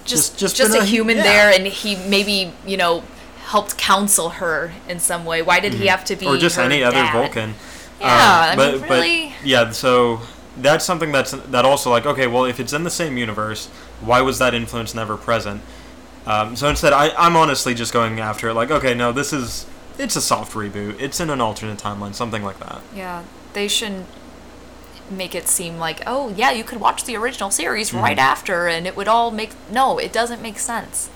Just, Just- just, just a, a- human yeah. there, and he maybe you know helped counsel her in some way. Why did he have to be Mm-hmm. or just any other? Vulcan. Yeah, Um, I mean, really. yeah. So that's something that's that also like okay. Well, if it's in the same universe, why was that influence never present? Um, so instead, I, I'm honestly just going after it like okay, no, this is it's a soft reboot. It's in an alternate timeline, something like that. Yeah, they shouldn't make it seem like oh yeah you could watch the original series Mm-hmm. right after and it would all make no it doesn't make sense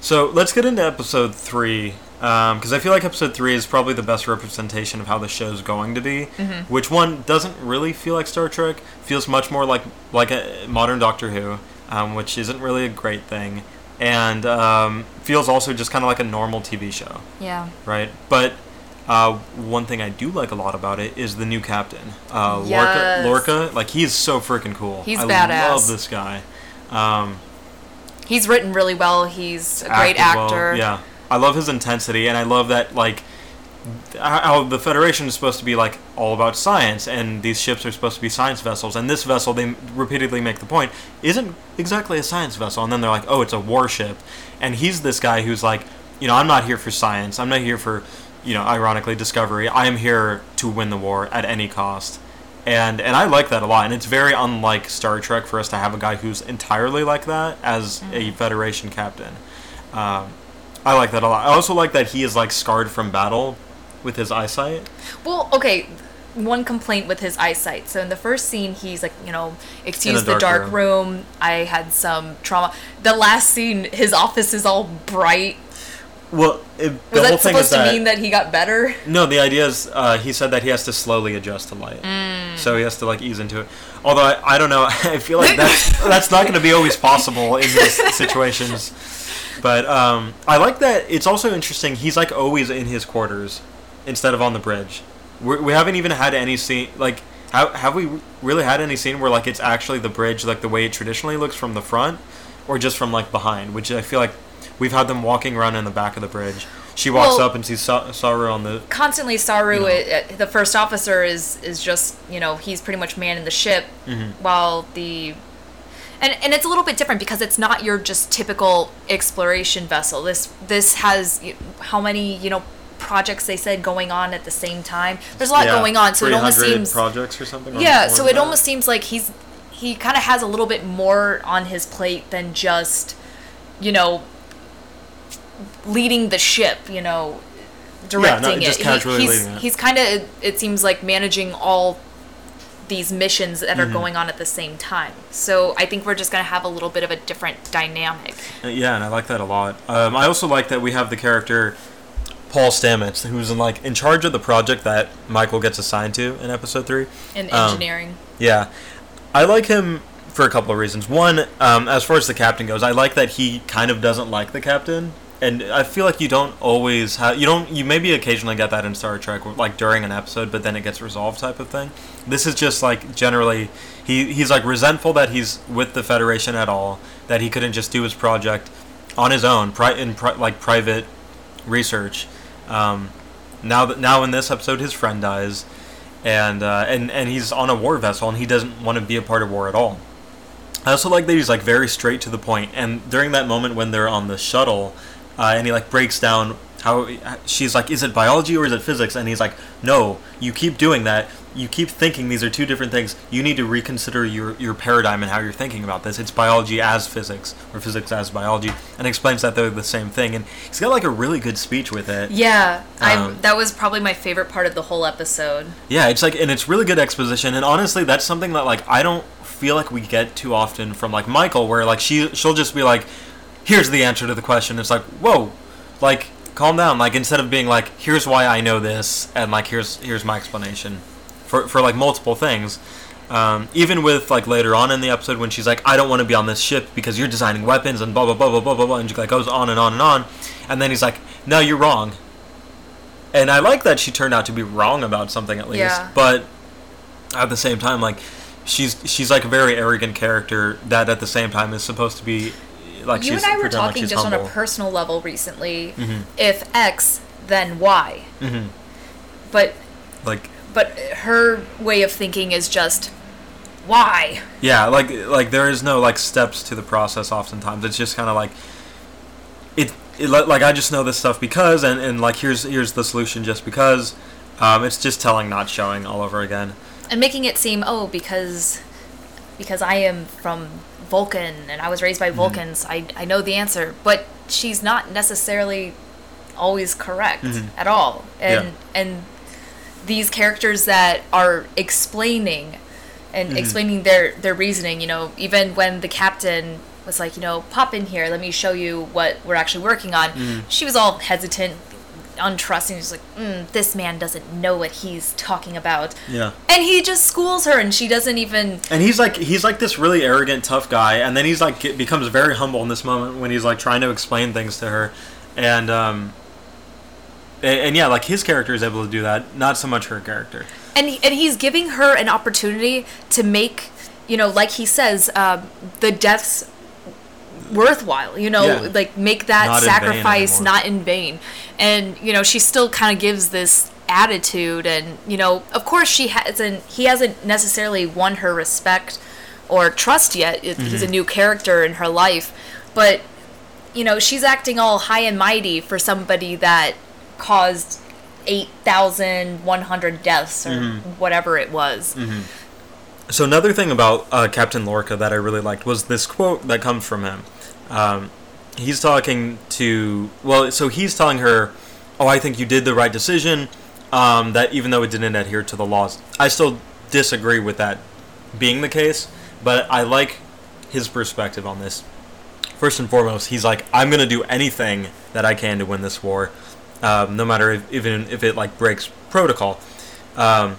So let's get into episode three, because I feel like episode three is probably the best representation of how the show's going to be. Mm-hmm. Which one doesn't really feel like Star Trek? Feels much more like like a modern Doctor Who, um, which isn't really a great thing, and um, feels also just kind of like a normal TV show, yeah right? But uh, one thing I do like a lot about it is the new captain, uh, Yes. Lorca. Lorca, like he's so freaking cool. He's I badass. love this guy. Um, He's written really well. He's a great acted well. actor. Yeah, I love his intensity, and I love that like how the Federation is supposed to be like all about science, and these ships are supposed to be science vessels, and this vessel they repeatedly make the point isn't exactly a science vessel, and then they're like, oh, it's a warship, and he's this guy who's like, you know, I'm not here for science, I'm not here for, you know, ironically discovery, I am here to win the war at any cost. And, and I like that a lot, and it's very unlike Star Trek for us to have a guy who's entirely like that as a Federation captain. Um, I like that a lot. I also like that he is like scarred from battle with his eyesight. Well, okay. One complaint with his eyesight. So in the first scene, he's like, you know, excuse a the dark dark room. I had some trauma. The last scene, his office is all bright. Well, it, the Was whole that thing is supposed to that mean that he got better? no, the idea is uh, he said that he has to slowly adjust to light, so he has to like ease into it. Although I, I don't know, *laughs* I feel like that's *laughs* that's not going to be always possible in these situations. But um, I like that. It's also interesting. He's like always in his quarters instead of on the bridge. We're, we haven't even had any scene like. Have, have we really had any scene where like it's actually the bridge like the way it traditionally looks from the front, or just from like behind? Which I feel like we've had them walking around in the back of the bridge. She walks Well- up and sees Sa- Saru on the Constantly, Saru, No. uh, uh, the first officer, is is just you know he's pretty much manning the ship, Mm-hmm. while the and and it's a little bit different because it's not your just typical exploration vessel. This this has how many you know projects they said going on at the same time. There's a lot Yeah, going on, so it almost seems projects or something. yeah. So it almost seems like he's he kind of has a little bit more on his plate than just you know leading the ship. You know. Directing just it. casually he's, it. he's kind of it seems like managing all these missions that Mm-hmm. are going on at the same time. So I think we're just gonna have a little bit of a different dynamic. Uh, Yeah, and I like that a lot. Um, I also like that we have the character Paul Stamets, who's in like in charge of the project that Michael gets assigned to in episode three. In Um, engineering. Yeah, I like him for a couple of reasons. One, um, as far as the captain goes, I like that he kind of doesn't like the captain, and I feel like you don't always have you don't you maybe occasionally get that in Star Trek, like during an episode, but then it gets resolved type of thing. This is just like generally he he's like resentful that he's with the Federation at all, that he couldn't just do his project on his own, pri- in pri- like private research. Um, now that now in this episode, his friend dies, and uh, and and he's on a war vessel, and he doesn't want to be a part of war at all. I also like that he's like very straight to the point. point, and during that moment when they're on the shuttle, uh, and he like breaks down how she's like, is it biology or is it physics? And he's like, no, you keep doing that. You keep thinking these are two different things. You need to reconsider your, your paradigm and how you're thinking about this. It's biology as physics or physics as biology, and explains that they're the same thing. And he's got like a really good speech with it. Yeah, Um, that was probably my favorite part of the whole episode. Yeah, it's like, and it's really good exposition. And honestly, that's something that like I don't feel like we get too often from like Michael, where like she she'll just be like, "Here's the answer to the question." It's like, whoa, like calm down. Like instead of being like, "Here's why I know this," and like here's here's my explanation for for like multiple things. Um, even with like later on in the episode when she's like, "I don't want to be on this ship because you're designing weapons and blah blah blah blah blah blah," blah and she like goes on and on and on, and then he's like, "No, you're wrong." And I like that she turned out to be wrong about something at least, Yeah. but at the same time, like she's she's like a very arrogant character that at the same time is supposed to be like you and I were talking just on a personal level recently. Mhm. If X, then Y. Mhm. But like but her way of thinking is just why. yeah, like like there is no like steps to the process. Oftentimes, it's just kind of like it, it. Like I just know this stuff because, and and like here's here's the solution just because. Um, it's just telling, not showing, all over again. and making it seem oh because because I am from Vulcan and I was raised Mm-hmm. by Vulcans I I know the answer but she's not necessarily always correct Mhm. at all and Yeah. and these characters that are explaining and Mhm. explaining their their reasoning you know even when the captain was like you know pop in here let me show you what we're actually working on Mhm. she was all hesitant untrusting she's like mm, this man doesn't know what he's talking about Yeah. and he just schools her, and she doesn't even. And he's like he's like this really arrogant tough guy, and then he's like becomes very humble in this moment when he's like trying to explain things to her, and um, and, and yeah, like his character is able to do that, not so much her character. And he, and he's giving her an opportunity to make, you know, like he says, um, the deaths worthwhile you know Yeah. like make that Not sacrifice anymore. not in vain and you know she still kind of gives this attitude and you know of course she hasn't he hasn't necessarily won her respect or trust yet It- he's a Mm-hmm. new character in her life but you know she's acting all high and mighty for somebody that caused 8100 deaths or Mm-hmm. whatever it was So another thing about uh, Captain Lorca that I really liked was this quote that comes from him. Um, he's talking to well, so he's telling her, "Oh, I think you did the right decision. Um, that even though it didn't adhere to the laws, I still disagree with that being the case. But I like his perspective on this. First and foremost, he's like, I'm gonna do anything that I can to win this war, um, no matter if, even if it like breaks protocol." Um,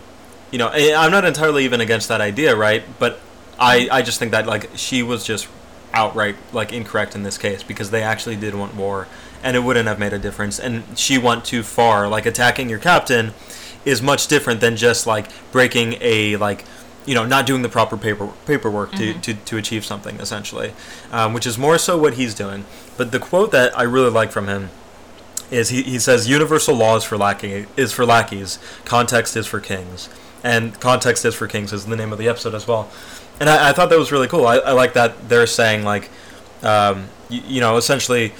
you know, I'm not entirely even against that idea, right? But I, I just think that like she was just outright like incorrect in this case because they actually did want war, and it wouldn't have made a difference. And she went too far. Like attacking your captain is much different than just like breaking a like you know not doing the proper paper paperwork to, to, to achieve something essentially, um, which is more so what he's doing. But the quote that I really like from him is he, he says universal law is for lackey is for lackeys context is for kings and context is for kings is the name of the episode as well and i, I thought that was really cool i, I like that they're saying like um, you, you know essentially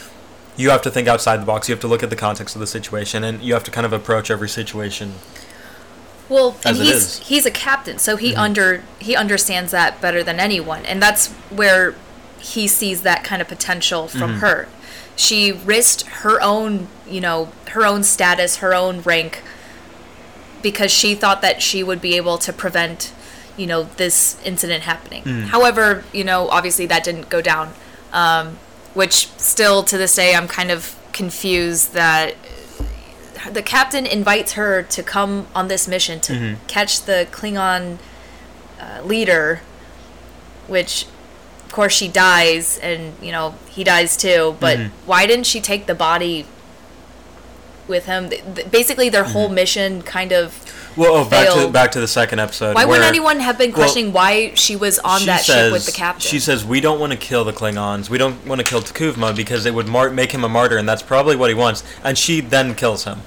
you have to think outside the box you have to look at the context of the situation and you have to kind of approach every situation Well, and he's. Mm-hmm. he's a captain, so he under he understands that better than anyone, and that's where he sees that kind of potential from Mm-hmm. her. She risked her own, you know, her own status, her own rank, because she thought that she would be able to prevent, you know, this incident happening. Mm. However, you know, obviously that didn't go down, um, which still to this day I'm kind of confused that the captain invites her to come on this mission to Mm-hmm. catch the Klingon uh, leader, which, of course, she dies, and you know he dies too. But Mm-hmm. why didn't she take the body with him? Th- Basically, their whole Mm-hmm. mission kind of. well oh back to back to the second episode Why where wouldn't anyone have been well, questioning why she was on that ship with the captain? She says we don't want to kill the Klingons. We don't want to kill T'Kuvma because it would mar- make him a martyr, and that's probably what he wants. And she then kills him.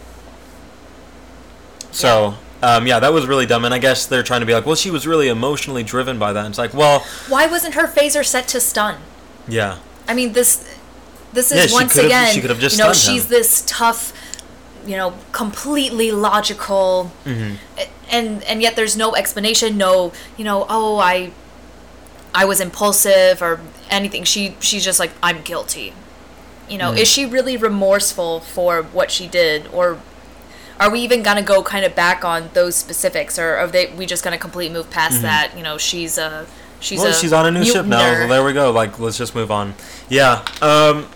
So, um, yeah, that was really dumb. And I guess they're trying to be like, well, she was really emotionally driven by that. And it's like, well, why wasn't her phaser set to stun? yeah, I mean, this this is Yeah, once again, she could've just you know, stunned him. she's this tough, you know, completely logical, Mm-hmm. and and yet there's no explanation, no, you know, oh, I, I was impulsive or anything. She she's just like I'm guilty. You know, Mm. is she really remorseful for what she did, or are we even gonna go kind of back on those specifics, or are they we just gonna completely move past that? You know, she's a she's Mm-hmm. well, a she's on a new ship now. So there we go. Like, let's just move on. Yeah. Um,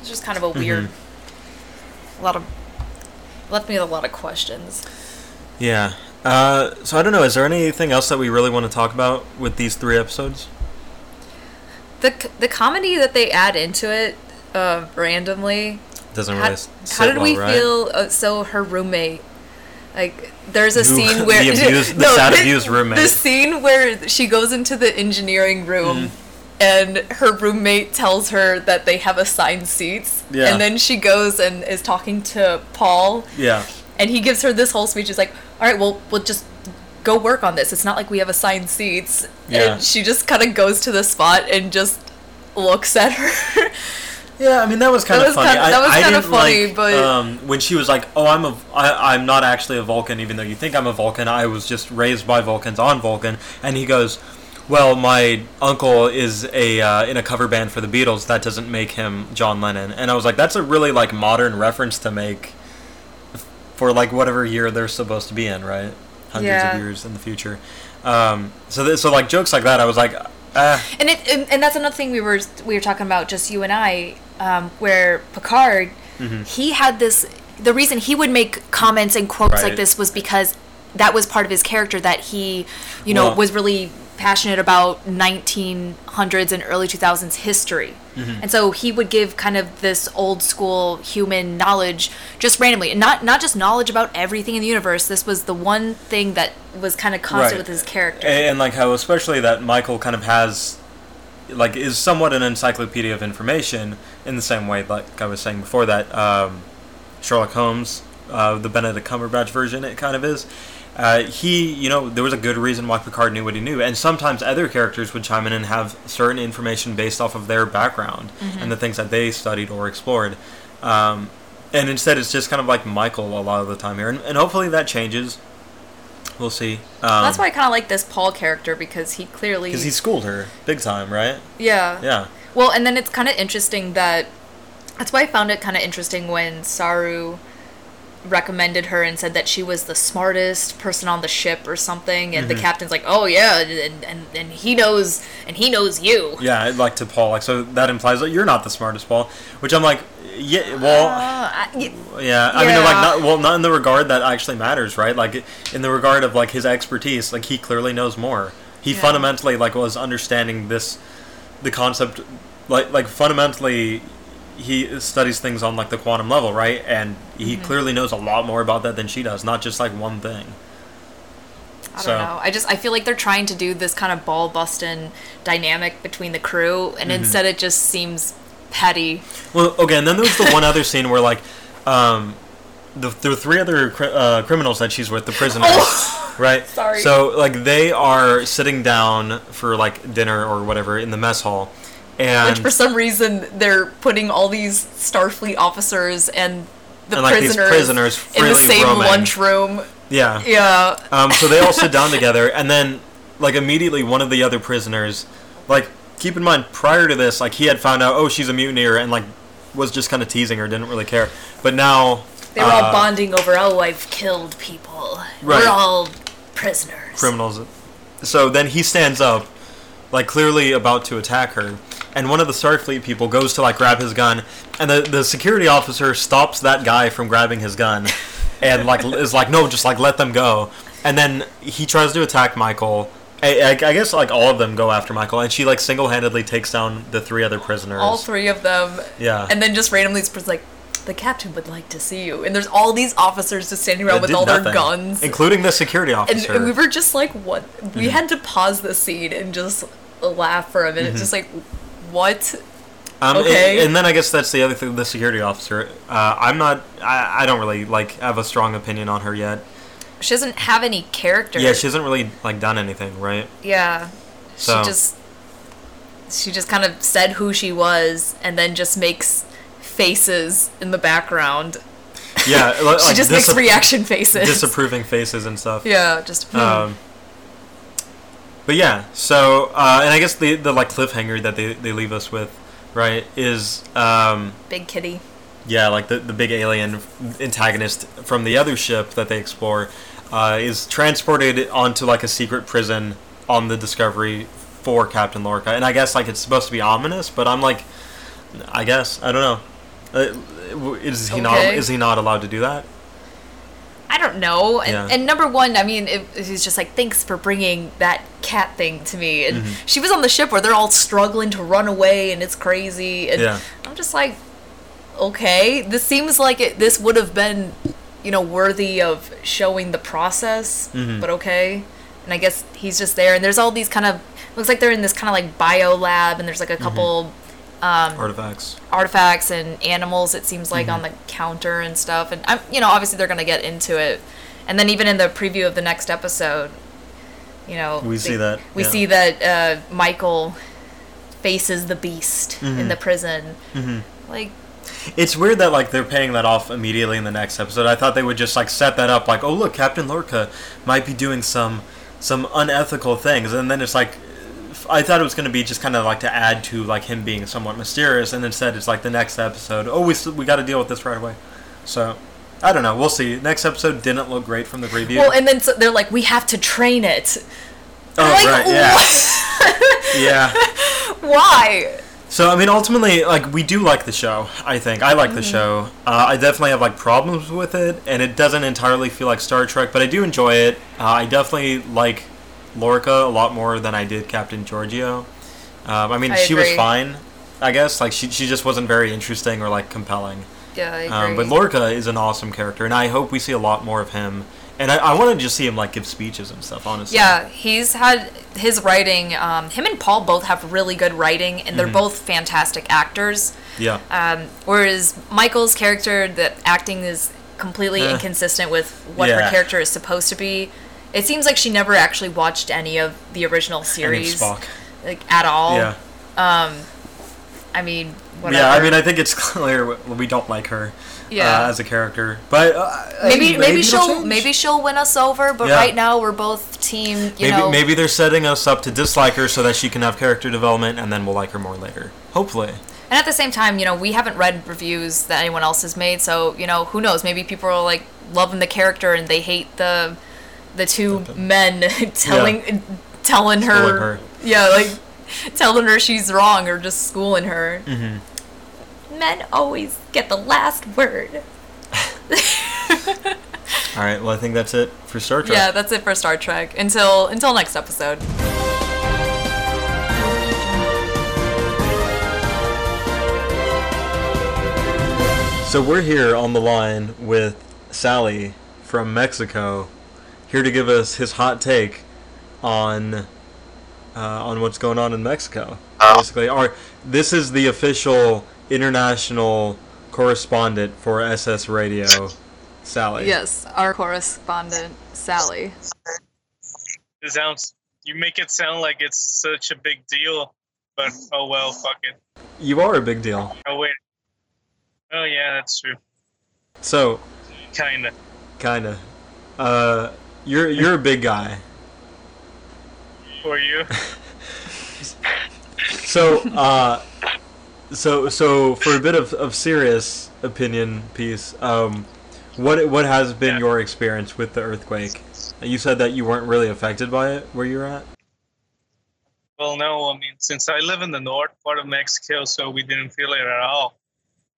It's just kind of a weird. A lot of left me with a lot of questions. yeah. Uh, so I don't know. Is there anything else that we really want to talk about with these three episodes? The the comedy that they add into it, uh, randomly. Doesn't How, really. how sit did we right? feel? Uh, so her roommate, like, there's a scene *laughs* where *laughs* the abused- the sad abused roommate. The scene where she goes into the engineering room. Mm. And her roommate tells her that they have assigned seats, Yeah. and then she goes and is talking to Paul, Yeah. and he gives her this whole speech. He's like, "All right, well, we'll just go work on this. It's not like we have assigned seats." Yeah. And she just kind of goes to the spot and just looks at her. *laughs* Yeah, I mean that was kind That of was funny. kinda- that was I, I kinda funny, like, but- um, when she was like, "Oh, I'm a, I, I'm not actually a Vulcan, even though you think I'm a Vulcan. I was just raised by Vulcans on Vulcan." And he goes, "Well, my uncle is a uh, in a cover band for the Beatles. That doesn't make him John Lennon." And I was like, "That's a really like modern reference to make for like whatever year they're supposed to be in, right? Hundreds Yeah. of years in the future." Um, so th- so like jokes like that, I was like, "Ah." and it and, and that's another thing we were we were talking about just you and I, um, where Picard, Mm-hmm. he had this. The reason he would make comments and quotes Right. like this was because that was part of his character that he, you know, Well- was really passionate about 1900s and early 2000s history. Mm-hmm. And so he would give kind of this old school human knowledge just randomly, and not not just knowledge about everything in the universe. This was the one thing that was kind of constant Right. with his character. And, and like how especially that Michael kind of has like is somewhat an encyclopedia of information in the same way like I was saying before that um, Sherlock Holmes, uh, the Benedict Cumberbatch version, it kind of is. Uh, he, you know, there was a good reason why Picard knew what he knew, and sometimes other characters would chime in and have certain information based off of their background and the things that they studied or explored. Um, and instead, it's just kind of like Michael a lot of the time here, and, and hopefully that changes. We'll see. Um, That's why I kind of like this Paul character because he clearly. because he schooled her big time, right? yeah. Yeah. Well, and then it's kind of interesting that. That's why I found it kind of interesting when Saru recommended her and said that she was the smartest person on the ship or something and Mm-hmm. the captain's like oh yeah and, and and he knows and he knows you Yeah, like to Paul, like so that implies that you're not the smartest, Paul. Which I'm like, yeah, well, Uh, I- y- yeah. I mean, like, not, well, not in the regard that actually matters, right? Like, in the regard of like his expertise, like he clearly knows more. He Yeah. fundamentally like was understanding this, the concept, like like fundamentally, he studies things on like the quantum level, right? And he Mm-hmm. clearly knows a lot more about that than she does, not just like one thing. I So- don't know. I just I feel like they're trying to do this kind of ball busting dynamic between the crew, and Mm-hmm. instead it just seems petty. Well, okay, and then there's the one other scene where like, um, the there are three other cri- uh, criminals that she's with, the prisoners, *laughs* right? Oh, Sorry. So like they are sitting down for like dinner or whatever in the mess hall, and Which for some reason they're putting all these Starfleet officers and the And, like, these prisoners, prisoners in the same roaming. lunchroom. yeah, Yeah. Um, so they all sit down *laughs* together, and then like immediately one of the other prisoners, like keep in mind prior to this, like he had found out, oh she's a mutineer, and like was just kind of teasing her, didn't really care, but now. They were all uh, bonding over, oh, I've killed people. Right. We're all prisoners. criminals. So then he stands up, like clearly about to attack her, and one of the Starfleet people goes to like grab his gun, and the the security officer stops that guy from grabbing his gun, *laughs* and like is like no, just like let them go, and then he tries to attack Michael. I, I, I guess like all of them go after Michael, and she like single handedly takes down the three other prisoners. All three of them. Yeah. And then just randomly person's like, the captain would like to see you. And there's all these officers just standing around that with all their guns. including the security and, officer. and we were just like, what? We Mm-hmm. had to pause the scene and just laugh for a minute. Mm-hmm. Just like, what? Um, and- Okay. And, then I guess that's the other thing. The security officer. Uh, I'm not. I, I don't really like have a strong opinion on her yet. She doesn't have any character. Yeah, she hasn't really like done anything, right? Yeah. So- She just she just kind of said who she was and then just makes faces in the background. Yeah, *laughs* like she just makes reaction faces. disapproving faces and stuff. yeah, just hmm. Um, but yeah, so uh, and I guess the the like cliffhanger that they, they leave us with, right, is um, big kitty. yeah, like the the big alien antagonist from the other ship that they explore uh, is transported onto like a secret prison on the Discovery for Captain Lorca, and I guess like it's supposed to be ominous, but I'm like, I guess I don't know. Uh, is he not is he not allowed to do that? I don't know. And, Yeah. and number one, I mean, it, he's just like, thanks for bringing that cat thing to me. And Mm-hmm. she was on the ship where they're all struggling to run away and it's crazy. And Yeah. I'm just like, okay, this seems like it, this would have been, you know, worthy of showing the process, Mm-hmm. but okay. And I guess he's just there. And there's all these kind of, looks like they're in this kind of like bio lab and there's like a couple Artifacts. artifacts and animals it seems like Mm-hmm. on the counter and stuff and I'm you know obviously they're going to get into it and then even in the preview of the next episode you know We see that, we yeah. see that uh, Michael faces the beast Mm-hmm. in the prison like It's weird that like they're paying that off immediately in the next episode. I thought they would just like set that up like, oh look, Captain Lorca might be doing some some unethical things, and then it's like, I thought it was going to be just kind of like to add to like him being somewhat mysterious, and instead it's like the next episode. Oh, we we got to deal with this right away. So. I don't know. We'll see. Next episode didn't look great from the preview. well and then so they're like we have to train it oh, like, right. Yeah. *laughs* yeah. *laughs* why So I mean, ultimately, like we do like the show. I think I like the show. Uh, I definitely have like problems with it, and it doesn't entirely feel like Star Trek, but I do enjoy it. Uh, I definitely like Lorca a lot more than I did Captain Georgiou. Um, I mean, I she was fine, I guess. Like she she just wasn't very interesting or like compelling. yeah I agree. Um, but Lorca is an awesome character, and I hope we see a lot more of him and I, I want to just see him like give speeches and stuff. Honestly. Yeah, he's had his writing. Um, him and Paul both have really good writing, and they're both fantastic actors. Yeah. Um, whereas Michael's character, the acting is completely Eh. inconsistent with what Yeah. her character is supposed to be. It seems like she never actually watched any of the original series, Spock. like at all. Yeah. Um, I mean, whatever. Yeah. I mean, I think it's *laughs* clear we- don't like her. Yeah. Uh, as a character, but uh, maybe hey, maybe, she'll change. maybe she'll win us over. But Yeah. right now we're both team. You maybe know, maybe they're setting us up to dislike her so that she can have character development, and then we'll like her more later. Hopefully. And at the same time, you know, we haven't read reviews that anyone else has made, so you know, who knows? Maybe people are like loving the character and they hate the the two men *laughs* telling telling her, Schooling her. yeah, like telling her she's wrong or just schooling her. Mm-hmm. Men always get the last word. *laughs* All right. Well, I think that's it for Star Trek. Yeah, that's it for Star Trek. Until until next episode. So we're here on the line with Sally from Mexico, here to give us his hot take on uh, on what's going on in Mexico. Basically, our this is the official international correspondent for SS Radio, Sally. Yes, our correspondent Sally. It sounds. You make it sound like it's such a big deal, but oh well, fuck it. You are a big deal. Oh wait. Oh yeah, that's true. So, Kinda. kinda. Uh, you're you're a big guy. For you. *laughs* So, uh, so so for a bit of, of serious opinion piece, um, what what has been Yeah. your experience with the earthquake? You said that you weren't really affected by it where you're at. Well, no, I mean, since I live in the north part of Mexico, so we didn't feel it at all.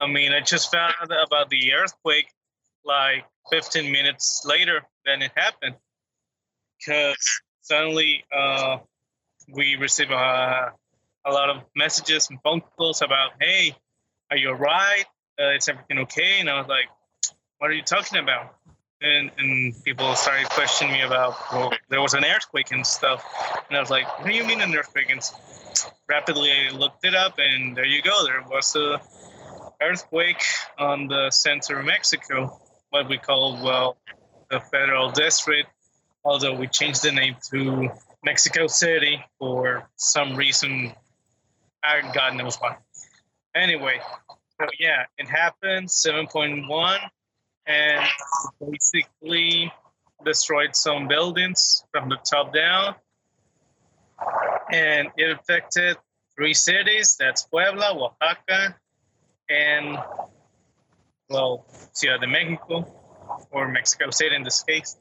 I mean, I just found out about the earthquake like 15 minutes later than it happened. Because suddenly uh, we received a, a lot of messages and phone calls about, hey, are you all right? Uh, is everything okay? And I was like, what are you talking about? And, and people started questioning me about, well, there was an earthquake and stuff. And I was like, what do you mean an earthquake? And rapidly I looked it up, and there you go. There was a earthquake on the center of Mexico, what we call, well, the federal district, although we changed the name to Mexico City for some reason. I God knows why. Anyway, so yeah, it happened 7.1 and basically destroyed some buildings from the top down and it affected three cities that's Puebla, Oaxaca, and well, Ciudad de Mexico, or Mexico City in this case.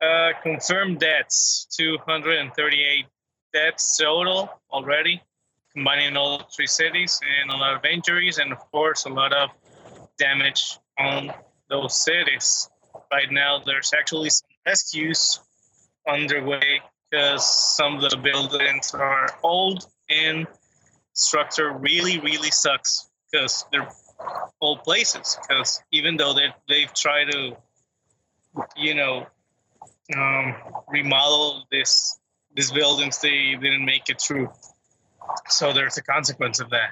Uh, confirmed deaths 238 deaths total already, combining all three cities, and a lot of injuries, and of course, a lot of damage on those cities. Right now, there's actually some rescues underway because some of the buildings are old and structure really really sucks because they're old places because even though they, they've tried to you know um, remodel this these buildings they didn't make it through so there's a consequence of that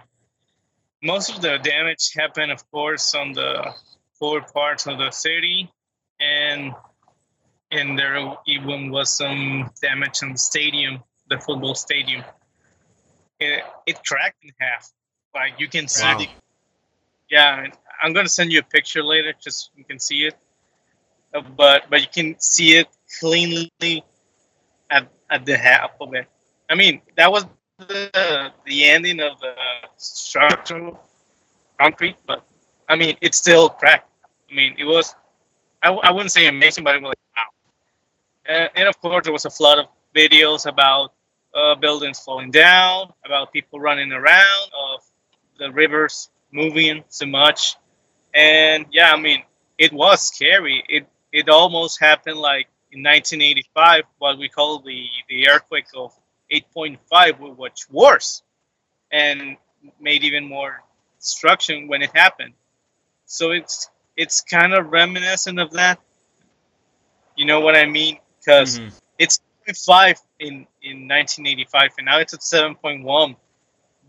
most of the damage happened of course on the poor parts of the city and and there even was some damage on the stadium, the football stadium. It, it cracked in half. Like you can see Wow. the. Yeah, I'm gonna send you a picture later, just you can see it. Uh, but but you can see it cleanly at at the half of it. I mean, that was the the ending of the structural concrete, but I mean, it's still cracked. I mean, it was. I, I wouldn't say amazing, but it was like wow. And, and of course, there was a flood of videos about uh, buildings falling down, about people running around, of the rivers moving so much. And yeah, I mean, it was scary. It it almost happened like in 1985, what we call the the earthquake of 8.5, which was worse, and made even more destruction when it happened. So it's it's kind of reminiscent of that. You know what I mean? Because Mhm. it's 5 in in 1985, and now it's at 7.1.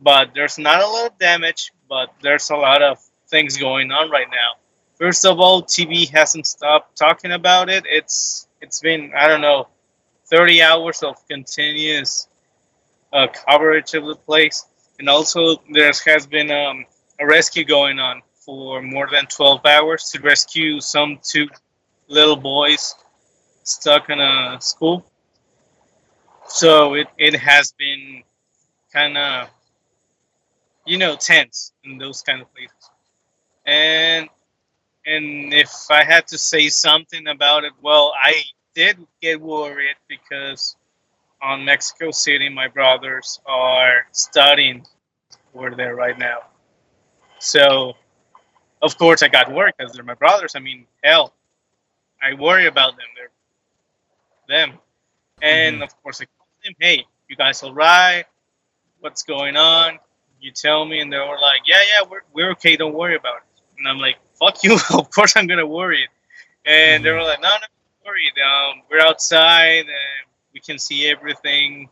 But there's not a lot of damage, but there's a lot of things going on right now. First of all, TV hasn't stopped talking about it. It's it's been I don't know, 30 hours of continuous uh, coverage of the place, and also there has been um, a rescue going on for more than 12 hours to rescue some two little boys stuck in a school. So it, it has been kind of, you know, tents and those kind of places. And and if I had to say something about it, well, I did get worried because on Mexico City, my brothers are studying over there right now. So, of course, I got worried because they're my brothers. I mean, hell, I worry about them. They're them. And mm-hmm. of course, I called them, hey, you guys all right? What's going on? You tell me. And they were like, yeah, yeah, we're, we're okay. Don't worry about it. And I'm like, fuck you. *laughs* of course, I'm going to worry. And they were like, no, no, don't worry. Um, we're outside and we can see everything.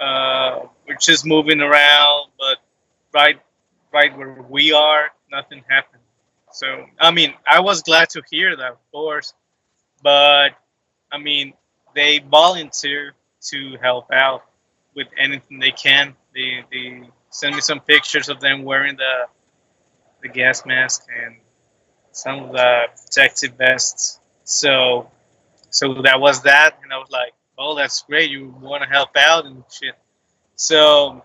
Uh, we're just moving around, but right, right where we are, nothing happened. So, I mean, I was glad to hear that, of course, but I mean, they volunteer to help out with anything they can. They they send me some pictures of them wearing the the gas mask and some of the protective vests. So so that was that, and I was like, "Oh, that's great! You want to help out and shit." So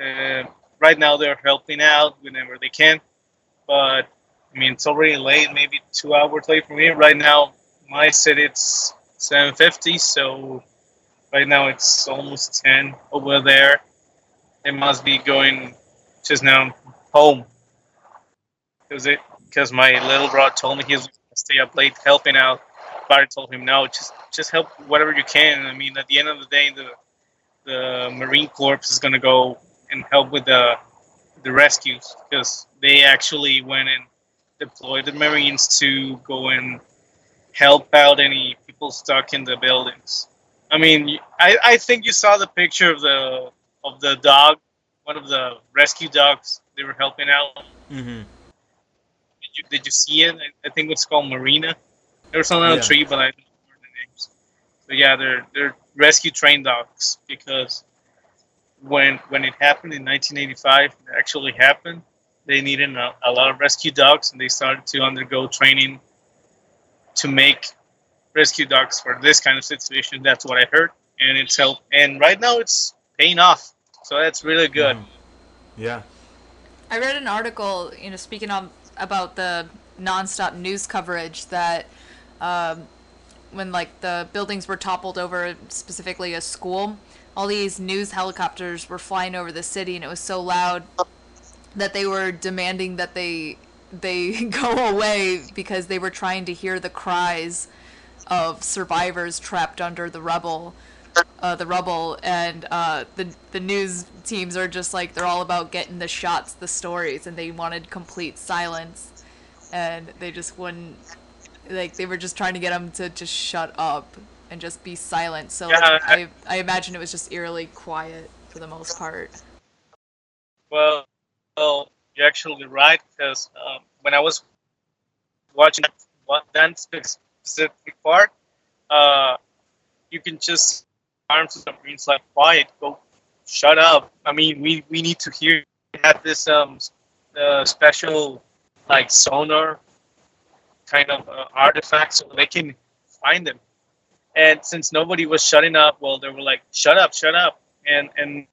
uh, right now they're helping out whenever they can, but I mean it's already late, maybe two hours late for me. Right now, my city it's 7:50, so right now it's almost 10 over there. They must be going just now home because it because my little brother told me he was gonna stay up late helping out. But I told him no, just just help whatever you can. I mean, at the end of the day, the the Marine Corps is gonna go and help with the the rescues because they actually went and deployed the Marines to go and help out any people stuck in the buildings. I mean, I, I think you saw the picture of the of the dog, one of the rescue dogs. They were helping out. Mm-hmm. Did you, did you see it? I, I think it's called Marina. There was on a Yeah. tree, but I don't remember the names. But yeah, they're they're rescue trained dogs because when when it happened in 1985, it actually happened. They needed a, a lot of rescue dogs, and they started to undergo training to make rescue dogs for this kind of situation. That's what I heard, and it's helped. And right now, it's paying off. So that's really good. Mhm. Yeah. I read an article, you know, speaking on about the nonstop news coverage that um, when like the buildings were toppled over, specifically a school, all these news helicopters were flying over the city, and it was so loud that they were demanding that they they *laughs* go away because they were trying to hear the cries of survivors trapped under the rubble uh, the rubble and uh, the the news teams are just like they're all about getting the shots the stories and they wanted complete silence and they just wouldn't like they were just trying to get them to just shut up and just be silent. So like, Yeah, I- I, I imagine it was just eerily quiet for the most part. Well, well, you're actually right because um, when I was watching that specific part, uh, you can just arms of the like quiet, go, shut up. I mean, we we need to hear. Had this um uh, special like sonar kind of uh, artifact so they can find them. And since nobody was shutting up, well, they were like, "Shut up, shut up," and and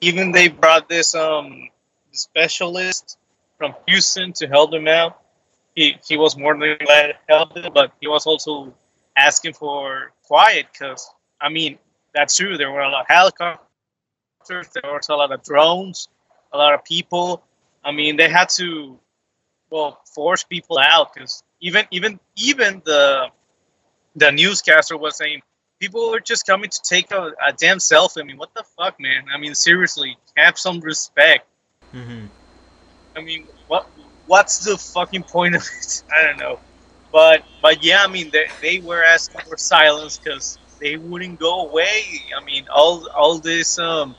even they brought this um specialist from Houston to help them out. He he was more than glad to help them, but he was also asking for quiet because I mean that's true. There were a lot of helicopters, there was a lot of drones, a lot of people. I mean they had to well force people out because even even even the the newscaster was saying people were just coming to take a, a damn selfie. I mean, what the fuck, man? I mean, seriously, have some respect. Mm-hmm. I mean, what what's the fucking point of it? *laughs* I don't know. but but yeah, I mean they, they were asking for silence because they wouldn't go away. I mean all all these um,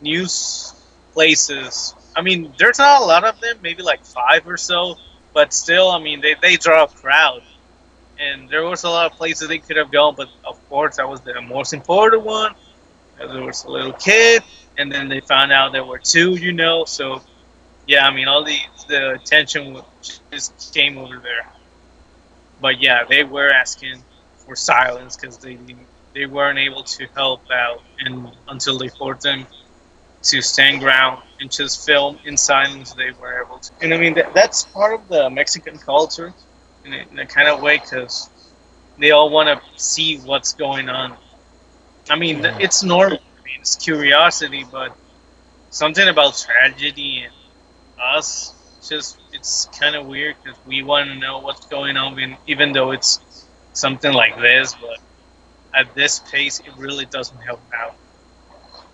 news places. I mean there's not a lot of them, maybe like five or so, but still, I mean they, they draw a crowd. And there was a lot of places they could have gone, but of course that was the most important one. There was a little kid, and then they found out there were two, you know. So yeah, I mean all the the attention just came over there. But yeah, they were asking for silence because they they weren't able to help out, and until they forced them to stand ground and just film in silence, they were able to. And I mean that, that's part of the Mexican culture in a, in a kind of way because they all want to see what's going on. I mean, th- it's normal. I mean, it's curiosity, but something about tragedy and us just it's kind of weird because we want to know what's going on even, even though it's something like this but at this pace it really doesn't help out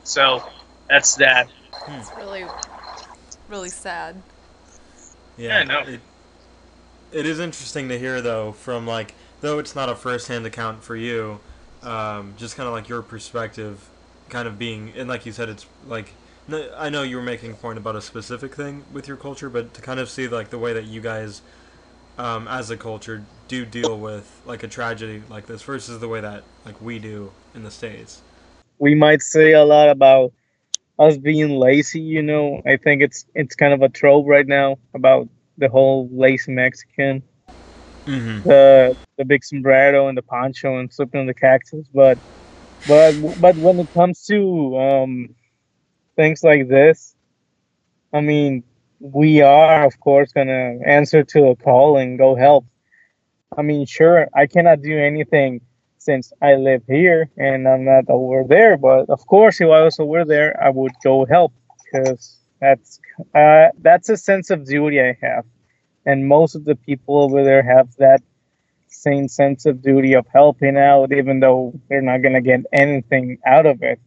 so that's that It's really, really sad. Yeah, I know. It, it is interesting to hear though from like though it's not a first-hand account for you, um, just kind of like your perspective, kind of being and like you said, it's like I know you were making a point about a specific thing with your culture, but to kind of see like the way that you guys, um, as a culture, do deal with like a tragedy like this versus the way that like we do in the states. we might say a lot about us being lazy you know i think it's it's kind of a trope right now about the whole lazy mexican Mm-hmm. the the big sombrero and the poncho and slipping on the cactus but but but when it comes to um things like this i mean we are of course gonna answer to a call and go help i mean sure i cannot do anything since I live here and I'm not over there. But of course, if I was over there, I would go help because that's uh, that's a sense of duty I have, and most of the people over there have that same sense of duty of helping out, even though they're not gonna get anything out of it.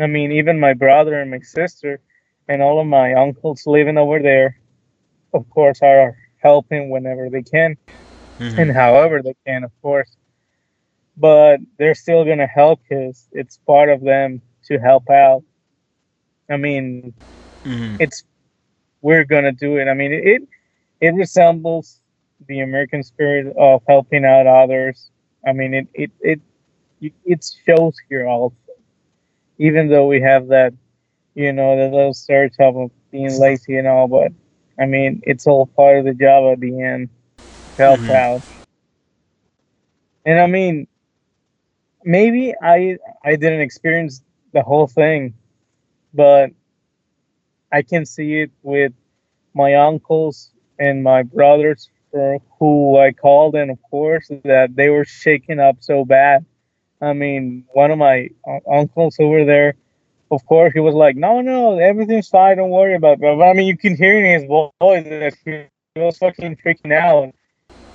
I mean, even my brother and my sister and all of my uncles living over there, of course, are helping whenever they can Mm-hmm. and however they can, of course. But they're still gonna help because it's part of them to help out. I mean, Mm-hmm. it's we're gonna do it. I mean, it it resembles the American spirit of helping out others. I mean, it it it it shows here also. Even though we have that, you know, the little stereotype of being lazy and all, but I mean, it's all part of the job at the end help Mhm. out. And I mean, maybe I I didn't experience the whole thing, but I can see it with my uncles and my brothers for who I called, and of course that they were shaken up so bad. I mean, one of my uncles over there, of course, he was like, "No, no, everything's fine. Don't worry about it." But I mean, you can hear in his voice that he was fucking freaking out.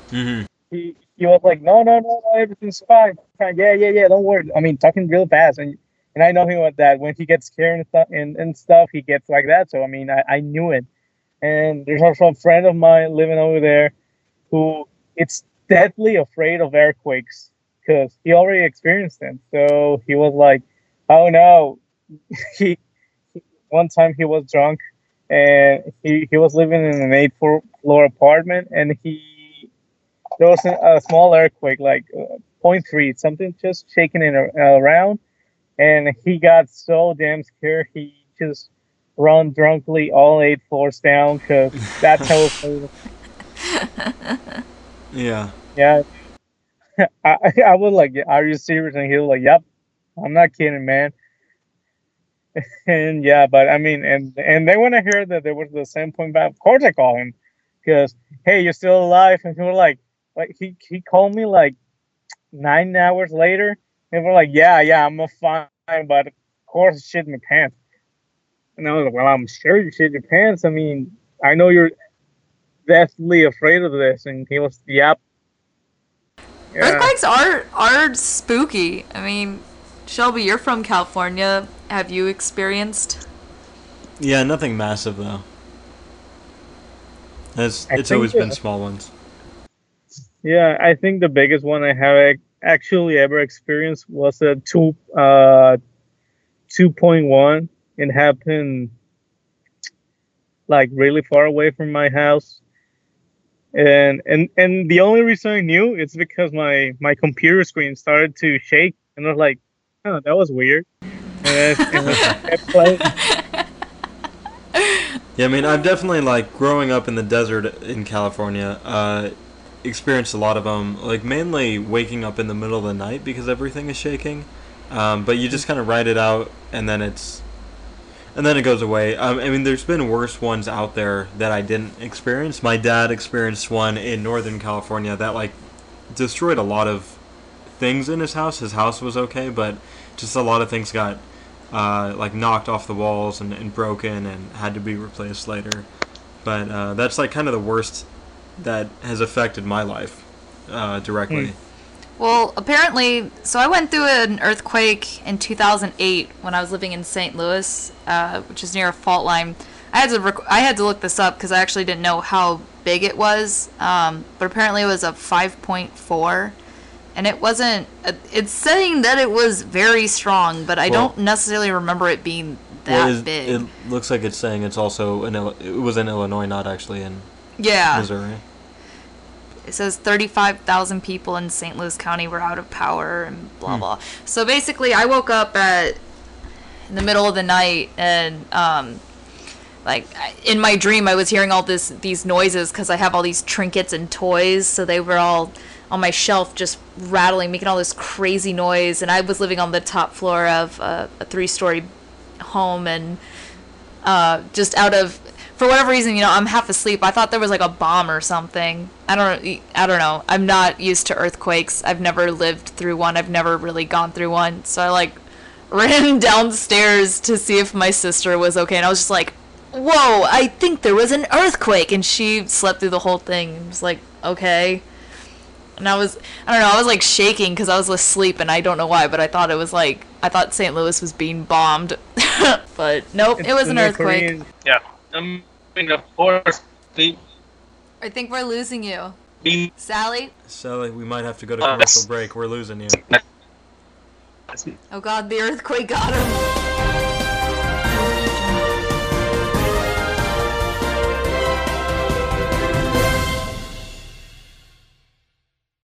Mm-hmm. He, he was like, "No, no, no, no, everything's fine. Yeah, yeah, yeah. Don't worry." I mean, talking real fast, and and I know him with that. When he gets scared and stuff, and, and stuff, he gets like that. So I mean, I, I knew it. And there's also a friend of mine living over there, who it's deadly afraid of earthquakes because he already experienced them. So he was like, "Oh no!" *laughs* he one time he was drunk, and he, he was living in an eight floor apartment, and he there was a, small earthquake, like uh, 0.3, something just shaking it around, and he got so damn scared he just run drunkly all eight floors down because that's *laughs* how afraid *laughs* Yeah. Yeah. I, I was like, Are you serious? And he was like, Yep. I'm not kidding, man. And *laughs* yeah, but I mean, and and they want to hear that there was the same point back, of course I called him because, hey, you're still alive. And was like, like he, he called me like nine hours later. And we're like, Yeah, yeah, I'm fine, but of course I in my pants. And I was like, Well, I'm sure you shit your pants. I mean, I know you're deathly afraid of this. And he was, Yep. Yeah. Earthquakes are are spooky. I mean, Shelby, you're from California. Have you experienced? Yeah, nothing massive though. It's I it's think always been small ones. Yeah, I think the biggest one I have actually ever experienced was a two uh two point one. It happened like really far away from my house. And and and the only reason I knew it's because my my computer screen started to shake and I was like, oh that was weird. And, I- and I kept playing. Yeah, I mean, I've definitely like growing up in the desert in California, uh, experienced a lot of them. Like mainly waking up in the middle of the night because everything is shaking. Um, but you just kind of ride it out, and then it's, and then it goes away. Um, I mean, there's been worse ones out there that I didn't experience. My dad experienced one in Northern California that like destroyed a lot of things in his house. His house was okay, but just a lot of things got uh, like knocked off the walls and, and broken and had to be replaced later. But uh, that's like kind of the worst that has affected my life uh, directly. Well, apparently, so I went through an earthquake in 2008 when I was living in St. Louis, uh, which is near a fault line. I had to rec- I had to look this up because I actually didn't know how big it was, um, but apparently it was a 5.4, and it wasn't. It's saying that it was very strong, but I Well- don't necessarily remember it being that Well, is- big. It looks like it's saying it's also in it was in Illinois, not actually in yeah, Missouri. it says 35,000 people in St. Louis County were out of power and blah blah. So basically, I woke up at in the middle of the night and um like in my dream I was hearing all this these noises cuz I have all these trinkets and toys, so they were all on my shelf just rattling, making all this crazy noise and I was living on the top floor of a, a three-story home and uh, just out of for whatever reason, you know, I'm half asleep. I thought there was like a bomb or something. I don't I don't know. I'm not used to earthquakes. I've never lived through one. I've never really gone through one. So I like *laughs* ran downstairs to see if my sister was okay and I was just like, "Whoa, I think there was an earthquake." And she slept through the whole thing and was like, "Okay." And I was, I don't know, I was like shaking because I was asleep and I don't know why, but I thought it was like, I thought St. Louis was being bombed. *laughs* but nope, it was It's an earthquake. Korean- Yeah. I'm in the forest. The I think we're losing you. being Sally? Sally, we might have to go to Uh, commercial yes. break. We're losing you. Oh god, the earthquake got him.